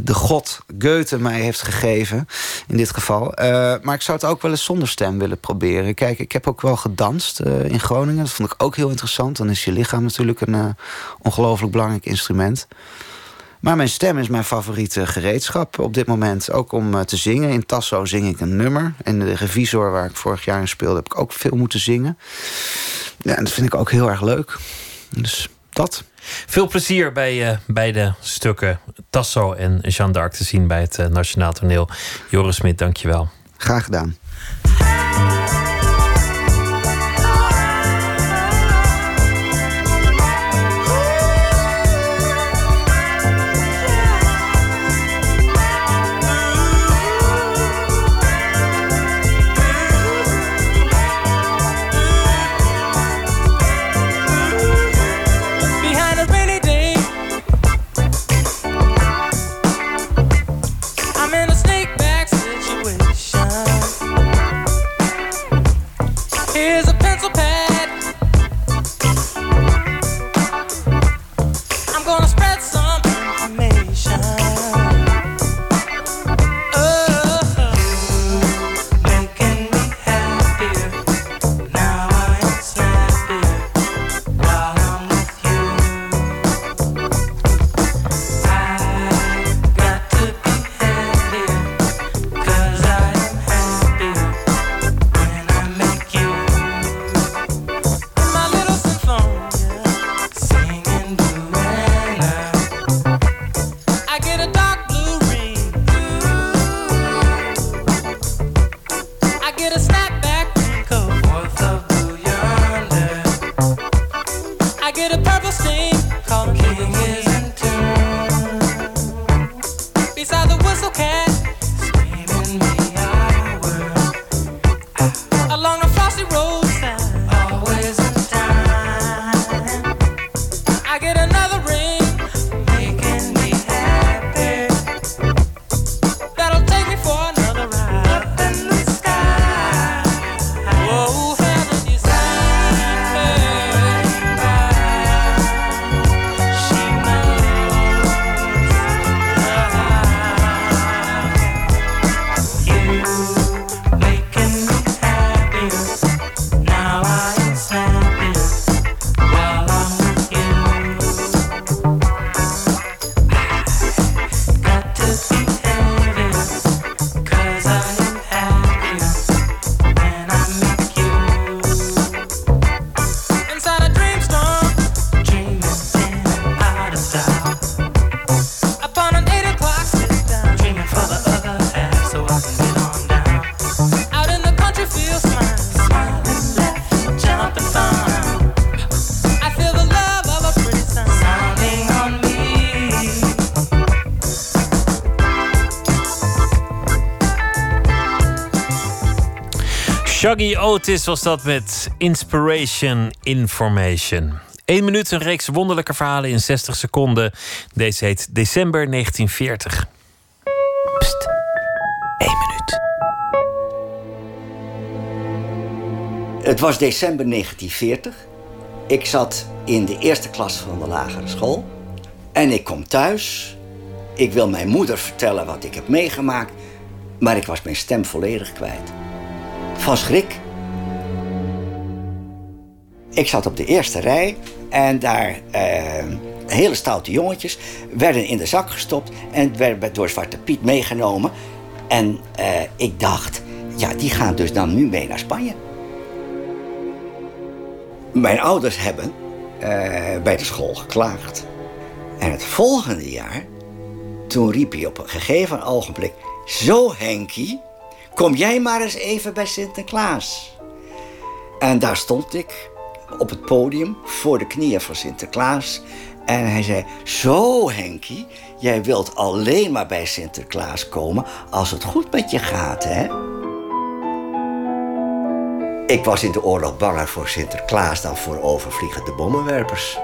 de god Goethe mij heeft gegeven, in dit geval. Eh, maar ik zou het ook wel eens zonder stem willen proberen. Kijk, ik heb ook wel gedanst in Groningen. Dat vond ik ook heel interessant. Dan is je lichaam natuurlijk een ongelooflijk belangrijk instrument. Maar mijn stem is mijn favoriete gereedschap op dit moment. Ook om eh, te zingen. In Tasso zing ik een nummer. En de revisor waar ik vorig jaar in speelde... heb ik ook veel moeten zingen. Ja, en dat vind ik ook heel erg leuk. Dus dat. Veel plezier bij eh, beide stukken Tasso en Jeanne d'Arc te zien bij het eh, Nationaal Toneel. Joris Smit, dankjewel. Graag gedaan. Shaggy Otis was dat met Inspiration Information. Eén minuut, een reeks wonderlijke verhalen in 60 seconden. Deze heet December 1940. Pst, één minuut. Het was december 1940. Ik zat in de eerste klas van de lagere school. En ik kom thuis. Ik wil mijn moeder vertellen wat ik heb meegemaakt. Maar ik was mijn stem volledig kwijt. Van schrik. Ik zat op de eerste rij. En daar eh, hele stoute jongetjes werden in de zak gestopt. En werden door Zwarte Piet meegenomen. En eh, ik dacht, ja, die gaan dus dan nu mee naar Spanje. Mijn ouders hebben eh, bij de school geklaagd. En het volgende jaar, toen riep hij op een gegeven ogenblik... Zo Henkie, kom jij maar eens even bij Sinterklaas. En daar stond ik op het podium voor de knieën van Sinterklaas. En hij zei, zo Henkie, jij wilt alleen maar bij Sinterklaas komen... als het goed met je gaat, hè? Ik was in de oorlog banger voor Sinterklaas dan voor overvliegende bommenwerpers.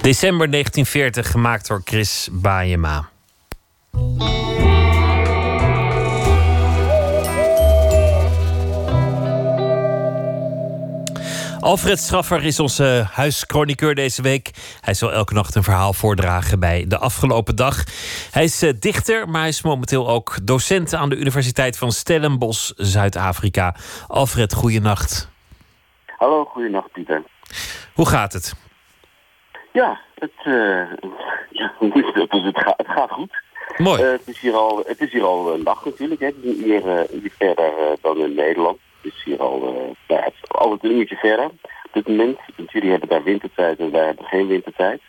December 1940, gemaakt door Chris Baayema. Alfred Straffer is onze huischroniqueur deze week. Hij zal elke nacht een verhaal voordragen bij de afgelopen dag. Hij is eh, dichter, maar hij is momenteel ook docent aan de Universiteit van Stellenbosch, Zuid-Afrika. Alfred, goeienacht. Hallo, goeienacht Pieter. Hoe gaat het? Ja, het, eh, ja, <laughs> het, gaat, het gaat goed. Eh, het, is hier al, het is hier al een nacht natuurlijk. Hè. Het is hier, eh, hier verder eh, dan in Nederland. Het is hier al, eh, nou, al een uurtje verder op dit moment. Want jullie hebben daar wintertijd en wij hebben geen wintertijd.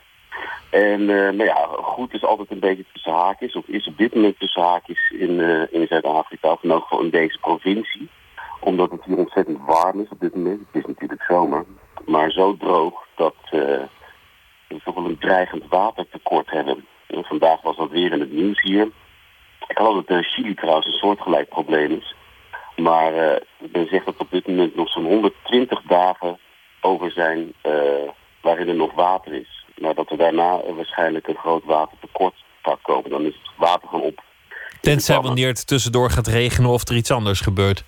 En eh nou ja, goed is altijd een beetje tussen haakjes. Of is op dit moment tussen haakjes in, eh, in Zuid-Afrika. Of in elk geval in deze provincie. Omdat het hier ontzettend warm is op dit moment. Het is natuurlijk zomer. Maar zo droog dat eh, we toch wel een dreigend watertekort hebben. En vandaag was dat weer in het nieuws hier. Ik geloof dat uh, Chili trouwens een soortgelijk probleem is. Maar eh men zegt dat op dit moment nog zo'n 120 dagen over zijn eh, waarin er nog water is. Maar dat er daarna eh, waarschijnlijk een groot watertekort gaat komen. Dan is het water gewoon op. Tenzij wanneer het tussendoor gaat regenen of er iets anders gebeurt.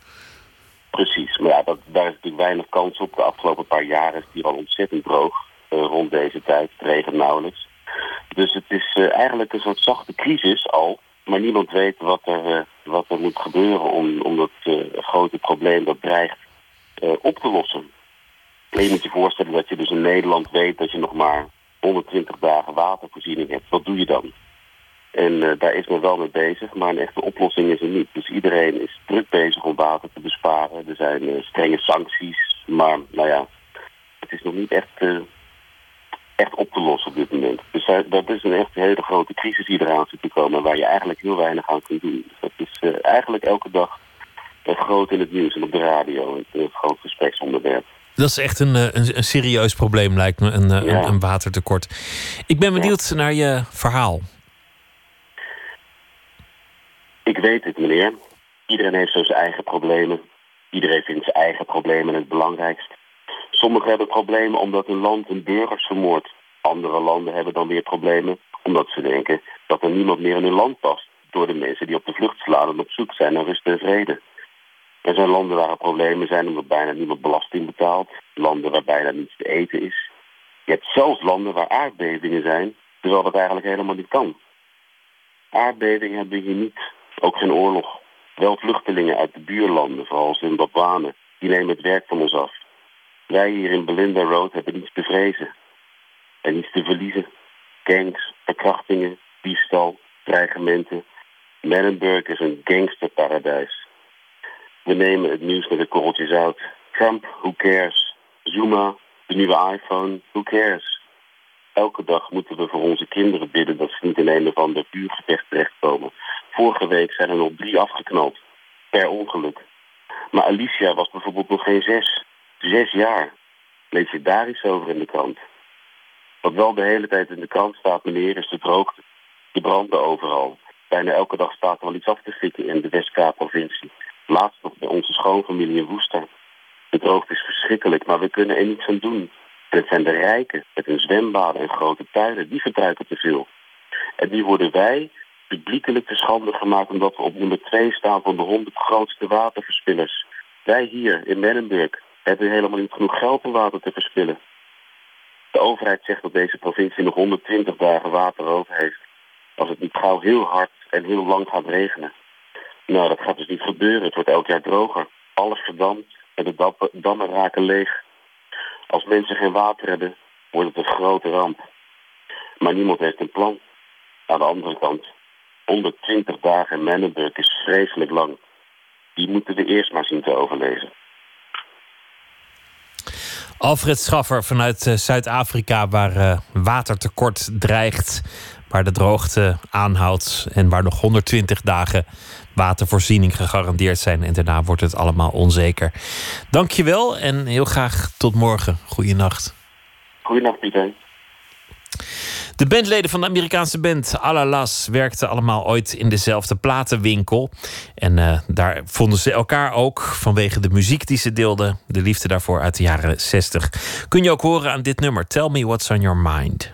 Precies, maar ja, dat, daar is natuurlijk weinig kans op. De afgelopen paar jaren is het hier al ontzettend droog eh, rond deze tijd. Het regent nauwelijks. Dus het is eh, eigenlijk een soort zachte crisis al. Maar niemand weet wat er, eh, wat er moet gebeuren om, om dat eh, grote probleem dat dreigt op te lossen. En je moet je voorstellen dat je dus in Nederland weet dat je nog maar 120 dagen watervoorziening hebt. Wat doe je dan? En daar is men wel mee bezig, maar een echte oplossing is er niet. Dus iedereen is druk bezig om water te besparen. Er zijn strenge sancties, maar nou ja, het is nog niet echt, echt op te lossen op dit moment. Dus eh, dat is een echt hele grote crisis die eraan zit te komen, waar je eigenlijk heel weinig aan kunt doen. Dus dat is eh, eigenlijk elke dag eh, groot in het nieuws en op de radio. Het is een groot gespreksonderwerp. Dat is echt een, eh, een, een serieus probleem, lijkt me, een, eh, Ja. een, een watertekort. Ik ben benieuwd naar je verhaal. Ik weet het, meneer. Iedereen heeft zo zijn eigen problemen. Iedereen vindt zijn eigen problemen het belangrijkst. Sommigen hebben problemen omdat hun land hun burgers vermoordt. Andere landen hebben dan weer problemen omdat ze denken dat er niemand meer in hun land past. Door de mensen die op de vlucht slaan en op zoek zijn naar rust en vrede. Er zijn landen waar er problemen zijn omdat bijna niemand belasting betaalt. Landen waar bijna niets te eten is. Je hebt zelfs landen waar aardbevingen zijn, terwijl dat eigenlijk helemaal niet kan. Aardbevingen hebben hier niet. Ook geen oorlog. Wel vluchtelingen uit de buurlanden, vooral Zimbabwanen. Die nemen het werk van ons af. Wij hier in Belinda Road hebben niets te vrezen. En niets te verliezen. Gangs, verkrachtingen, diefstal, dreigementen. Menenburg is een gangsterparadijs. We nemen het nieuws met een korreltje zout. Trump, who cares? Zuma, de nieuwe iPhone, who cares? Elke dag moeten we voor onze kinderen bidden dat ze niet in een of ander vuurgevecht terechtkomen. Vorige week zijn er nog drie afgeknald. Per ongeluk. Maar Alicia was bijvoorbeeld nog geen zes. Zes jaar. Lees je daar iets over in de krant? Wat wel de hele tijd in de krant staat, meneer, is de droogte. De branden overal. Bijna elke dag staat er wel iets af te fikken in de West-Kaap-provincie. Laatst nog bij onze schoonfamilie in Woester. De droogte is verschrikkelijk, maar we kunnen er niets aan doen. En het zijn de rijken met hun zwembaden en grote tuinen, die verbruiken te veel. En die worden wij publiekelijk te schande gemaakt omdat we op nummer 2 staan van de 100 grootste waterverspillers. Wij hier in Menenburg hebben helemaal niet genoeg geld om water te verspillen. De overheid zegt dat deze provincie nog 120 dagen water over heeft. Als het niet gauw heel hard en heel lang gaat regenen. Nou, dat gaat dus niet gebeuren. Het wordt elk jaar droger. Alles verdampt en de dammen raken leeg. Als mensen geen water hebben, wordt het een grote ramp. Maar niemand heeft een plan. Aan de andere kant, 120 dagen in Menenburg is vreselijk lang. Die moeten we eerst maar zien te overleven. Alfred Schaffer vanuit eh, Zuid-Afrika, waar eh, watertekort dreigt, waar de droogte aanhoudt en waar nog 120 dagen watervoorziening gegarandeerd zijn. En daarna wordt het allemaal onzeker. Dankjewel en heel graag tot morgen. Goeienacht. Goedenacht, Pieter. De bandleden van de Amerikaanse band Alalas werkten allemaal ooit in dezelfde platenwinkel. En eh, daar vonden ze elkaar ook vanwege de muziek die ze deelden. De liefde daarvoor uit de jaren 60. Kun je ook horen aan dit nummer. Tell me what's on your mind.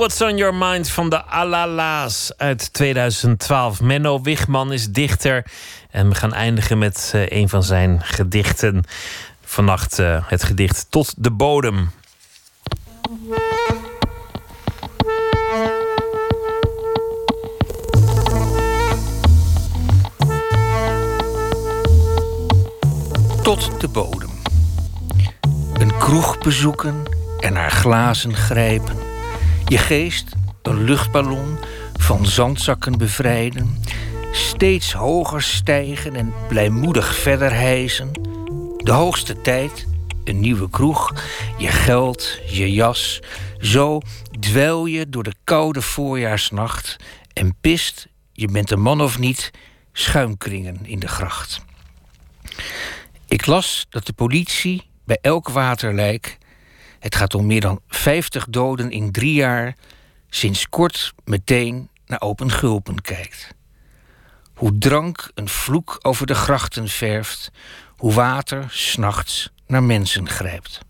What's on Your Mind van de Alala's uit 2012. Menno Wigman is dichter. En we gaan eindigen met eh, een van zijn gedichten. Vannacht eh, het gedicht Tot de Bodem. Tot de bodem. Een kroeg bezoeken en naar glazen grijpen. Je geest een luchtballon van zandzakken bevrijden. Steeds hoger stijgen en blijmoedig verder hijzen. De hoogste tijd, een nieuwe kroeg, je geld, je jas. Zo dwel je door de koude voorjaarsnacht en pist, je bent een man of niet, schuimkringen in de gracht. Ik las dat de politie bij elk waterlijk, het gaat om meer dan 50 doden in drie jaar, sinds kort meteen naar open gulpen kijkt. Hoe drank een vloek over de grachten verft, hoe water s'nachts naar mensen grijpt.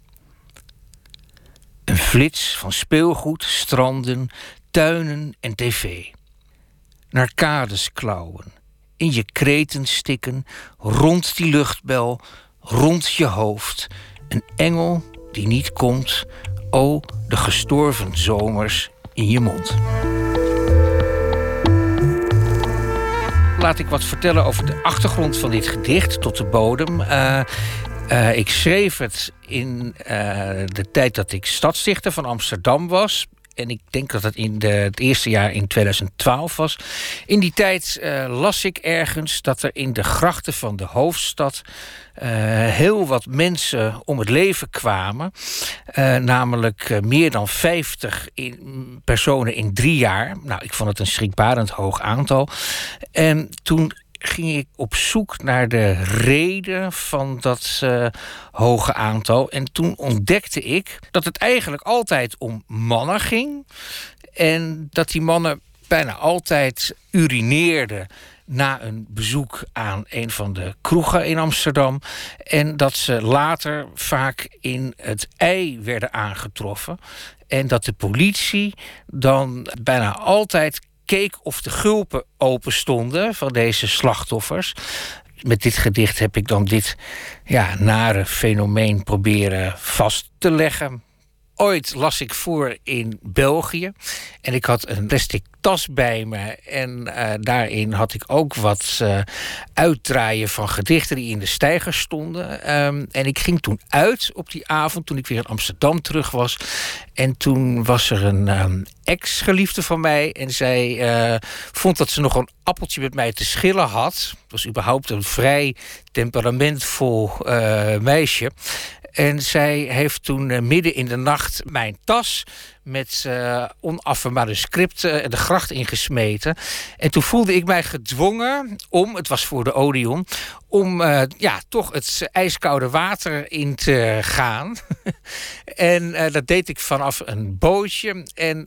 Een flits van speelgoed, stranden, tuinen en tv. Naar kades klauwen, in je kreten stikken, rond die luchtbel, rond je hoofd. Een engel die niet komt, o de gestorven zomers in je mond. Laat ik wat vertellen over de achtergrond van dit gedicht tot de bodem. Eh, eh, ik schreef het in eh, de tijd dat ik stadsdichter van Amsterdam was. En ik denk dat het in het eerste jaar in 2012 was. In die tijd las ik ergens dat er in de grachten van de hoofdstad heel wat mensen om het leven kwamen. Eh, namelijk eh, meer dan 50 in, personen in drie jaar. Nou, ik vond het een schrikbarend hoog aantal. En toen ging ik op zoek naar de reden van dat eh, hoge aantal. En toen ontdekte ik dat het eigenlijk altijd om mannen ging. En dat die mannen bijna altijd urineerden na een bezoek aan een van de kroegen in Amsterdam. En dat ze later vaak in het ei werden aangetroffen. En dat de politie dan bijna altijd keek of de gulpen open stonden van deze slachtoffers. Met dit gedicht heb ik dan dit ja, nare fenomeen proberen vast te leggen. Ooit las ik voor in België en ik had een plastic tas bij me. En eh, daarin had ik ook wat uh, uitdraaien van gedichten die in de stijger stonden. Ehm, en ik ging toen uit op die avond toen ik weer in Amsterdam terug was. En toen was er een um, ex-geliefde van mij. En zij uh, vond dat ze nog een appeltje met mij te schillen had. Het was überhaupt een vrij temperamentvol meisje. En zij heeft toen uh, midden in de nacht mijn tas met uh, onaffe manuscripten uh, de gracht ingesmeten. En toen voelde ik mij gedwongen om, het was voor de Odeon, om uh, ja, toch het ijskoude water in te gaan. <laughs> en dat deed ik vanaf een bootje. En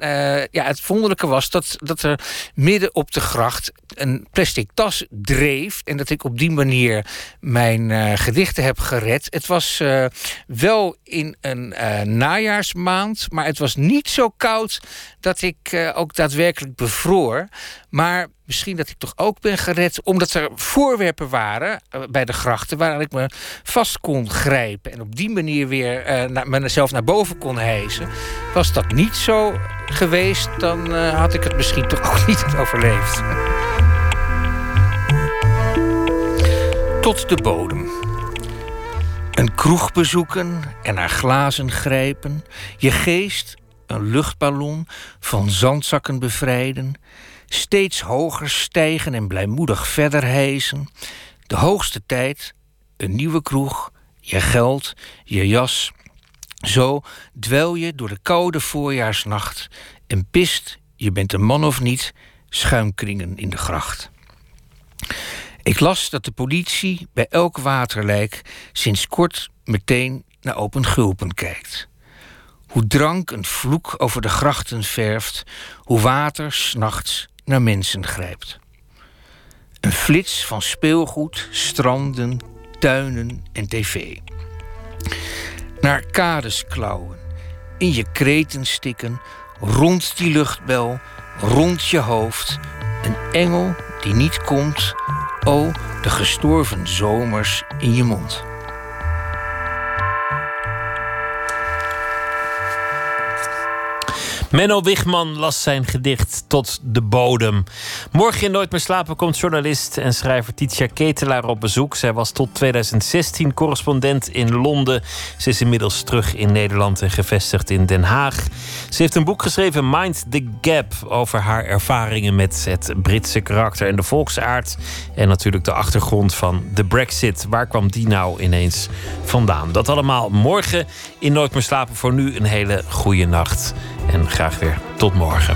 ja, het wonderlijke was dat, dat er midden op de gracht een plastic tas dreef. En dat ik op die manier mijn gedichten heb gered. Het was wel in een najaarsmaand, maar het was niet zo koud dat ik uh, ook daadwerkelijk bevroor. Maar misschien dat ik toch ook ben gered omdat er voorwerpen waren uh, bij de grachten waar ik me vast kon grijpen en op die manier weer uh, na, mezelf naar boven kon hijsen. Was dat niet zo geweest, dan had ik het misschien toch ook <laughs> niet overleefd. Tot de bodem. Een kroeg bezoeken en naar glazen grijpen, je geest een luchtballon van zandzakken bevrijden, steeds hoger stijgen en blijmoedig verder hijsen, de hoogste tijd, een nieuwe kroeg, je geld, je jas. Zo dwel je door de koude voorjaarsnacht en pist, je bent een man of niet, schuimkringen in de gracht. Ik las dat de politie bij elk waterlijk sinds kort meteen naar open gulpen kijkt. Hoe drank een vloek over de grachten verft, hoe water s'nachts naar mensen grijpt. Een flits van speelgoed, stranden, tuinen en tv. Naar kades klauwen, in je kreten stikken, rond die luchtbel, rond je hoofd. Een engel die niet komt, o, de gestorven zomers in je mond. Menno Wigman las zijn gedicht Tot de bodem. Morgen in Nooit meer slapen komt journalist en schrijver Titia Ketelaar op bezoek. Zij was tot 2016 correspondent in Londen. Ze is inmiddels terug in Nederland en gevestigd in Den Haag. Ze heeft een boek geschreven, Mind the Gap, over haar ervaringen met het Britse karakter en de volksaard. En natuurlijk de achtergrond van de Brexit. Waar kwam die nou ineens vandaan? Dat allemaal morgen in Nooit meer slapen. Voor nu een hele goede nacht. En graag weer tot morgen.